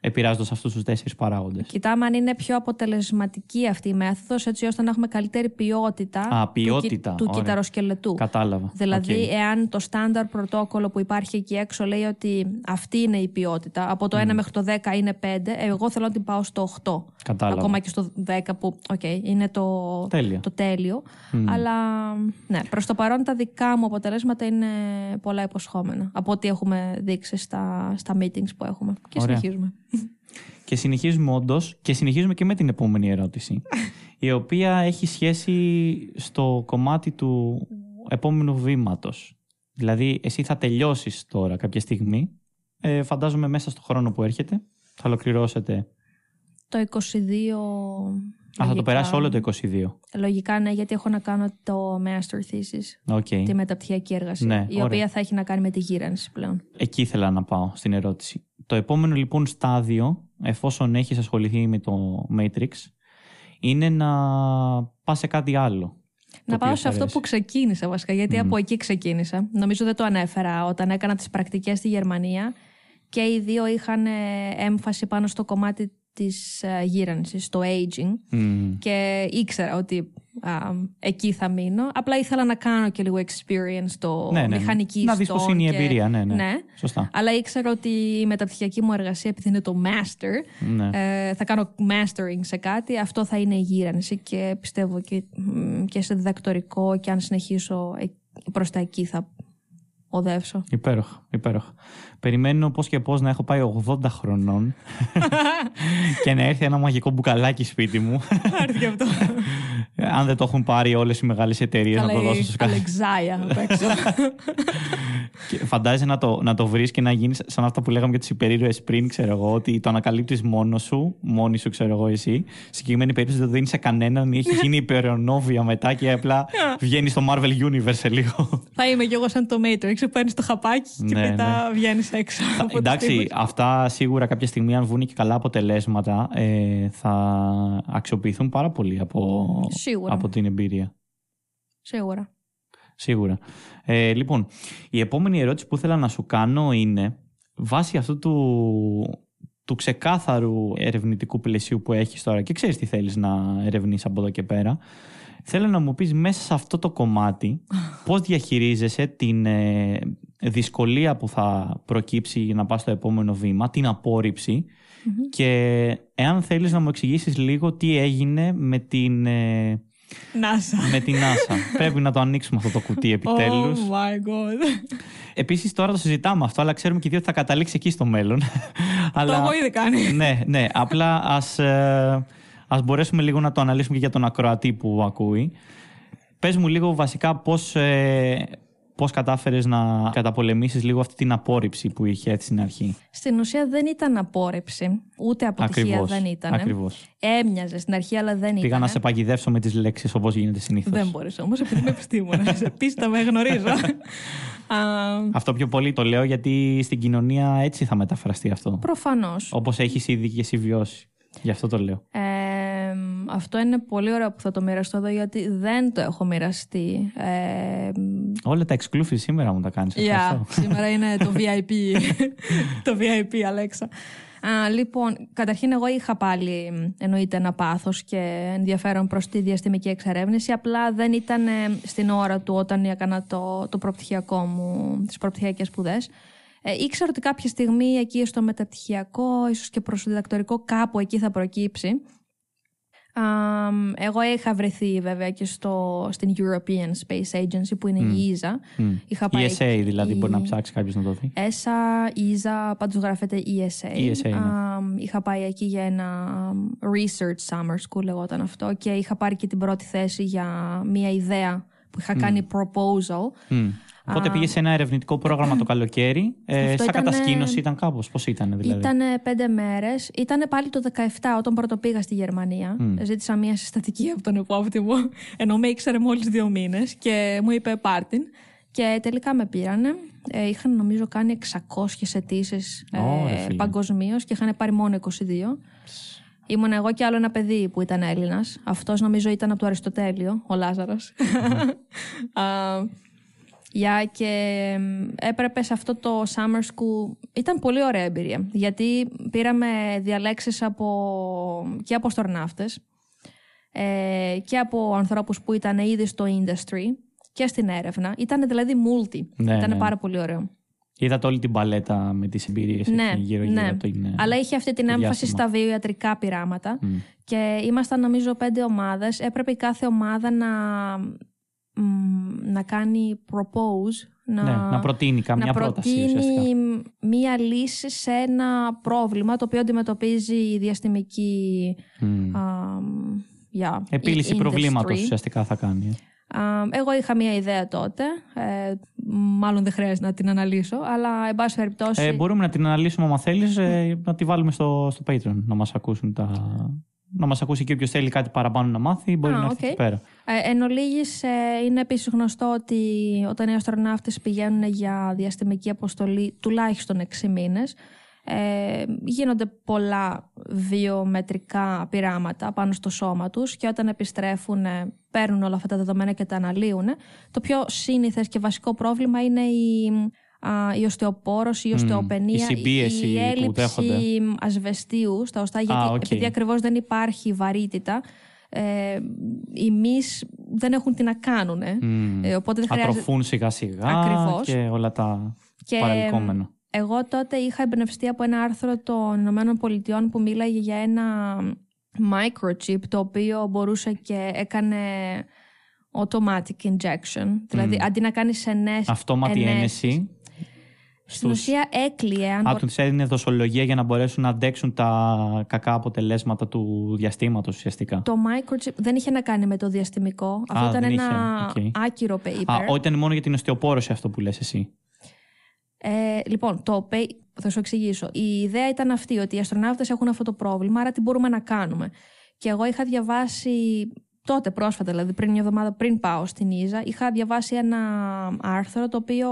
Επηρεάζοντας αυτούς τους τέσσερις παράγοντες. Κοιτάμε αν είναι πιο αποτελεσματική αυτή η μέθοδος έτσι ώστε να έχουμε καλύτερη ποιότητα, Α, του, ποιότητα, κυ- του ωραία. κυταροσκελετού. Κατάλαβα. Δηλαδή, Οκ. εάν το στάνταρ πρωτόκολλο που υπάρχει εκεί έξω λέει ότι αυτή είναι η ποιότητα, από το 1 μέχρι το 10 είναι 5, εγώ θέλω να την πάω στο 8. Κατάλαβα. Ακόμα και στο 10 που, οκ, είναι το, Τέλεια. το τέλειο. Αλλά, ναι, προς το παρόν τα δικά μου αποτελέσματα είναι πολλά υποσχόμενα από ό,τι έχουμε δείξει στα, στα meetings που έχουμε. Και Ωραία. συνεχίζουμε. Και συνεχίζουμε όντως και συνεχίζουμε και με την επόμενη ερώτηση. η οποία έχει σχέση στο κομμάτι του επόμενου βήματος. Δηλαδή, εσύ θα τελειώσεις τώρα κάποια στιγμή. Ε, φαντάζομαι μέσα στο χρόνο που έρχεται. Θα ολοκληρώσετε. Το 22... Α, θα το λογικά- περάσει όλο το 22. Λογικά ναι, γιατί έχω να κάνω το master thesis, OK. τη μεταπτυχιακή εργασία, Ναι, η ωραία. οποία θα έχει να κάνει με τη γήρανση πλέον. Εκεί ήθελα να πάω στην ερώτηση. Το επόμενο λοιπόν στάδιο, εφόσον έχεις ασχοληθεί με το Matrix, είναι να πας σε κάτι άλλο. το Να πάω οποίο σε σ' αυτό αρέσει. που ξεκίνησα βασικά, γιατί από εκεί ξεκίνησα. Νομίζω δεν το ανέφερα όταν έκανα τις πρακτικές στη Γερμανία και οι δύο είχαν ε, έμφαση πάνω στο κομμάτι της ε, γύρανσης, το aging Μμμ. και ήξερα ότι α, εκεί θα μείνω. Απλά ήθελα να κάνω και λίγο experience το Ναι, ναι, ναι. μηχανική Να δεις ιστών πώς είναι η και- εμπειρία, ναι, ναι. ναι. Σωστά. Αλλά ήξερα ότι η μεταπτυχιακή μου εργασία, επειδή είναι το master, Ναι. ε, θα κάνω mastering σε κάτι, αυτό θα είναι η γύρανση και πιστεύω και, μ, και σε διδακτορικό και αν συνεχίσω ε, προς τα εκεί θα, οδεύσω. Υπέροχα, υπέροχα. Περιμένω πώς και πώς να έχω πάει 80 χρονών και να έρθει ένα μαγικό μπουκαλάκι σπίτι μου. Άρθηκε αυτό. Αν δεν το έχουν πάρει όλες οι μεγάλες εταιρείες να το δώσουν σε κάθε. Αλεξάια απ' έξω. Φαντάζεσαι να το, να το βρεις και να γίνεις σαν αυτά που λέγαμε για τις υπερήρωες πριν, ξέρω εγώ, ότι το ανακαλύπτεις μόνος σου, μόνη σου, ξέρω εγώ, εσύ. Σε συγκεκριμένη περίπτωση δεν το δίνεις σε κανέναν ή έχει γίνει υπερονόβια μετά και απλά βγαίνει στο Marvel Universe σε λίγο. Θα είμαι κι εγώ σαν το Matrix, παίρνεις το χαπάκι και ναι, μετά ναι. βγαίνεις έξω. Εντάξει, αυτά σίγουρα κάποια στιγμή, αν βγουν και καλά αποτελέσματα, ε, θα αξιοποιηθούν πάρα πολύ από, από την εμπειρία. Σίγουρα. Σίγουρα. Ε, λοιπόν, η επόμενη ερώτηση που ήθελα να σου κάνω είναι βάσει αυτού του, του ξεκάθαρου ερευνητικού πλαισίου που έχεις τώρα και ξέρεις τι θέλεις να ερευνείς από εδώ και πέρα θέλω να μου πεις μέσα σε αυτό το κομμάτι πώς διαχειρίζεσαι την ε, δυσκολία που θα προκύψει για να πας στο επόμενο βήμα, την απορριψη και εάν θέλεις να μου εξηγήσεις λίγο τι έγινε με την... Ε, NASA. Με την NASA. Πρέπει να το ανοίξουμε αυτό το κουτί επιτέλους. Oh my god. Επίσης τώρα το συζητάμε αυτό, αλλά ξέρουμε και δύο ότι θα καταλήξει εκεί στο μέλλον. Το έχω ήδη κάνει. ναι, ναι. Απλά ας ε, ας μπορέσουμε λίγο να το αναλύσουμε και για τον ακροατή που ακούει. Πες μου λίγο βασικά πώς, ε, πώς κατάφερες να καταπολεμήσεις λίγο αυτή την απόρριψη που είχε έτσι στην αρχή; Στην ουσία δεν ήταν απόρριψη, ούτε αποτυχία δεν ήταν. Ακριβώς. Έμοιαζε στην αρχή, αλλά δεν ήταν. Πήγα να σε παγιδεύσω με τις λέξεις όπως γίνεται συνήθως. Δεν μπορείς όμως, επειδή είμαι επιστήμονας. Πίστα με γνωρίζω. αυτό πιο πολύ το λέω γιατί στην κοινωνία έτσι θα μεταφραστεί αυτό. Προφανώς. Όπως έχεις ήδη και εσύ βιώσει. Γι' αυτό το λέω. Ε, αυτό είναι πολύ ωραίο που θα το μοιραστώ εδώ γιατί δεν το έχω μοιραστεί. Ε, Όλα τα exclusive σήμερα μου τα κάνεις. Yeah, σήμερα είναι το VIP. το VIP, Αλέξα. Α, λοιπόν, καταρχήν εγώ είχα πάλι εννοείται ένα πάθος και ενδιαφέρον προς τη διαστημική εξερεύνηση, απλά δεν ήταν ε, στην ώρα του όταν έκανα το, το προπτυχιακό μου, τις προπτυχιακές σπουδές. Ε, ήξερα ότι κάποια στιγμή εκεί στο μεταπτυχιακό, ίσως και προς το διδακτορικό κάπου εκεί θα προκύψει. Εγώ είχα βρεθεί βέβαια και στο, στην European Space Agency που είναι η ESA. Mm. Είχα πάει η ESA δηλαδή μπορεί να ψάξει κάποιος να το δει. ESA, ESA, πάντως γράφεται ESA. ESA ναι. είχα πάει εκεί για ένα research summer school λεγόταν αυτό και είχα πάρει και την πρώτη θέση για μια ιδέα που είχα κάνει proposal. Οπότε πήγε σε ένα ερευνητικό πρόγραμμα το καλοκαίρι. Ε, σαν κατασκήνωση ήταν κάπως. Πώς ήταν, δηλαδή; Ήταν πέντε μέρες. Ήταν πάλι το 17 όταν πρώτο πήγα στη Γερμανία. Ζήτησα μια συστατική από τον επόπτη μου, ενώ με ήξερε μόλις δύο μήνες και μου είπε πάρτιν. Και τελικά με πήρανε. Ε, είχαν νομίζω κάνει 600 αιτήσεις ε, παγκοσμίως και είχαν πάρει μόνο 22. Ήμουν εγώ και άλλο ένα παιδί που ήταν Έλληνας. Αυτός νομίζω ήταν από το Αριστοτέλειο, ο Λάζαρος. Yeah, και έπρεπε σε αυτό το summer school. Ήταν πολύ ωραία εμπειρία. Γιατί πήραμε διαλέξεις από... και από στορναύτες ε, και από ανθρώπους που ήταν ήδη στο industry και στην έρευνα. Ήταν δηλαδή multi. Ναι, ήταν ναι. πάρα πολύ ωραίο. Είδατε όλη την παλέτα με τις εμπειρίες ναι, γύρω γύρω ναι. το είναι Αλλά είχε αυτή την έμφαση στα βιοιατρικά πειράματα και ήμασταν νομίζω πέντε ομάδες. Έπρεπε η κάθε ομάδα να να κάνει propose, να, ναι, να προτείνει καμιά να πρόταση προτείνει μία λύση σε ένα πρόβλημα το οποίο αντιμετωπίζει η διαστημική yeah, Επίλυση προβλήματος ουσιαστικά θα κάνει. εγώ είχα μία ιδέα τότε, ε, μάλλον δεν χρειάζεται να την αναλύσω, αλλά εν πάση περιπτώσει... Ε, μπορούμε να την αναλύσουμε άμα θέλεις, ε, να τη βάλουμε στο, στο Patreon, να μας ακούσουν τα, να μας ακούσει και όποιος θέλει κάτι παραπάνω να μάθει, μπορεί να έρθει εκεί πέρα. Ε, εν ολίγης, ε, είναι επίσης γνωστό ότι όταν οι αστροναύτες πηγαίνουν για διαστημική αποστολή τουλάχιστον 6 μήνες, ε, γίνονται πολλά βιομετρικά πειράματα πάνω στο σώμα τους και όταν επιστρέφουν ε, παίρνουν όλα αυτά τα δεδομένα και τα αναλύουν. Το πιο σύνηθες και βασικό πρόβλημα είναι η η οστεοπόρος, η οστεοπενία, η, η έλλειψη ασβεστίου στα οστά, γιατί επειδή ακριβώς δεν υπάρχει βαρύτητα, ε, οι μυς δεν έχουν τι να κάνουν. Ε. Ε, οπότε δεν χρειάζεται... Ατροφούν σιγά σιγά και όλα τα και παρελκόμενα. Εγώ τότε είχα εμπνευστεί από ένα άρθρο των Ηνωμένων Πολιτειών που μίλαγε για ένα microchip το οποίο μπορούσε και έκανε automatic injection. Δηλαδή, αντί να κάνεις ενέσει. Αυτόματη ένεση. Στην ουσία έκλειε. Αν Α, τους έδινε δοσολογία για να μπορέσουν να αντέξουν τα κακά αποτελέσματα του διαστήματος ουσιαστικά. Το microchip δεν είχε να κάνει με το διαστημικό. Αυτό ήταν ένα άκυρο paper. Α, ήταν μόνο για την οστεοπόρωση αυτό που λες εσύ. Ε, λοιπόν, το θα σου εξηγήσω. Η ιδέα ήταν αυτή, ότι οι αστροναύτες έχουν αυτό το πρόβλημα, άρα τι μπορούμε να κάνουμε. Και εγώ είχα διαβάσει τότε πρόσφατα, δηλαδή πριν μια εβδομάδα πριν πάω στην Ίζα, είχα διαβάσει ένα άρθρο το οποίο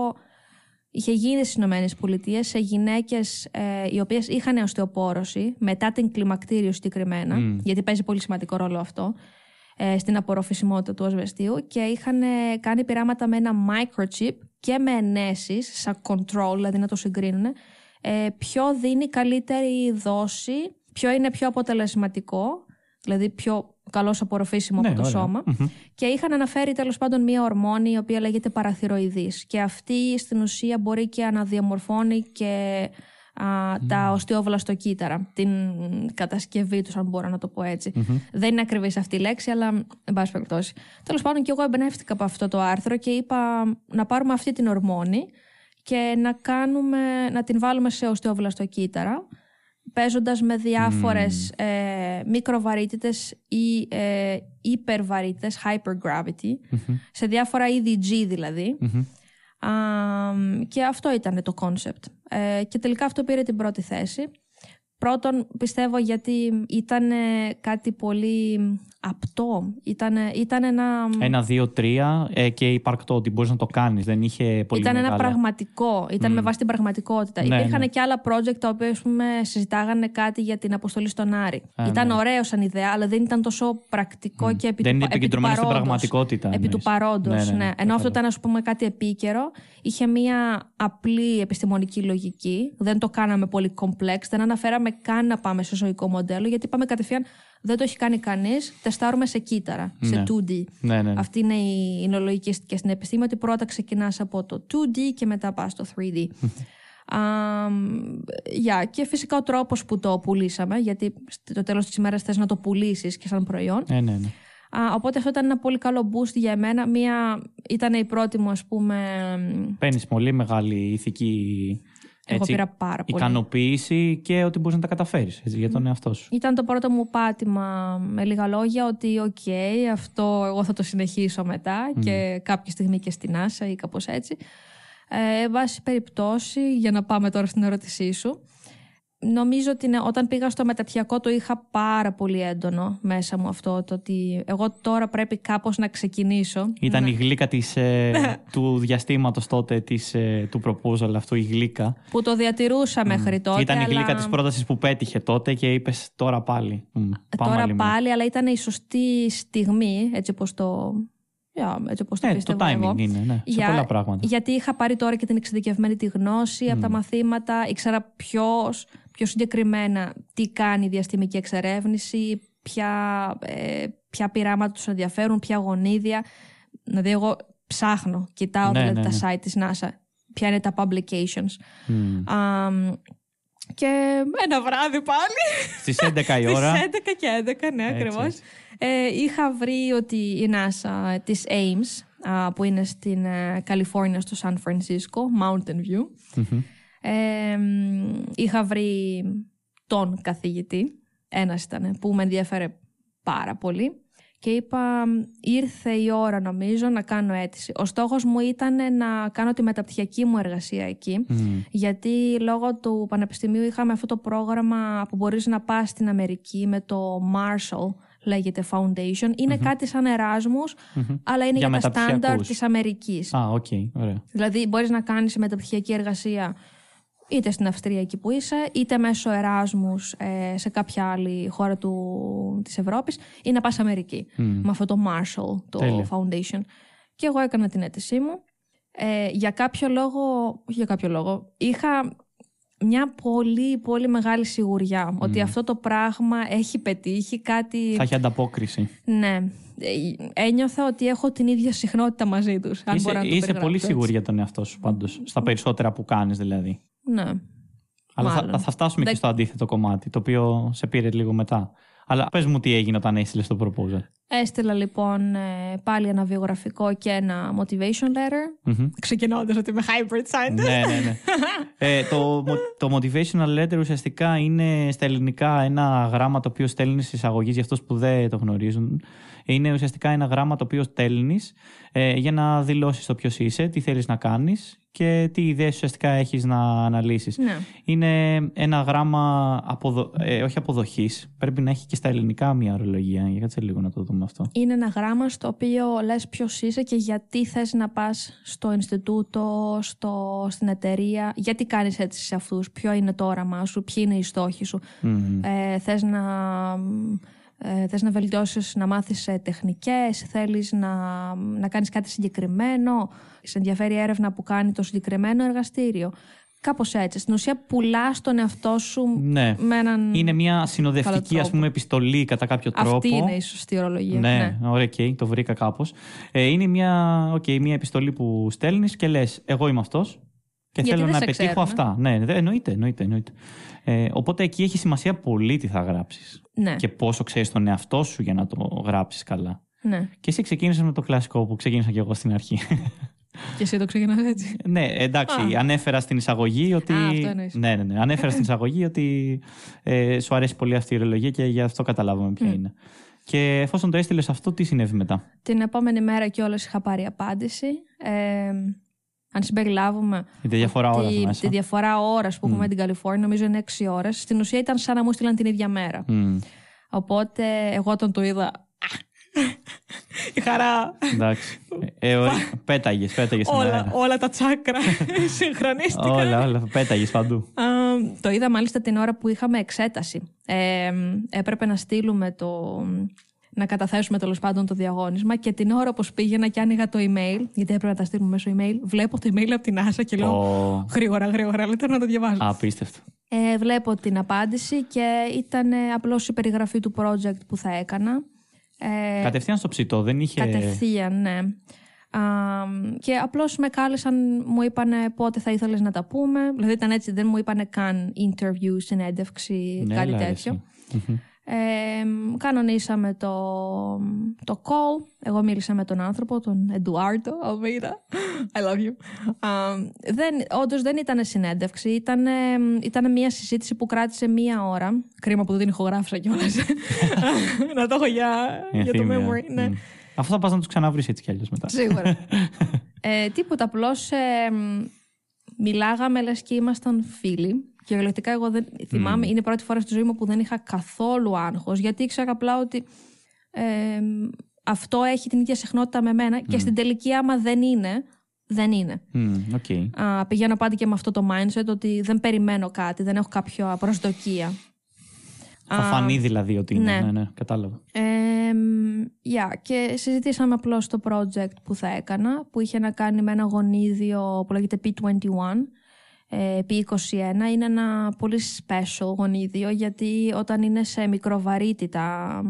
είχε γίνει στις ΗΠΑ σε γυναίκες ε, οι οποίες είχαν οστεοπόρωση μετά την κλιμακτήριο συγκεκριμένα, γιατί παίζει πολύ σημαντικό ρόλο αυτό ε, στην απορροφησιμότητα του ασβεστίου και είχαν κάνει πειράματα με ένα microchip και με ενέσεις σαν control, δηλαδή να το συγκρίνουν, ε, ποιο δίνει καλύτερη δόση, ποιο είναι πιο αποτελεσματικό, δηλαδή πιο καλώ απορροφήσιμο ναι, από το σωμα Και είχαν αναφέρει τέλος πάντων μία ορμόνη η οποία λέγεται παραθυροειδής. Και αυτή στην ουσία μπορεί και να διαμορφώνει και τα οστεόβλαστοκύτταρα, την κατασκευή τους, αν μπορώ να το πω ετσι Δεν είναι ακριβής αυτή η λέξη, αλλά εν πάση περιπτώσει. Τέλος πάντων, και εγώ εμπνεύστηκα από αυτό το άρθρο και είπα να πάρουμε αυτή την ορμόνη και να, κάνουμε, να την βάλουμε σε οστεόβλαστοκύτταρα παίζοντας με διάφορες mm. ε, μικροβαρύτητες ή ε, υπερβαρύτητες, hypergravity, σε διάφορα είδη G δηλαδή. και αυτό ήταν το concept. Ε, και τελικά αυτό πήρε την πρώτη θέση. Πρώτον, πιστεύω γιατί ήταν κάτι πολύ απτό. Ήταν, ήταν ένα. Ένα, δύο, τρία ε, και υπαρκτό ότι μπορείς να το κάνεις. Δεν είχε πολύ Ήταν μεγάλα... ένα πραγματικό. Ήταν με βάση την πραγματικότητα. Ναι, Υπήρχαν ναι. και άλλα project τα οποία πούμε, συζητάγανε κάτι για την αποστολή στον Άρη. Ε, ήταν ναι. ωραίο σαν ιδέα, αλλά δεν ήταν τόσο πρακτικό mm. και επί δεν του είναι επικεντρωμένο στην πραγματικότητα. Επί του παρόντος. Ναι, ναι, ναι, Ενώ αυτό ήταν ας πούμε, κάτι επίκαιρο. Είχε μία απλή επιστημονική λογική. Δεν το κάναμε πολύ complex. Δεν αναφέραμε καν να πάμε σε ζωικό μοντέλο, γιατί πάμε κατευθείαν δεν το έχει κάνει κανείς. Τεστάρουμε σε κύτταρα, σε 2D. Ναι. Ναι, ναι, ναι. Αυτή είναι η, η λογική και στην επιστήμη, ότι πρώτα ξεκινάς από το 2D και μετά πας στο 3D. Um, Και φυσικά ο τρόπος που το πουλήσαμε, γιατί στο τέλος της ημέρας θες να το πουλήσεις και σαν προϊόν. Ναι, ναι, ναι. οπότε αυτό ήταν ένα πολύ καλό boost για εμένα. Μία, ήταν η πρώτη μου, ας πούμε. Παίρνεις πολύ μεγάλη ηθική εγώ πήρα πάρα πολύ. Ικανοποίηση και ότι μπορείς να τα καταφέρεις για τον εαυτό σου. Ήταν το πρώτο μου πάτημα με λίγα λόγια ότι, οκ, αυτό εγώ θα το συνεχίσω μετά και κάποια στιγμή και στην NASA ή κάπως έτσι. Εν πάση περιπτώσει, για να πάμε τώρα στην ερώτησή σου. Νομίζω ότι ναι, όταν πήγα στο μεταπτυχιακό το είχα πάρα πολύ έντονο μέσα μου αυτό το ότι εγώ τώρα πρέπει κάπως να ξεκινήσω. Ήταν ναι. η γλύκα της, ε, του διαστήματος τότε της, ε, του proposal αυτό, η γλύκα. Που το διατηρούσα mm. μέχρι τότε. Ήταν αλλά... η γλύκα της πρότασης που πέτυχε τότε και είπες τώρα πάλι. Mm, τώρα πάλι, αλλά ήταν η σωστή στιγμή, έτσι όπως το Yeah, έτσι όπως το, ε, το timing εγώ. είναι, ναι, σε πολλά πράγματα. Γιατί είχα πάρει τώρα και την εξειδικευμένη τη γνώση από τα μαθήματα, ήξερα ποιος, πιο συγκεκριμένα τι κάνει η διαστημική εξερεύνηση, ποια, ε, ποια πειράματα τους ενδιαφέρουν, ποια γονίδια. Δηλαδή εγώ ψάχνω, κοιτάω ναι, δηλαδή, ναι, τα ναι. site της NASA, ποια είναι τα publications. Και ένα βράδυ πάλι. Στις 11 η ώρα. Στις 11 και 11, ναι, ακριβώς. Ε, είχα βρει ότι η NASA της Ames, που είναι στην ε, Καλιφόρνια στο Σαν Φρανσίσκο, Mountain View, είχα βρει τον καθηγητή, ένας ήταν, που με ενδιέφερε πάρα πολύ και είπα ήρθε η ώρα νομίζω να κάνω αίτηση. Ο στόχος μου ήταν να κάνω τη μεταπτυχιακή μου εργασία εκεί γιατί λόγω του πανεπιστημίου είχαμε αυτό το πρόγραμμα που μπορείς να πας στην Αμερική με το Marshall λέγεται Foundation. ειναι κάτι σαν ερασμους αλλά είναι για, για τα στάνταρ της Αμερικής. Α, OK, okay, ωραία. Δηλαδή μπορείς να κάνεις μεταπτυχιακή εργασία είτε στην Αυστρία εκεί που είσαι, είτε μέσω Εράσμους ε, σε κάποια άλλη χώρα του, της Ευρώπης ή να πας Αμερική με αυτό το Marshall, το Foundation. Και εγώ έκανα την αίτησή μου. Ε, για κάποιο λόγο, για κάποιο λόγο, είχα μια πολύ πολύ μεγάλη σιγουριά ότι αυτό το πράγμα έχει πετύχει κάτι... Θα έχει ανταπόκριση. Ναι. Ε, ένιωθα ότι έχω την ίδια συχνότητα μαζί τους. Αν είσαι, να το είσαι πολύ σίγουρη για τον εαυτό σου πάντως, στα περισσότερα που κάνεις δηλαδή. Ναι. Αλλά θα, θα, φτάσουμε και στο αντίθετο κομμάτι, το οποίο σε πήρε λίγο μετά. Αλλά πες μου τι έγινε όταν έστειλες το proposal. Έστειλα λοιπόν ε, πάλι ένα βιογραφικό και ένα motivation letter. Μμμ. Ξεκινώντας ότι είμαι hybrid scientist. ναι, ναι, ναι. ε, το, mo- το motivational letter ουσιαστικά είναι στα ελληνικά ένα γράμμα το οποίο στέλνεις εισαγωγή για αυτούς που δεν το γνωρίζουν. Είναι ουσιαστικά ένα γράμμα το οποίο στέλνεις ε, για να δηλώσεις το ποιος είσαι, τι θέλεις να κάνεις και τι ιδέες ουσιαστικά έχεις να αναλύσεις. Ναι. Είναι ένα γράμμα αποδο... ε, όχι αποδοχής. Πρέπει να έχει και στα ελληνικά μια ορολογία. Για κάτσε λίγο να το δούμε αυτό. Είναι ένα γράμμα στο οποίο λες ποιος είσαι και γιατί θες να πας στο Ινστιτούτο, στο, στην εταιρεία, γιατί κάνεις έτσι σε αυτούς, ποιο είναι το όραμά σου, ποιοι είναι οι στόχοι σου. Μμμ. Ε, θες να... Ε, θες να βελτιώσεις, να μάθεις ε, τεχνικές, θέλεις να, να κάνεις κάτι συγκεκριμένο, σε ενδιαφέρει η έρευνα που κάνει το συγκεκριμένο εργαστήριο. Κάπως έτσι. Στην ουσία πουλάς τον εαυτό σου Ναι. με έναν... Είναι μια Καλό συνοδευτική τρόπο. ας πούμε, επιστολή κατά κάποιο τρόπο. Αυτή είναι η σωστή ορολογία. Ναι, ωραία, οκ, το βρήκα κάπως. Ε, είναι μια, οκ, μια επιστολή που στέλνεις και λες: Εγώ είμαι αυτός και Γιατί θέλω δεν να σε πετύχω ξέρουνε. αυτά. Ναι, δε- εννοείται, εννοείται. εννοείται. Ε, οπότε εκεί έχει σημασία πολύ τι θα γράψεις ναι. και πόσο ξέρεις τον εαυτό σου για να το γράψεις καλά. ναι. Και εσύ ξεκίνησες με το κλασικό που ξεκίνησα και εγώ στην αρχή. Και εσύ το ξεκινάς έτσι. ναι, εντάξει, Α. ανέφερα στην εισαγωγή ότι. Α, αυτό εννοείς. ναι, ναι, ναι. Ανέφερα στην εισαγωγή ότι ε, σου αρέσει πολύ αυτή η ορολογία και γι' αυτό καταλάβαμε ποια Μμ. είναι. Και εφόσον το έστειλες αυτό, τι συνέβη μετά; Την επόμενη μέρα κιόλας είχα πάρει απάντηση. Ε, αν συμπεριλάβουμε Η διαφορά ώρα τη, μέσα. τη διαφορά ώρας που έχουμε με την Καλιφόρνια, νομίζω είναι 6 ώρες. Στην ουσία ήταν σαν να μου στείλαν την ίδια μέρα. Μμ, Οπότε εγώ όταν το είδα. Η χαρά. εντάξει. Ε, ε, πέταγες, πέταγες στον αέρα. όλα τα τσάκρα συγχρονίστηκαν. Όλα, όλα. Πέταγες παντού. Α, το είδα μάλιστα την ώρα που είχαμε εξέταση. Ε, έπρεπε να στείλουμε το. Να καταθέσουμε τέλος πάντων το διαγώνισμα και την ώρα που πήγαινα και άνοιγα το email, γιατί έπρεπε να τα στείλουμε μέσω email, βλέπω το email από την Άσα και λέω. Ω, Γρήγορα, γρήγορα, λέτε να το διαβάσω. Απίστευτο. Ε, βλέπω την απάντηση και ήταν ε, απλώς η περιγραφή του project που θα έκανα. Ε, Κατευθείαν στο ψητό, δεν είχε. Κατευθείαν, ναι. Α, και απλώς με κάλεσαν, μου είπαν πότε θα ήθελες να τα πούμε. Δηλαδή ήταν έτσι, δεν μου είπαν καν interview, συνέντευξη, Ναι, κάτι έλα, ρε, τέτοιο. Εσύ. Μμμ. Ε, κανονίσαμε το, το call. Εγώ μίλησα με τον άνθρωπο, τον Εντουάρτο Αλβίδα. I love you. Α, δεν, όντως δεν ήταν συνέντευξη. Ήταν, ήταν μια συζήτηση που κράτησε μία ώρα. Κρίμα που δεν την ηχογράφησα κιόλας. να το έχω για, για το Ενθύμια. memory. Ναι. Μμ. Αυτό θα πας να τους ξαναβρεις έτσι κι αλλιώς μετά. Σίγουρα. ε, τίποτα, απλώς μιλάγαμε λες και ήμασταν φίλοι. Κυριολεκτικά, εγώ δεν θυμάμαι, είναι η πρώτη φορά στη ζωή μου που δεν είχα καθόλου άγχος, γιατί ήξερα απλά ότι ε, αυτό έχει την ίδια συχνότητα με μένα και στην τελική, άμα δεν είναι, δεν είναι. Μμ, οκ. Α, πηγαίνω πάντα και με αυτό το mindset ότι δεν περιμένω κάτι, δεν έχω κάποια προσδοκία. Θα Α, φανεί δηλαδή ότι είναι. ναι. Ναι, ναι, κατάλαβα. Ε, yeah, και συζητήσαμε απλώς το project που θα έκανα, που είχε να κάνει με ένα γονίδιο που λέγεται P21, ε, P21. Είναι ένα πολύ special γονίδιο, γιατί όταν είναι σε μικροβαρύτητα,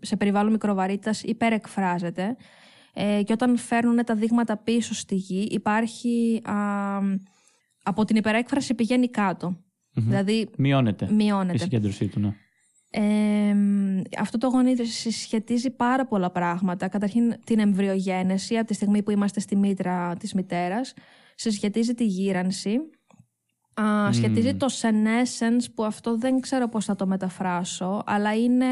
σε περιβάλλον μικροβαρύτητας, υπερεκφράζεται. Ε, και όταν φέρνουν τα δείγματα πίσω στη γη, υπάρχει... Α, από την υπερέκφραση πηγαίνει κάτω. Δηλαδή, Μειώνεται. Η μειώνεται. συγκέντρωσή του, ναι. Ε, αυτό το γονίδιο συσχετίζει πάρα πολλά πράγματα. Καταρχήν την εμβριογένεση από τη στιγμή που είμαστε στη μήτρα της μητέρας. Συσχετίζει τη γύρανση. Α, Σχετίζει το senescence που αυτό δεν ξέρω πώς θα το μεταφράσω αλλά είναι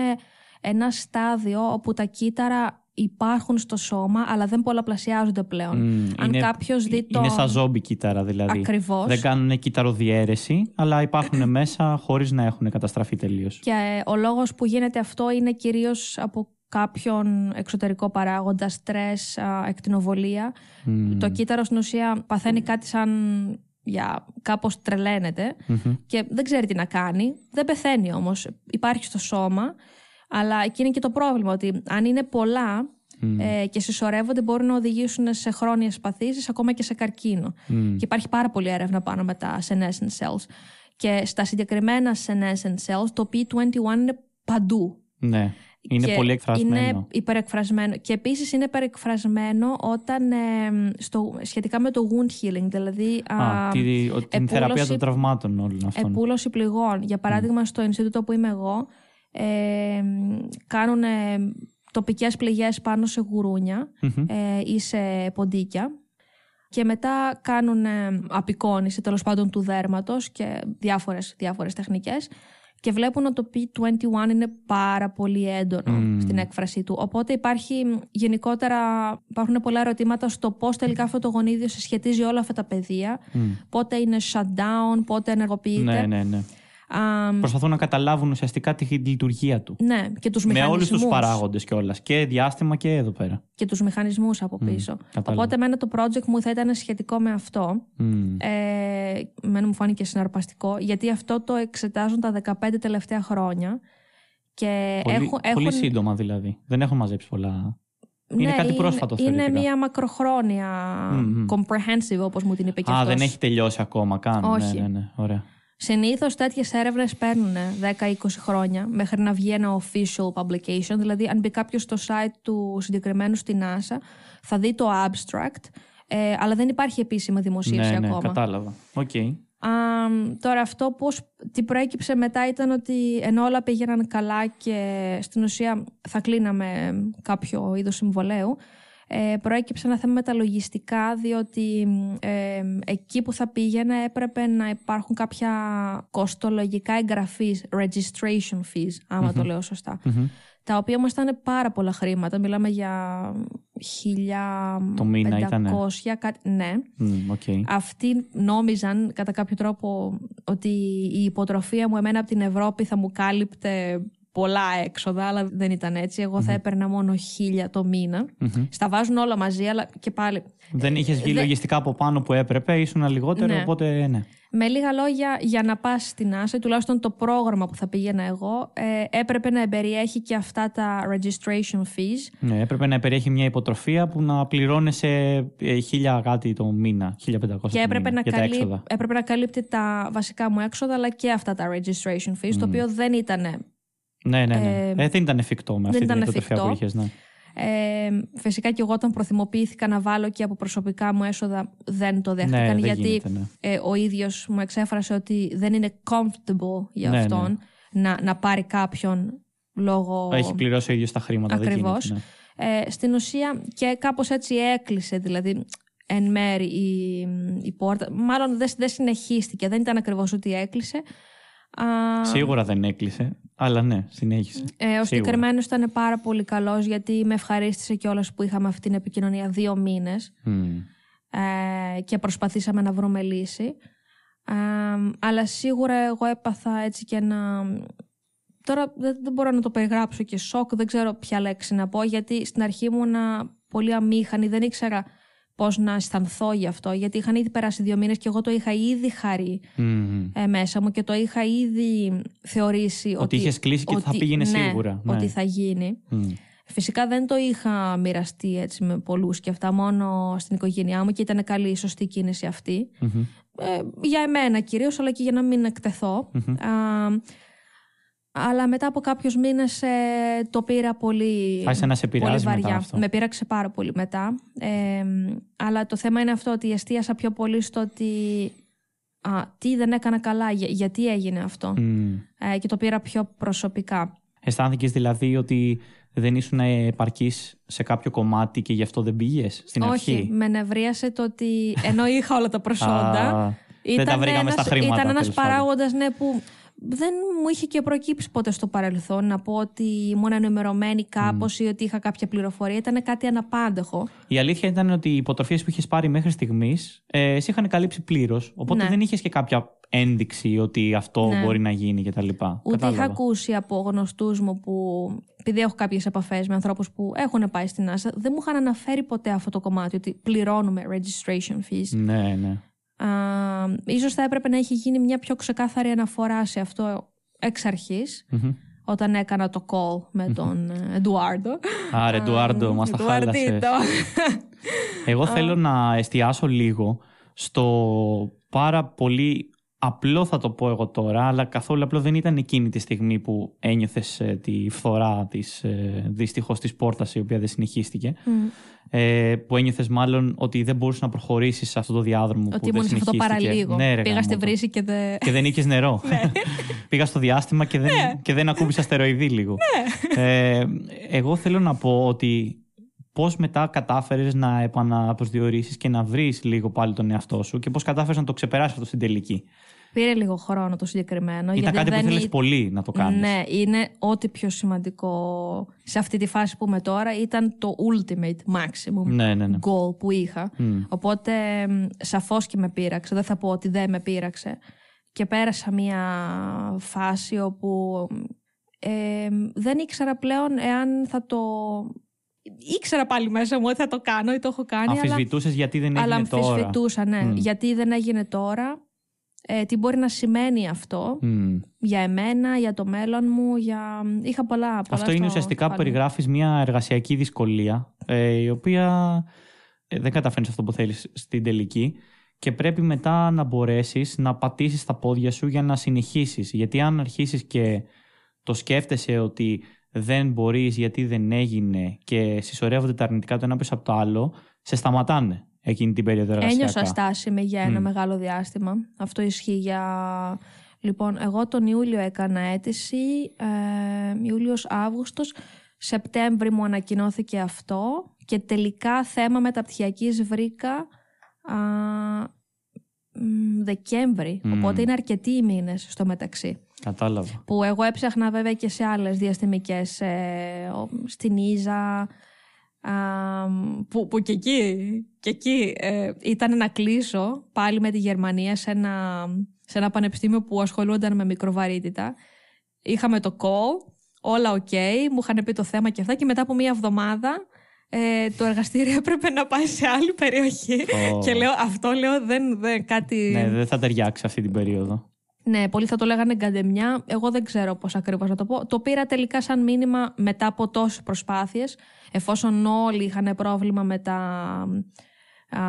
ένα στάδιο όπου τα κύτταρα υπάρχουν στο σώμα αλλά δεν πολλαπλασιάζονται πλέον. Μμ, Αν είναι- κάποιος δει το... Είναι σαν ζόμπι κύτταρα δηλαδή. Ακριβώς. Δεν κάνουν κύτταροδιέρεση, αλλά υπάρχουν μέσα χωρίς να έχουν καταστραφεί τελείως. Και ε, ο λόγος που γίνεται αυτό είναι κυρίως από κάποιον εξωτερικό παράγοντα, στρες, α, εκτινοβολία. Το κύτταρο στην ουσία παθαίνει κάτι σαν για κάπως τρελαίνεται και δεν ξέρει τι να κάνει. Δεν πεθαίνει όμως. Υπάρχει στο σώμα. Αλλά εκεί είναι και το πρόβλημα ότι αν είναι πολλά ε, και συσσωρεύονται μπορούν να οδηγήσουν σε χρόνιες παθήσεις ακόμα και σε καρκίνο. Και υπάρχει πάρα πολλή έρευνα πάνω με τα senescent cells. Και στα συγκεκριμένα senescent cells το P21 είναι παντού. Ναι. Είναι Και πολύ εκφρασμένο. Είναι υπερεκφρασμένο. Και επίσης είναι υπερεκφρασμένο όταν. ε, στο, σχετικά με το wound healing, δηλαδή. Α, τη, ο- την θεραπεία επούλωση- των τραυμάτων όλων αυτών. Επούλωση πληγών. Για παράδειγμα, στο Ινστιτούτο που είμαι εγώ, ε, κάνουν τοπικές πληγές πάνω σε γουρούνια ε, ή σε ποντίκια και μετά κάνουν απεικόνηση τέλος πάντων του δέρματος και διάφορες, διάφορες τεχνικές και βλέπουν ότι το P21 είναι πάρα πολύ έντονο στην έκφρασή του. Οπότε υπάρχει γενικότερα, υπάρχουν πολλά ερωτήματα στο πώς τελικά αυτό το γονίδιο συσχετίζει όλα αυτά τα πεδία, πότε είναι shutdown, πότε ενεργοποιείται. Ναι, ναι, ναι. Προσπαθούν να καταλάβουν ουσιαστικά τη λειτουργία του. Ναι, και τους Με όλους τους παράγοντες κιόλας. Και διάστημα και εδώ πέρα. Και τους μηχανισμούς από πίσω. Mm, Οπότε, εμένα το project μου θα ήταν σχετικό με αυτό. Mm. Ε, εμένα μου φάνηκε συναρπαστικό, γιατί αυτό το εξετάζουν τα 15 τελευταία χρόνια. Και πολύ, έχουν, πολύ σύντομα δηλαδή. Δεν έχω μαζέψει πολλά. Είναι ναι, κάτι πρόσφατο Είναι, είναι μια μακροχρόνια mm-hmm. comprehensive όπως μου την είπε και Α, αυτός. δεν έχει τελειώσει ακόμα καν. Όχι. Ναι, ναι, ναι. Ωραία. Συνήθως τέτοιες έρευνες παίρνουν 10-20 χρόνια μέχρι να βγει ένα official publication. Δηλαδή, αν μπει κάποιος στο site του συγκεκριμένου στη NASA, θα δει το abstract, ε, αλλά δεν υπάρχει επίσημη δημοσίευση ναι, ναι, ακόμα. Κατάλαβα. Okay. τώρα αυτό πώς, τι προέκυψε μετά ήταν ότι ενώ όλα πήγαιναν καλά και στην ουσία θα κλείναμε κάποιο είδος συμβολέου, ε, προέκυψε ένα θέμα με τα λογιστικά, διότι ε, εκεί που θα πήγαινε έπρεπε να υπάρχουν κάποια κοστολογικά εγγραφής, registration fees, άμα το λέω τα οποία όμως ήταν πάρα πολλά χρήματα. Μιλάμε για 1500, το μήνα κάτι, ναι. okay. Αυτοί νόμιζαν κατά κάποιο τρόπο ότι η υποτροφία μου εμένα από την Ευρώπη θα μου κάλυπτε πολλά έξοδα, αλλά δεν ήταν έτσι. Εγώ θα έπαιρνα μόνο χίλια το μήνα. Στα βάζουν όλα μαζί, αλλά και πάλι. Δεν είχες βγει λογιστικά από πάνω που έπρεπε, ήσουν λιγότερο, ναι. οπότε ναι. Με λίγα λόγια, για να πας στην ΆΣΑ, τουλάχιστον το πρόγραμμα που θα πήγαινα εγώ, ε, έπρεπε να περιέχει και αυτά τα registration fees. Ναι, έπρεπε να περιέχει μια υποτροφία που να πληρώνει σε ε, χίλια κάτι το μήνα, 1500 και έπρεπε, μήνα, να, καλύπ, έπρεπε να καλύπτει τα βασικά μου έξοδα, αλλά και αυτά τα registration fees, το οποίο δεν ήταν ναι, ναι, ναι. Ε, ε, δεν ήταν εφικτό με αυτή την υποτροφία που είχες. Ναι. Ε, φυσικά και εγώ όταν προθυμοποιήθηκα να βάλω και από προσωπικά μου έσοδα δεν το δέχτηκαν ναι, γιατί γίνεται, ναι. ε, ο ίδιος μου εξέφρασε ότι δεν είναι comfortable για ναι, αυτόν Να, να πάρει κάποιον λόγω... Έχει πληρώσει ο ίδιος τα χρήματα. Ακριβώς. Δεν γίνεται, ε, στην ουσία και κάπως έτσι έκλεισε δηλαδή εν μέρη η, η πόρτα. Μάλλον δεν, δεν συνεχίστηκε, δεν ήταν ακριβώς ότι έκλεισε. Σίγουρα δεν έκλεισε, αλλά ναι, συνέχισε. Ε, ο συγκεκριμένος ήταν πάρα πολύ καλός γιατί με ευχαρίστησε κιόλας που είχαμε αυτή την επικοινωνία δύο μήνες ε, και προσπαθήσαμε να βρούμε λύση. Ε, αλλά σίγουρα εγώ έπαθα έτσι και ένα. Τώρα δεν, δεν μπορώ να το περιγράψω και σοκ, δεν ξέρω ποια λέξη να πω, γιατί στην αρχή ήμουν πολύ αμήχανη, δεν ήξερα πώς να αισθανθώ γι' αυτό. Γιατί είχαν ήδη περάσει δύο μήνες και εγώ το είχα ήδη χαρεί ε, μέσα μου και το είχα ήδη θεωρήσει ότι. Ότι είχες κλείσει και θα πήγαινε ναι, σίγουρα. Ναι. Ότι θα γίνει. Φυσικά δεν το είχα μοιραστεί έτσι με πολλούς και αυτά μόνο στην οικογένειά μου και ήταν καλή η σωστή κίνηση αυτή. Ε, για εμένα κυρίως, αλλά και για να μην εκτεθώ. Αλλά μετά από κάποιους μήνες ε, το πήρα πολύ, να σε πολύ βαριά. αυτό. Με πείραξε πάρα πολύ μετά. Ε, αλλά το θέμα είναι αυτό ότι εστίασα πιο πολύ στο ότι α, τι δεν έκανα καλά, γιατί έγινε αυτό. Ε, και το πήρα πιο προσωπικά. Αισθάνθηκες δηλαδή ότι δεν ήσουν επαρκής σε κάποιο κομμάτι και γι' αυτό δεν πήγες στην Όχι, αρχή; Όχι, με νευρίασε το ότι ενώ είχα όλα τα προσόντα. δεν τα βρήκαμε ένας, στα χρήματα. Ήταν ένας παράγοντας ναι, που δεν μου είχε και προκύψει ποτέ στο παρελθόν να πω ότι ήμουν ενημερωμένη κάπως ή ότι είχα κάποια πληροφορία. Ήταν κάτι αναπάντεχο. Η αλήθεια ήταν ότι οι υποτροφίες που είχες πάρει μέχρι στιγμής ε, σε είχαν καλύψει πλήρως. Οπότε Ναι. δεν είχες και κάποια ένδειξη ότι αυτό Ναι. μπορεί να γίνει κτλ. Ούτε είχα ακούσει από γνωστούς μου που, επειδή έχω κάποιες επαφές με ανθρώπους που έχουν πάει στην NASA, δεν μου είχαν αναφέρει ποτέ αυτό το κομμάτι, ότι πληρώνουμε registration fees. Ναι, ναι. Α, ίσως θα έπρεπε να έχει γίνει μια πιο ξεκάθαρη αναφορά σε αυτό εξ αρχης όταν έκανα το call με τον ε, Εντουάρντο. Άρα, Εντουάρντο, μας τα χάλασες. Εντουαρντίτο. Εγώ θέλω να εστιάσω λίγο στο πάρα πολύ απλό θα το πω εγώ τώρα, αλλά καθόλου απλό δεν ήταν εκείνη τη στιγμή που ένιωθες ε, τη φθορά της ε, δυστυχώς της πόρτας η οποία δεν συνεχίστηκε. Ε, που ένιωθες μάλλον ότι δεν μπορούσες να προχωρήσεις σε αυτό το διάδρομο ότι που δεν σε αυτό το παραλίγο. Ναι, ρε, Πήγα στη βρύση και δεν. Και δεν είχε νερό. Ναι. Πήγα στο διάστημα και δεν, Ναι. και δεν ακούμπησα αστεροειδή λίγο. ε, εγώ θέλω να πω ότι πώς μετά κατάφερες να επαναπροσδιορίσεις και να βρεις λίγο πάλι τον εαυτό σου και πώς κατάφερες να το ξεπεράσεις αυτό στην τελική. Πήρε λίγο χρόνο το συγκεκριμένο. Ήταν γιατί κάτι που δεν ήθελε ή- πολύ να το κάνεις. Ναι, είναι ό,τι πιο σημαντικό σε αυτή τη φάση που είμαι τώρα. Ήταν το ultimate maximum ναι, ναι. ναι. goal που είχα. Μμ. Οπότε μ, σαφώς και με πείραξε. Δεν θα πω ότι δεν με πείραξε. Και πέρασα μια φάση όπου ε, δεν ήξερα πλέον εάν θα το... Ήξερα πάλι μέσα μου ότι θα το κάνω ή το έχω κάνει, αλλά, Αμφισβητούσες γιατί δεν αλλά έγινε τώρα. αμφισβητούσα, ναι. Μμ. Γιατί δεν έγινε τώρα, ε, τι μπορεί να σημαίνει αυτό Μμ. για εμένα, για το μέλλον μου, για... Είχα πολλά, πολλά Αυτό είναι στο ουσιαστικά που κεφάλι μου. περιγράφεις μια εργασιακή δυσκολία, ε, η οποία ε, δεν καταφέρνεις αυτό που θέλεις στην τελική και πρέπει μετά να μπορέσεις να πατήσεις τα πόδια σου για να συνεχίσεις. Γιατί αν αρχίσεις και το σκέφτεσαι ότι δεν μπορείς γιατί δεν έγινε και συσσωρεύονται τα αρνητικά το ένα πίσω από το άλλο, σε σταματάνε εκείνη την περίοδο εργασιακά. Ένιωσα στάσιμη για ένα Μμ. μεγάλο διάστημα. Αυτό ισχύει για... Λοιπόν, εγώ τον Ιούλιο έκανα αίτηση, ε, Ιούλιος, Αύγουστος, Σεπτέμβρη μου ανακοινώθηκε αυτό και τελικά θέμα μεταπτυχιακής βρήκα α, μ, Δεκέμβρι, Μμ. οπότε είναι αρκετοί οι μήνες στο μεταξύ. Κατάλαβα. Που εγώ έψαχνα βέβαια και σε άλλες διαστημικές, ε, ο- στην Ίζα, α, που, που και εκεί, και εκεί ε, ήταν να κλείσω πάλι με τη Γερμανία σε ένα, σε ένα πανεπιστήμιο που ασχολούνταν με μικροβαρύτητα. Είχαμε το call, όλα οκ, μου είχαν πει το θέμα και αυτά και μετά από μία εβδομάδα ε, το εργαστήριο έπρεπε να πάει σε άλλη περιοχή. Ω. Και λέω, αυτό λέω δεν, δεν κάτι... Ναι, δεν θα ταιριάξει αυτή την περίοδο. Ναι, πολλοί θα το λέγανε γκαντεμιά. Εγώ δεν ξέρω πώς ακριβώς να το πω. Το πήρα τελικά σαν μήνυμα μετά από τόσες προσπάθειες, εφόσον όλοι είχαν πρόβλημα με τα, α,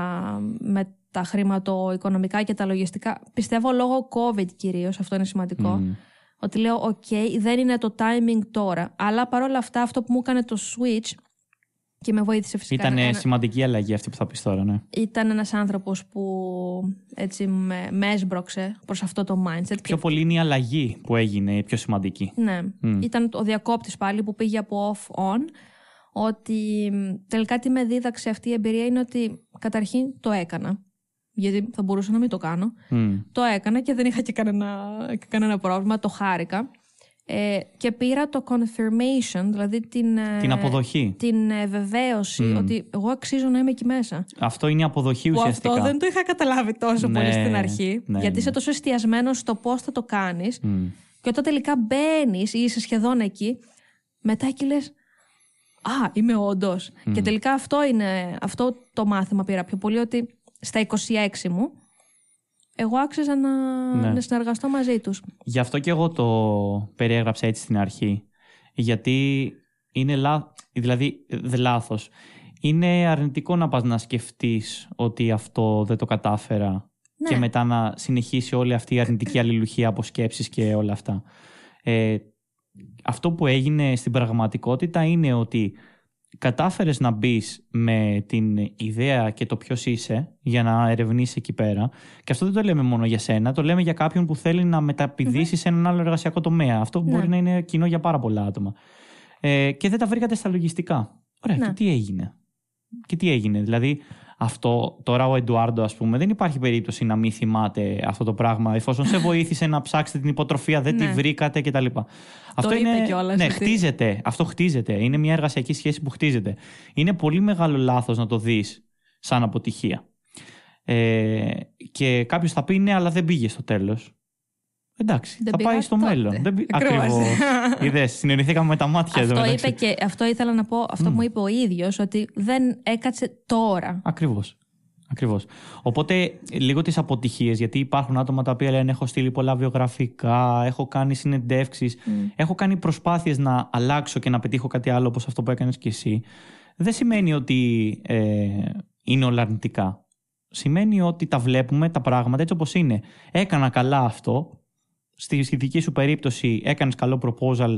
με τα χρηματοοικονομικά και τα λογιστικά. Πιστεύω λόγω COVID κυρίως, αυτό είναι σημαντικό. Μμ. Ότι λέω, οκ, δεν είναι το timing τώρα. Αλλά παρόλα αυτά αυτό που μου έκανε το switch και με βοήθησε φυσικά. Ήταν ένα- σημαντική αλλαγή αυτή που θα πεις τώρα, ναι. ήταν ένας άνθρωπος που έτσι με, με έσπρωξε προς αυτό το mindset. Πιο πολύ είναι η αλλαγή που έγινε η πιο σημαντική. Ναι. Μμ. Ήταν ο διακόπτης πάλι που πήγε από off-on. Ότι μ, τελικά τι με δίδαξε αυτή η εμπειρία είναι ότι καταρχήν το έκανα. Γιατί θα μπορούσα να μην το κάνω. Μμ. Το έκανα και δεν είχα και κανένα, και κανένα πρόβλημα. Το χάρηκα. Ε, και πήρα το confirmation, δηλαδή την, ε, Την αποδοχή. την ε, βεβαίωση Μμ. ότι εγώ αξίζω να είμαι εκεί μέσα. Αυτό είναι η αποδοχή Που ουσιαστικά. αυτό δεν το είχα καταλάβει τόσο Ναι, πολύ στην αρχή. ναι, γιατί ναι. είσαι τόσο εστιασμένος στο πώς θα το κάνεις. Μμ. Και όταν τελικά μπαίνεις ή είσαι σχεδόν εκεί, μετά εκεί λες. Α, είμαι όντως. Και τελικά αυτό είναι. Αυτό το μάθημα πήρα πιο πολύ ότι στα 26 μου εγώ άξιζα να, Ναι. να συνεργαστώ μαζί τους. Γι' αυτό και εγώ το περιέγραψα έτσι στην αρχή. Γιατί είναι λά... δηλαδή, δεν λάθος. Είναι αρνητικό να πας να σκεφτείς ότι αυτό δεν το κατάφερα Ναι. και μετά να συνεχίσει όλη αυτή η αρνητική αλληλουχία από σκέψεις και όλα αυτά. Ε, αυτό που έγινε στην πραγματικότητα είναι ότι κατάφερες να μπεις με την ιδέα και το ποιος είσαι για να ερευνήσεις εκεί πέρα. Και αυτό δεν το λέμε μόνο για σένα, το λέμε για κάποιον που θέλει να μεταπηδήσει σε έναν άλλο εργασιακό τομέα. Αυτό Ναι. μπορεί να είναι κοινό για πάρα πολλά άτομα. Ε, και δεν τα βρήκατε στα λογιστικά. Ωραία, Ναι. και τι έγινε; Και τι έγινε; Δηλαδή, αυτό τώρα ο Εντουάρντο, ας πούμε, δεν υπάρχει περίπτωση να μην θυμάται αυτό το πράγμα. Εφόσον σε βοήθησε να ψάξετε την υποτροφία, δεν τη Ναι. βρήκατε κτλ. Αυτό είπε είναι. κιόλας ναι, ότι- χτίζεται. Αυτό χτίζεται. Είναι μια εργασιακή σχέση που χτίζεται. Είναι πολύ μεγάλο λάθος να το δεις σαν αποτυχία. Ε, και κάποιος θα πει ναι, αλλά δεν πήγε στο τέλος. Εντάξει, Δεν θα πήγα πάει στο τότε. μέλλον. Δεν πή... Ακριβώς. Ακριβώς. Είδες, συνεννοηθήκαμε με τα μάτια εδώ. αυτό, μεταξύ. είπε και, αυτό ήθελα να πω, αυτό Μμ. μου είπε ο ίδιος, ότι δεν έκατσε τώρα. Ακριβώς. Ακριβώς. Οπότε λίγο τις αποτυχίες, γιατί υπάρχουν άτομα τα οποία λένε έχω στείλει πολλά βιογραφικά, έχω κάνει συνεντεύξεις, Μμ. έχω κάνει προσπάθειες να αλλάξω και να πετύχω κάτι άλλο όπως αυτό που έκανες και εσύ. Δεν σημαίνει ότι ε, είναι όλα αρνητικά. σημαίνει ότι τα βλέπουμε τα πράγματα έτσι όπως είναι. Έκανα καλά αυτό, στη, στη δική σου περίπτωση έκανες καλό proposal,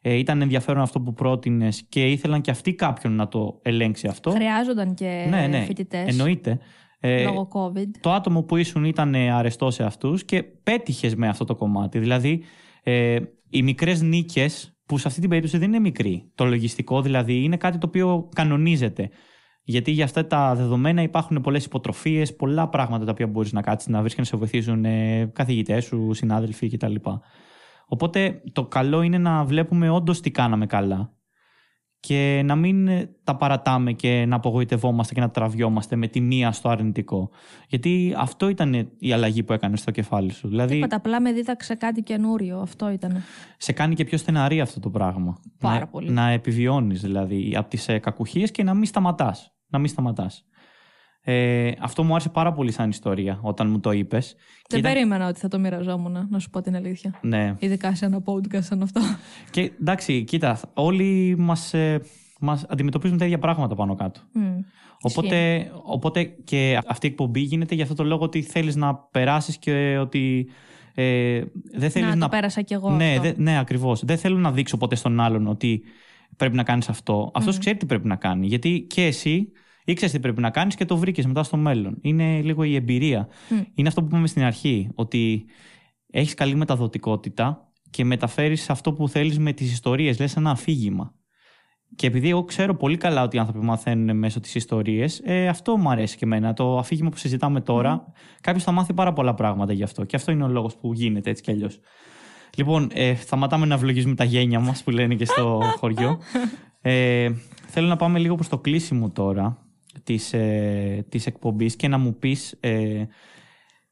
ε, ήταν ενδιαφέρον αυτό που πρότεινες και ήθελαν και αυτοί κάποιον να το ελέγξει αυτό; Χρειάζονταν και ναι, ναι, φοιτητές. Εννοείται. Ε, λόγω COVID. Το άτομο που ήσουν ήταν αρεστό σε αυτούς και πέτυχες με αυτό το κομμάτι. Δηλαδή, ε, οι μικρές νίκες, που σε αυτή την περίπτωση δεν είναι μικρή. Το λογιστικό δηλαδή είναι κάτι το οποίο κανονίζεται. Γιατί για αυτά τα δεδομένα υπάρχουν πολλές υποτροφίες, πολλά πράγματα τα οποία μπορείς να κάτσεις να βρεις και να σε βοηθήσουν ε, καθηγητές σου, συνάδελφοι κτλ. Οπότε το καλό είναι να βλέπουμε όντως τι κάναμε καλά και να μην τα παρατάμε και να απογοητευόμαστε και να τραβιόμαστε με τη μία στο αρνητικό. Γιατί αυτό ήταν η αλλαγή που έκανες στο κεφάλι σου. Δηλαδή, Τίποτα, απλά με δίδαξε κάτι καινούριο. Αυτό ήταν. Σε κάνει και πιο στεναρή αυτό το πράγμα. Πάρα να, πολύ. Να επιβιώνεις δηλαδή από τις κακουχίες και να μην σταματάς. Να μην σταματάς. Ε, αυτό μου άρεσε πάρα πολύ σαν ιστορία όταν μου το είπες. Δεν ήταν... περίμενα ότι θα το μοιραζόμουν, να σου πω την αλήθεια. Ναι. Ειδικά σε ένα podcast σαν αυτό. Και εντάξει, κοίτα, όλοι μας ε, μας αντιμετωπίζουν τα ίδια πράγματα πάνω κάτω. Mm. Οπότε, οπότε και αυτή η εκπομπή γίνεται για αυτό το λόγο ότι θέλεις να περάσεις και ότι. Ε, δεν θέλεις να, να, το πέρασα κι εγώ. Ναι, αυτό. δε, ναι ακριβώς. Δεν θέλω να δείξω ποτέ στον άλλον ότι πρέπει να κάνεις αυτό. Αυτός ξέρει τι πρέπει να κάνει. Γιατί και εσύ ήξερες τι πρέπει να κάνεις και το βρήκες μετά στο μέλλον. Είναι λίγο η εμπειρία. Είναι αυτό που είπαμε στην αρχή, ότι έχεις καλή μεταδοτικότητα και μεταφέρεις αυτό που θέλεις με τις ιστορίες. Λες ένα αφήγημα. Και επειδή εγώ ξέρω πολύ καλά ότι οι άνθρωποι μαθαίνουν μέσω της ιστορίες, ε, αυτό μου αρέσει και εμένα. Το αφήγημα που συζητάμε τώρα, mm. κάποιος θα μάθει πάρα πολλά πράγματα γι' αυτό. Και αυτό είναι ο λόγος που γίνεται έτσι κι αλλιώς. Λοιπόν, ε, σταματάμε να βλογίζουμε τα γένια μας που λένε και στο χωριό. Ε, θέλω να πάμε λίγο προς το κλείσιμο τώρα της, ε, της εκπομπής και να μου πεις ε,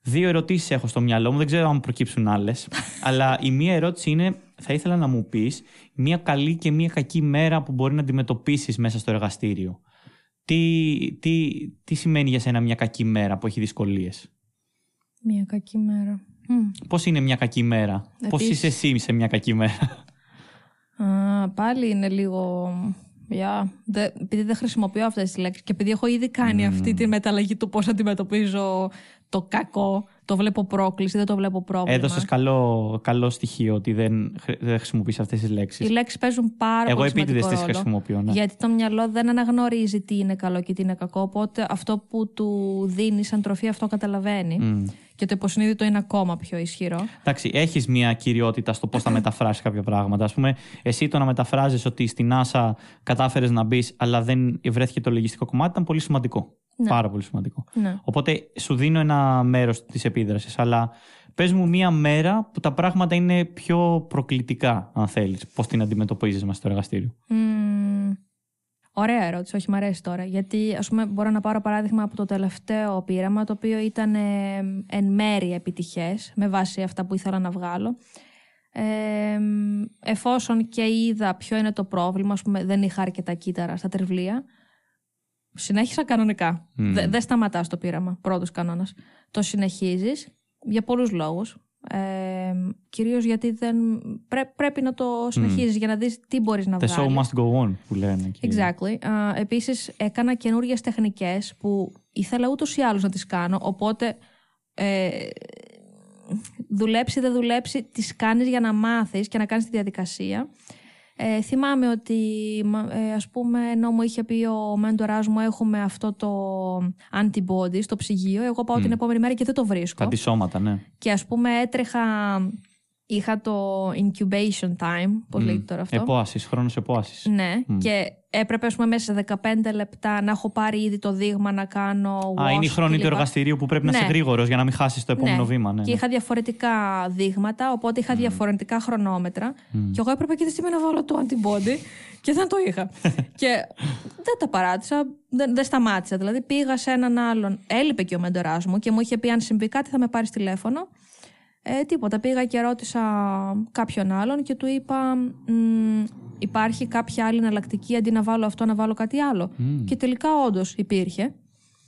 δύο ερωτήσεις έχω στο μυαλό μου, δεν ξέρω αν προκύψουν άλλες αλλά η μία ερώτηση είναι θα ήθελα να μου πεις μία καλή και μία κακή μέρα που μπορεί να αντιμετωπίσεις μέσα στο εργαστήριο. Τι, τι, τι σημαίνει για σένα μια κακή μέρα που έχει δυσκολίες; Μια κακή μέρα. Πώς είναι μια κακή μέρα; Επίσης... Πώς είσαι εσύ σε μια κακή μέρα; Α, πάλι είναι λίγο Yeah. Δε, επειδή δεν χρησιμοποιώ αυτές τις λέξεις και επειδή έχω ήδη κάνει mm. αυτή τη μεταλλαγή του πώς αντιμετωπίζω το κακό, το βλέπω πρόκληση, δεν το βλέπω πρόβλημα. Έδωσες καλό, καλό στοιχείο ότι δεν, δεν χρησιμοποιείς αυτές τις λέξεις. Οι λέξεις παίζουν πάρα Εγώ πολύ σημαντικό Εγώ επίτηδε τι χρησιμοποιώ. Ναι. Γιατί το μυαλό δεν αναγνωρίζει τι είναι καλό και τι είναι κακό. Οπότε αυτό που του δίνεις σαν τροφή αυτό καταλαβαίνει. Mm. Και το υποσυνείδητο είναι ακόμα πιο ισχυρό. Εντάξει, έχεις μια κυριότητα στο πώς θα μεταφράσεις κάποια πράγματα. Α πούμε, εσύ το να μεταφράζεις ότι στην NASA κατάφερες να μπεις, αλλά δεν βρέθηκε το λογιστικό κομμάτι, ήταν πολύ σημαντικό. Ναι. Πάρα πολύ σημαντικό. Ναι. Οπότε σου δίνω ένα μέρος της επίδρασης. Αλλά πες μου μία μέρα που τα πράγματα είναι πιο προκλητικά, αν θέλεις. Πώς την αντιμετωπίζεις μα στο εργαστήριο; Mm. Ωραία ερώτηση, όχι, μου αρέσει τώρα. Γιατί, ας πούμε, μπορώ να πάρω παράδειγμα από το τελευταίο πείραμα, το οποίο ήταν ε, εν μέρη επιτυχές, με βάση αυτά που ήθελα να βγάλω. Ε, εφόσον και είδα ποιο είναι το πρόβλημα, ας πούμε, δεν είχα αρκετά κύτταρα στα τριβλία, συνέχισα κανονικά. Mm. Δεν σταματάς το πείραμα, πρώτος κανόνας. Το συνεχίζεις για πολλούς λόγους. Ε, κυρίως γιατί δεν πρέπει να το συνεχίζεις για να δεις τι μπορείς να The βγάλεις. show must go on που λένε. Και... Exactly. Uh, επίσης έκανα καινούριε τεχνικές που ήθελα ούτως ή άλλως να τις κάνω, οπότε ε, δουλέψει δεν δουλέψει, τις κάνεις για να μάθεις και να κάνεις τη διαδικασία. Ε, θυμάμαι ότι, ε, ας πούμε, ενώ μου είχε πει ο μέντοράς μου έχουμε αυτό το antibody στο ψυγείο, εγώ πάω την επόμενη μέρα και δεν το βρίσκω. Τα αντισώματα, ναι. Και ας πούμε έτρεχα, είχα το incubation time, πώς mm. λέγεται τώρα αυτό. Επόασης, χρόνος επόασης. Ναι, και έπρεπε ας πούμε μέσα σε 15 λεπτά να έχω πάρει ήδη το δείγμα να κάνω wash Α, είναι η χρόνη του εργαστηρίου που πρέπει ναι. να είσαι γρήγορος για να μην χάσεις το επόμενο ναι. βήμα. Ναι, και ναι. είχα διαφορετικά δείγματα, οπότε είχα mm. διαφορετικά χρονόμετρα. Mm. Και εγώ έπρεπε και τη στιγμή να βάλω το antibody και δεν το είχα. και δεν τα παράτησα, δεν, δεν σταμάτησα. Δηλαδή πήγα σε έναν άλλον, έλειπε και ο μέντοράς μου και μου είχε πει αν συμβεί κάτι θα με πάρεις τηλέφωνο. Ε, τίποτα. Πήγα και ρώτησα κάποιον άλλον και του είπα υπάρχει κάποια άλλη εναλλακτική αντί να βάλω αυτό να βάλω κάτι άλλο. Και τελικά όντως υπήρχε.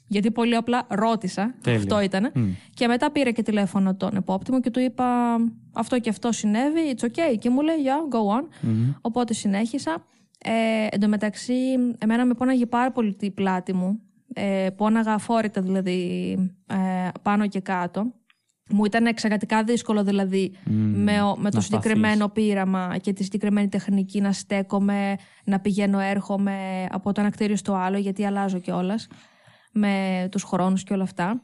Γιατί πολύ απλά ρώτησα. Τέλεια. Αυτό ήταν. Και μετά πήρε και τηλέφωνο τον επόπτη μου και του είπα αυτό και αυτό συνέβη. It's okay. Και μου λέει yeah, go on. Οπότε συνέχισα. Ε, εν τω μεταξύ, εμένα με πόναγε πάρα πολύ την πλάτη μου ε, πόναγα αφόρητα δηλαδή ε, πάνω και κάτω. Μου ήταν εξαιρετικά δύσκολο δηλαδή με, με το συγκεκριμένο πείραμα και τη συγκεκριμένη τεχνική να στέκομαι, να πηγαίνω, έρχομαι από το ένα κτίριο στο άλλο γιατί αλλάζω κιόλας με τους χρόνους και όλα αυτά.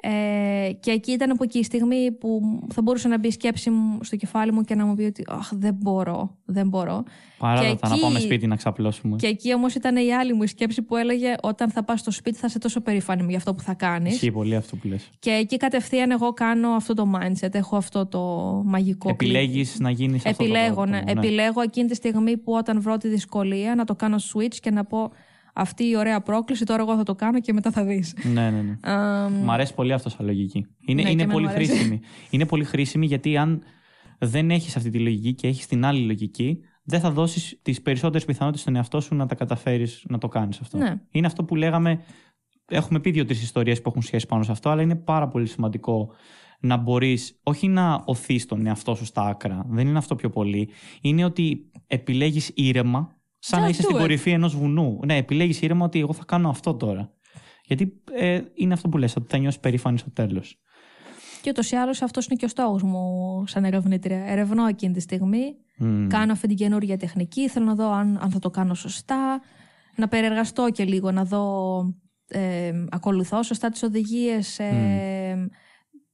Ε, και εκεί ήταν από εκεί η στιγμή που θα μπορούσε να μπει η σκέψη μου στο κεφάλι μου και να μου πει ότι Αχ, δεν μπορώ, δεν μπορώ. Παρά θα να πάμε σπίτι να ξαπλώσουμε. Και εκεί όμως ήταν η άλλη μου η σκέψη που έλεγε Όταν θα πας στο σπίτι θα είσαι τόσο περήφανη για αυτό που θα κάνεις. Ισχύει πολύ αυτό που λες. Και εκεί κατευθείαν εγώ κάνω αυτό το mindset. Έχω αυτό το μαγικό. Επιλέγεις να γίνεις αυτό. Επιλέγω, ναι. ναι. Επιλέγω εκείνη τη στιγμή που όταν βρω τη δυσκολία να το κάνω switch και να πω αυτή η ωραία πρόκληση, τώρα εγώ θα το κάνω και μετά θα δεις. Ναι, ναι, ναι. Μ' αρέσει πολύ αυτό σαν λογική. Είναι, ναι, είναι πολύ χρήσιμη. είναι πολύ χρήσιμη γιατί αν δεν έχεις αυτή τη λογική και έχεις την άλλη λογική, δεν θα δώσεις τις περισσότερες πιθανότητες στον εαυτό σου να τα καταφέρεις να το κάνεις αυτό. Ναι. Είναι αυτό που λέγαμε. Έχουμε πει δύο-τρει ιστορίες που έχουν σχέση πάνω σε αυτό, αλλά είναι πάρα πολύ σημαντικό να μπορείς όχι να οθείς τον εαυτό σου στα άκρα. Δεν είναι αυτό πιο πολύ. Είναι ότι επιλέγεις ήρεμα Σαν να είσαι στην κορυφή ενός βουνού. Ναι, επιλέγεις ήρεμα ότι εγώ θα κάνω αυτό τώρα. Γιατί ε, είναι αυτό που λες, ότι θα νιώσεις περήφανη στο τέλος. Και ούτως ή άλλως αυτός είναι και ο στόχος μου σαν ερευνήτρια. Ερευνώ εκείνη τη στιγμή, κάνω αυτή την καινούργια τεχνική, θέλω να δω αν, αν θα το κάνω σωστά, να περιεργαστώ και λίγο, να δω, ε, ακολουθώ σωστά τις οδηγίες, ε,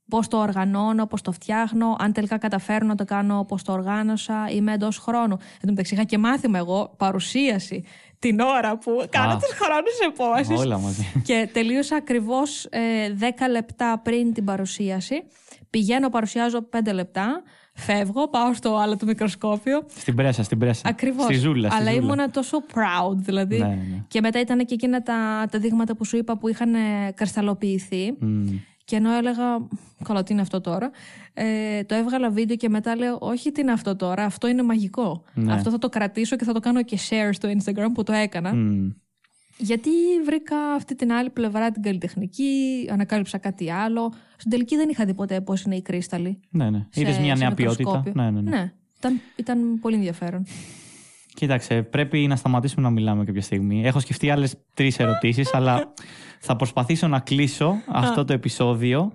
πώς το οργανώνω, πώς το φτιάχνω, αν τελικά καταφέρω να το κάνω όπω το οργάνωσα, είμαι εντός χρόνου. Εν τω μεταξύ, είχα και μάθημα εγώ παρουσίαση την ώρα που κάνω του χρόνους επόμβαση. Όλα μαζί. Και τελείωσα ακριβώς ε, 10 λεπτά πριν την παρουσίαση. Πηγαίνω, παρουσιάζω 5 λεπτά. Φεύγω, πάω στο άλλο το μικροσκόπιο. Στην πρέσα, στην πρέσα. Ακριβώς. Στη ζούλα. Αλλά ήμουν τόσο proud, δηλαδή. Ναι, ναι. Και μετά ήταν και εκείνα τα, τα δείγματα που σου είπα που είχαν κρυσταλλοποιηθεί. Και ενώ έλεγα, καλά τι είναι αυτό τώρα, ε, το έβγαλα βίντεο και μετά λέω, όχι τι είναι αυτό τώρα, αυτό είναι μαγικό. Ναι. Αυτό θα το κρατήσω και θα το κάνω και share στο Instagram που το έκανα. Γιατί βρήκα αυτή την άλλη πλευρά την καλλιτεχνική, ανακάλυψα κάτι άλλο. Στην τελική δεν είχα δει ποτέ πώς είναι η κρίσταλη. Ναι, ναι. Είδες μια νέα ποιότητα. Ναι, ναι, ναι. ναι. Ήταν, ήταν πολύ ενδιαφέρον. Κοίταξε, πρέπει να σταματήσουμε να μιλάμε κάποια στιγμή. Έχω σκεφτεί άλλες τρεις ερωτήσεις, αλλά θα προσπαθήσω να κλείσω αυτό το επεισόδιο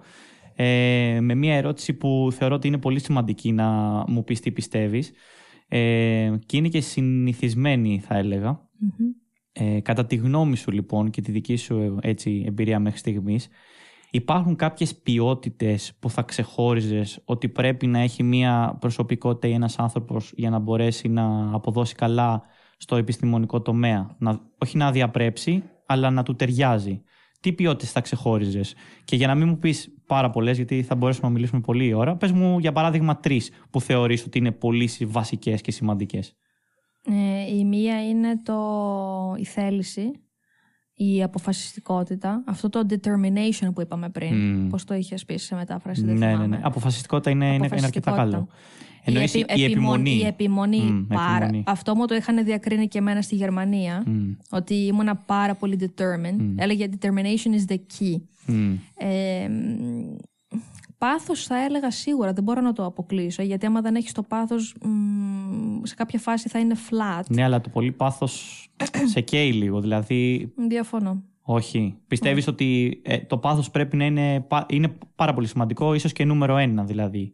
ε, με μια ερώτηση που θεωρώ ότι είναι πολύ σημαντική να μου πεις τι πιστεύεις. Ε, και είναι και συνηθισμένη θα ελεγα Ε, κατά τη γνώμη σου λοιπόν και τη δική σου έτσι, εμπειρία μέχρι στιγμής υπάρχουν κάποιες ποιότητες που θα ξεχώριζες ότι πρέπει να έχει μια προσωπικότητα ή ένας άνθρωπος για να μπορέσει να αποδώσει καλά στο επιστημονικό τομέα; Να, όχι να διαπρέψει, αλλά να του ταιριάζει τι ποιότητες θα ξεχώριζες; Και για να μην μου πεις πάρα πολλές, γιατί θα μπορέσουμε να μιλήσουμε πολλή ώρα, πες μου για παράδειγμα τρεις που θεωρείς ότι είναι πολύ βασικές και σημαντικές. Ε, η μία είναι το, η θέληση, η αποφασιστικότητα, αυτό το determination που είπαμε πριν. Mm. Πώς το είχες πει σε μετάφραση, δεν ναι, ναι, ναι. Αποφασιστικότητα είναι, είναι αρκετά καλό. Εννοείς η, η, επιμονή. Η επιμονή. πάρα. Αυτό μου το είχαν διακρίνει και εμένα στη Γερμανία. Ότι ήμουνα πάρα πολύ determined. Έλεγε determination is the key. Ε, πάθος θα έλεγα σίγουρα, δεν μπορώ να το αποκλείσω. Γιατί άμα δεν έχεις το πάθος, σε κάποια φάση θα είναι flat. Ναι, αλλά το πολύ πάθος σε καίει λίγο. Δηλαδή... Διαφωνώ. Όχι. Πιστεύεις ότι ε, το πάθος πρέπει να είναι, είναι πάρα πολύ σημαντικό, ίσως και νούμερο ένα δηλαδή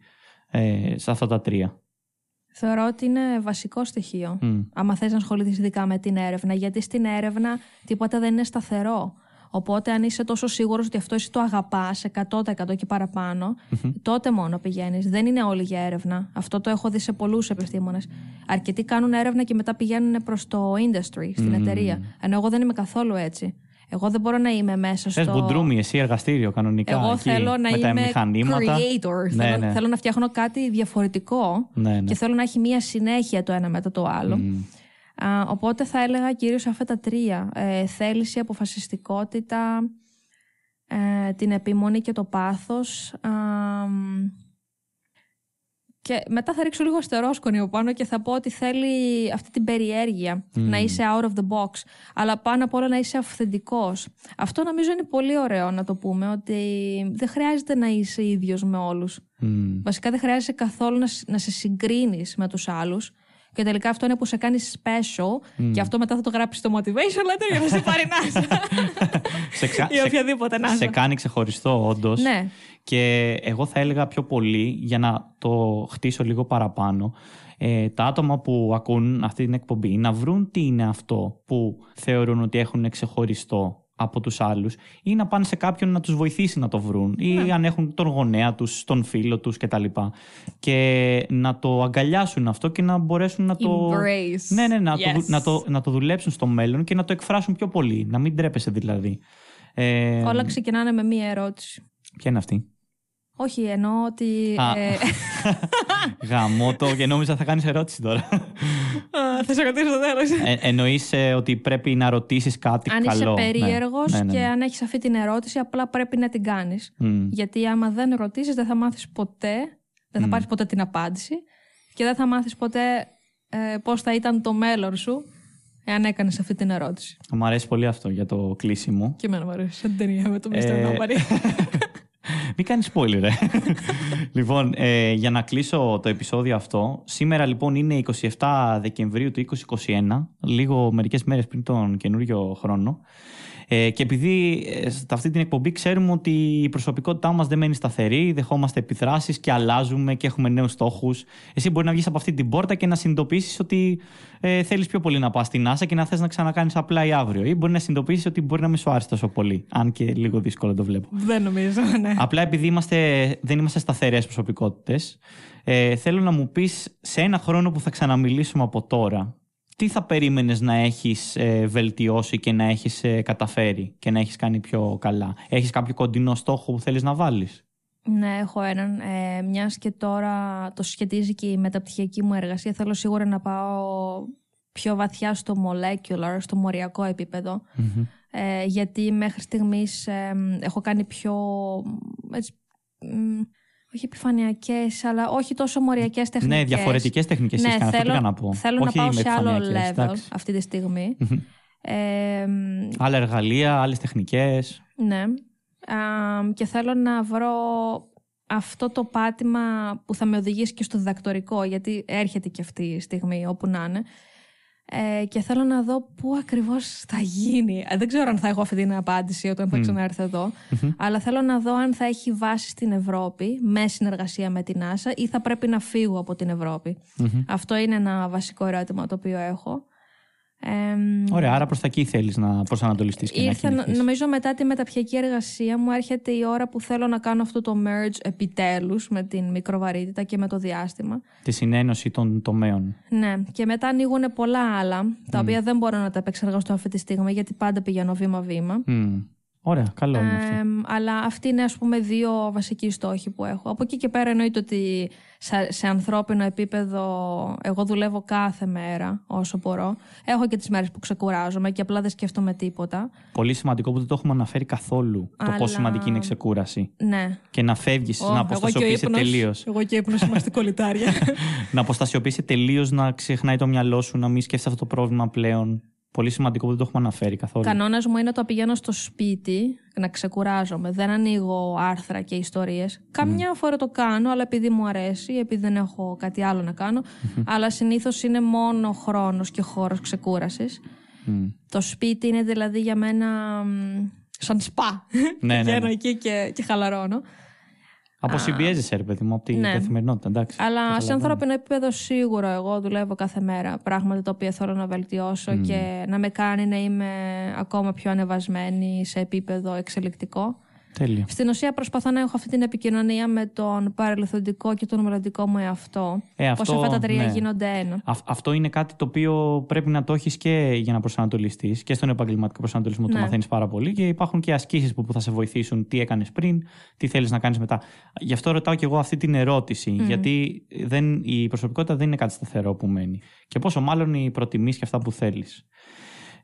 ε, σε αυτά τα τρία. Θεωρώ ότι είναι βασικό στοιχείο. Mm. Άμα θες να ασχοληθείς ειδικά με την έρευνα, γιατί στην έρευνα τίποτα δεν είναι σταθερό. Οπότε, αν είσαι τόσο σίγουρος ότι αυτό εσύ το αγαπάς 100% και παραπανω τότε μόνο πηγαίνεις. Δεν είναι όλοι για έρευνα. Αυτό το έχω δει σε πολλούς επιστήμονες. Αρκετοί κάνουν έρευνα και μετά πηγαίνουν προς το industry, στην εταιρεία. Ενώ εγώ δεν είμαι καθόλου έτσι. Εγώ δεν μπορώ να είμαι μέσα στο. Θε μπουντρούμι, εσύ εργαστήριο κανονικά. Εγώ εκεί, θέλω να με είμαι μηχανήματα. creator. Ναι, θέλω, ναι. θέλω, να φτιάχνω κάτι διαφορετικό ναι, ναι. και θέλω να έχει μία συνέχεια το ένα μετά το άλλο. Α, οπότε θα έλεγα κυρίως αυτά τα τρία. Ε, θέληση, αποφασιστικότητα, ε, την επιμονή και το πάθος. Και μετά θα ρίξω λίγο αστερόσκονη από πάνω και θα πω ότι θέλει αυτή την περιέργεια, να είσαι out of the box, αλλά πάνω απ' όλα να είσαι αυθεντικός. Αυτό νομίζω είναι πολύ ωραίο να το πούμε, ότι δεν χρειάζεται να είσαι ίδιος με όλους. Βασικά δεν χρειάζεται καθόλου να, να σε συγκρίνεις με τους άλλους. Και τελικά αυτό είναι που σε κάνει special και αυτό μετά θα το γράψεις στο motivation letter για να σε πάρει NASA. σε, ξα... ή οποιαδήποτε NASA. σε κάνει ξεχωριστό, όντως. Ναι. Και εγώ θα έλεγα πιο πολύ, για να το χτίσω λίγο παραπάνω, ε, τα άτομα που ακούν αυτή την εκπομπή να βρουν τι είναι αυτό που θεωρούν ότι έχουν ξεχωριστό από τους άλλους ή να πάνε σε κάποιον να τους βοηθήσει να το βρουν ή Ναι. αν έχουν τον γονέα τους, τον φίλο τους κτλ. Και να το αγκαλιάσουν αυτό και να μπορέσουν να το... Embrace. Ναι, ναι, να, Yes. το, να, το, να το δουλέψουν στο μέλλον και να το εκφράσουν πιο πολύ. Να μην τρέπεσαι δηλαδή. Ε, Όλα ξεκινάνε με μία ερώτηση. Ποια είναι αυτή; Όχι, εννοώ ότι. Α. ε, Γαμώ το και νόμιζα θα κάνεις ερώτηση τώρα. α, θα σε ρωτήσω στο τέλος. Ε, εννοείς ε, ότι πρέπει να ρωτήσεις κάτι αν καλό. είσαι περίεργος Ναι, ναι, ναι, και ναι. αν έχεις αυτή την ερώτηση, απλά πρέπει να την κάνεις. Μμ. Γιατί άμα δεν ρωτήσεις, δεν θα μάθεις ποτέ, δεν θα Μμ. πάρεις ποτέ την απάντηση και δεν θα μάθεις ποτέ ε, πώς θα ήταν το μέλλον σου εάν έκανες αυτή την ερώτηση. Μου αρέσει πολύ αυτό για το κλείσιμο. Και εμένα μου αρέσει. Σαν την ταινία με το Mr. Ε, Nobody. Μην κάνεις spoiler, ρε. λοιπόν, ε, για να κλείσω το επεισόδιο αυτό, σήμερα λοιπόν είναι 27 Δεκεμβρίου του 2021, λίγο μερικές μέρες πριν τον καινούριο χρόνο. Ε, και επειδή ε, σε αυτή την εκπομπή ξέρουμε ότι η προσωπικότητά μας δεν μένει σταθερή, δεχόμαστε επιδράσεις και αλλάζουμε και έχουμε νέους στόχους. Εσύ μπορεί να βγεις από αυτή την πόρτα και να συνειδητοποιήσεις ότι ε, θέλεις πιο πολύ να πας στην NASA και να θες να ξανακάνεις απλά ή αύριο. Ή μπορεί να συνειδητοποιήσεις ότι μπορεί να μην σου άρεσε τόσο πολύ, αν και λίγο δύσκολο το βλέπω. δεν νομίζω, ναι. Απλά επειδή είμαστε, δεν είμαστε σταθερές προσωπικότητες, ε, θέλω να μου πεις σε ένα χρόνο που θα ξαναμιλήσουμε από τώρα, τι θα περίμενες να έχεις ε, βελτιώσει και να έχεις ε, καταφέρει και να έχεις κάνει πιο καλά; Έχεις κάποιο κοντινό στόχο που θέλεις να βάλεις; Ναι, έχω έναν. Ε, Μιας και τώρα το σχετίζει και η μεταπτυχιακή μου εργασία, θέλω σίγουρα να πάω πιο βαθιά στο molecular, στο μοριακό επίπεδο. Ε, γιατί μέχρι στιγμής ε, έχω κάνει πιο. Έτσι, μ, όχι επιφανειακές, αλλά όχι τόσο μοριακές τεχνικές. Ναι, διαφορετικές τεχνικές Ναι, είχαν, αυτό θέλω, πήγα να πω. θέλω Όχι να πάω με σε άλλο επιφανειακές, level εντάξει. αυτή τη στιγμή. ε, μ, Άλλα εργαλεία, άλλες τεχνικές. ναι. Α, και θέλω να βρω αυτό το πάτημα που θα με οδηγήσει και στο διδακτορικό, γιατί έρχεται και αυτή η στιγμή όπου να είναι. Ε, και θέλω να δω πού ακριβώς θα γίνει. Ε, δεν ξέρω αν θα έχω αυτή την απάντηση όταν θα ξανάρθω εδώ, αλλά θέλω να δω αν θα έχει βάση στην Ευρώπη με συνεργασία με την NASA ή θα πρέπει να φύγω από την ευρωπη Αυτό είναι ένα βασικό ερώτημα το οποίο έχω. Ε, Ωραία, άρα προς τα εκεί θέλεις να προσανατολιστείς και Ήρθε, να νο- κινηθείς. νομίζω μετά τη μεταπτυχιακή εργασία μου έρχεται η ώρα που θέλω να κάνω αυτό το merge επιτέλους με την μικροβαρύτητα και με το διάστημα. Τη συνένωση των τομέων. Ναι, και μετά ανοίγουν πολλά άλλα, τα οποία δεν μπορώ να τα επεξεργαστώ αυτή τη στιγμή, γιατί πάντα πηγαίνω βήμα-βήμα. Μμ. Ωραία, καλό είναι αυτό. Εμ, αλλά αυτοί είναι ας πούμε δύο βασικοί στόχοι που έχω. Από εκεί και πέρα εννοείται ότι σε, σε ανθρώπινο επίπεδο εγώ δουλεύω κάθε μέρα όσο μπορώ. Έχω και τις μέρες που ξεκουράζομαι και απλά δεν σκέφτομαι τίποτα. Πολύ σημαντικό που δεν το έχουμε αναφέρει καθόλου το Αλλά- πόσο σημαντική είναι η ξεκούραση. Ναι. Και να φεύγεις, Ω, να εγώ και ο αποστασιοποιήσει ύπνος- τελείως. Εγώ και ύπνος είμαστε κολλητάρια. να αποστασιοποιήσει τελείως, να ξεχνάει το μυαλό σου, να μην σκέφτεσαι αυτό το πρόβλημα πλέον. Πολύ σημαντικό που δεν το έχουμε αναφέρει καθόλου. Κανόνας μου είναι όταν πηγαίνω στο σπίτι να ξεκουράζομαι. Δεν ανοίγω άρθρα και ιστορίες. Καμιά φορά το κάνω, αλλά επειδή μου αρέσει, επειδή δεν έχω κάτι άλλο να κάνω. Αλλά συνήθως είναι μόνο χρόνος και χώρος ξεκούρασης. Μμ. Το σπίτι είναι δηλαδή για μένα μ, σαν σπα. Ναι, ναι, Πηγαίνω ναι. εκεί και, και χαλαρώνω. Αποσυμπιέζεσαι, ρε παιδί μου, από την Ναι. καθημερινότητα. Εντάξει, Αλλά σε καταλαβαίνω. ανθρώπινο επίπεδο σίγουρα εγώ δουλεύω κάθε μέρα πράγματα τα οποία θέλω να βελτιώσω και να με κάνει να είμαι ακόμα πιο ανεβασμένη σε επίπεδο εξελικτικό. Τέλεια. Στην ουσία προσπαθώ να έχω αυτή την επικοινωνία με τον παρελθοντικό και τον μελλοντικό μου εαυτό. Ε, Πώς αυτό, αυτά τα τρία ναι. γίνονται ένα. Α- αυτό είναι κάτι το οποίο πρέπει να το έχεις και για να προσανατολιστείς και στον επαγγελματικό προσανατολισμό το Ναι. μαθαίνεις πάρα πολύ. Και υπάρχουν και ασκήσεις που, που θα σε βοηθήσουν τι έκανες πριν, τι θέλεις να κάνεις μετά. Γι' αυτό ρωτάω και εγώ αυτή την ερώτηση. Γιατί δεν, η προσωπικότητα δεν είναι κάτι σταθερό που μένει. Και πόσο μάλλον οι προτιμήσει και αυτά που θέλεις.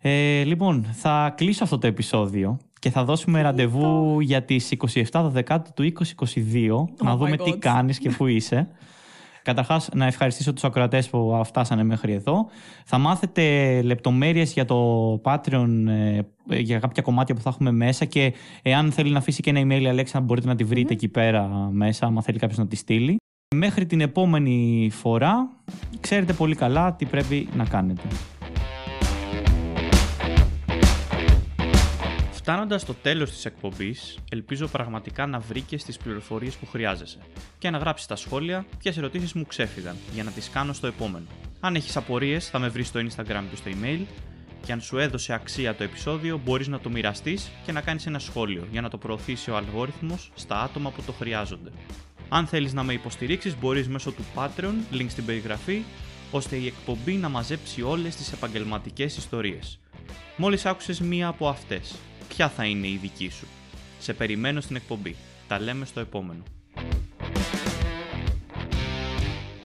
Ε, λοιπόν, θα κλείσω αυτό το επεισόδιο και θα δώσουμε ραντεβού για τις 27 Δεκάτου του 2022 να my δούμε τι God. κάνεις και πού είσαι. Καταρχάς, να ευχαριστήσω τους ακροατές που φτάσανε μέχρι εδώ. Θα μάθετε λεπτομέρειες για το Patreon, ε, για κάποια κομμάτια που θα έχουμε μέσα και εάν θέλει να αφήσει και ένα email η Αλέξα μπορείτε να τη βρείτε εκεί πέρα μέσα, άμα θέλει κάποιος να τη στείλει. Μέχρι την επόμενη φορά, ξέρετε πολύ καλά τι πρέπει να κάνετε. Φτάνοντας στο τέλος της εκπομπής, ελπίζω πραγματικά να βρήκε τι πληροφορίες που χρειάζεσαι και να γράψει στα σχόλια ποιε ερωτήσεις μου ξέφυγαν για να τις κάνω στο επόμενο. Αν έχεις απορίες, θα με βρεις στο Instagram και στο email και αν σου έδωσε αξία το επεισόδιο, μπορείς να το μοιραστείς και να κάνεις ένα σχόλιο για να το προωθήσει ο αλγόριθμος στα άτομα που το χρειάζονται. Αν θέλεις να με υποστηρίξεις, μπορείς μέσω του Patreon, link στην περιγραφή, ώστε η εκπομπή να μαζέψει όλες τις επαγγελματικές ιστορίες. Μόλις άκουσες μία από αυτές, ποια θα είναι η δική σου. Σε περιμένω στην εκπομπή. Τα λέμε στο επόμενο.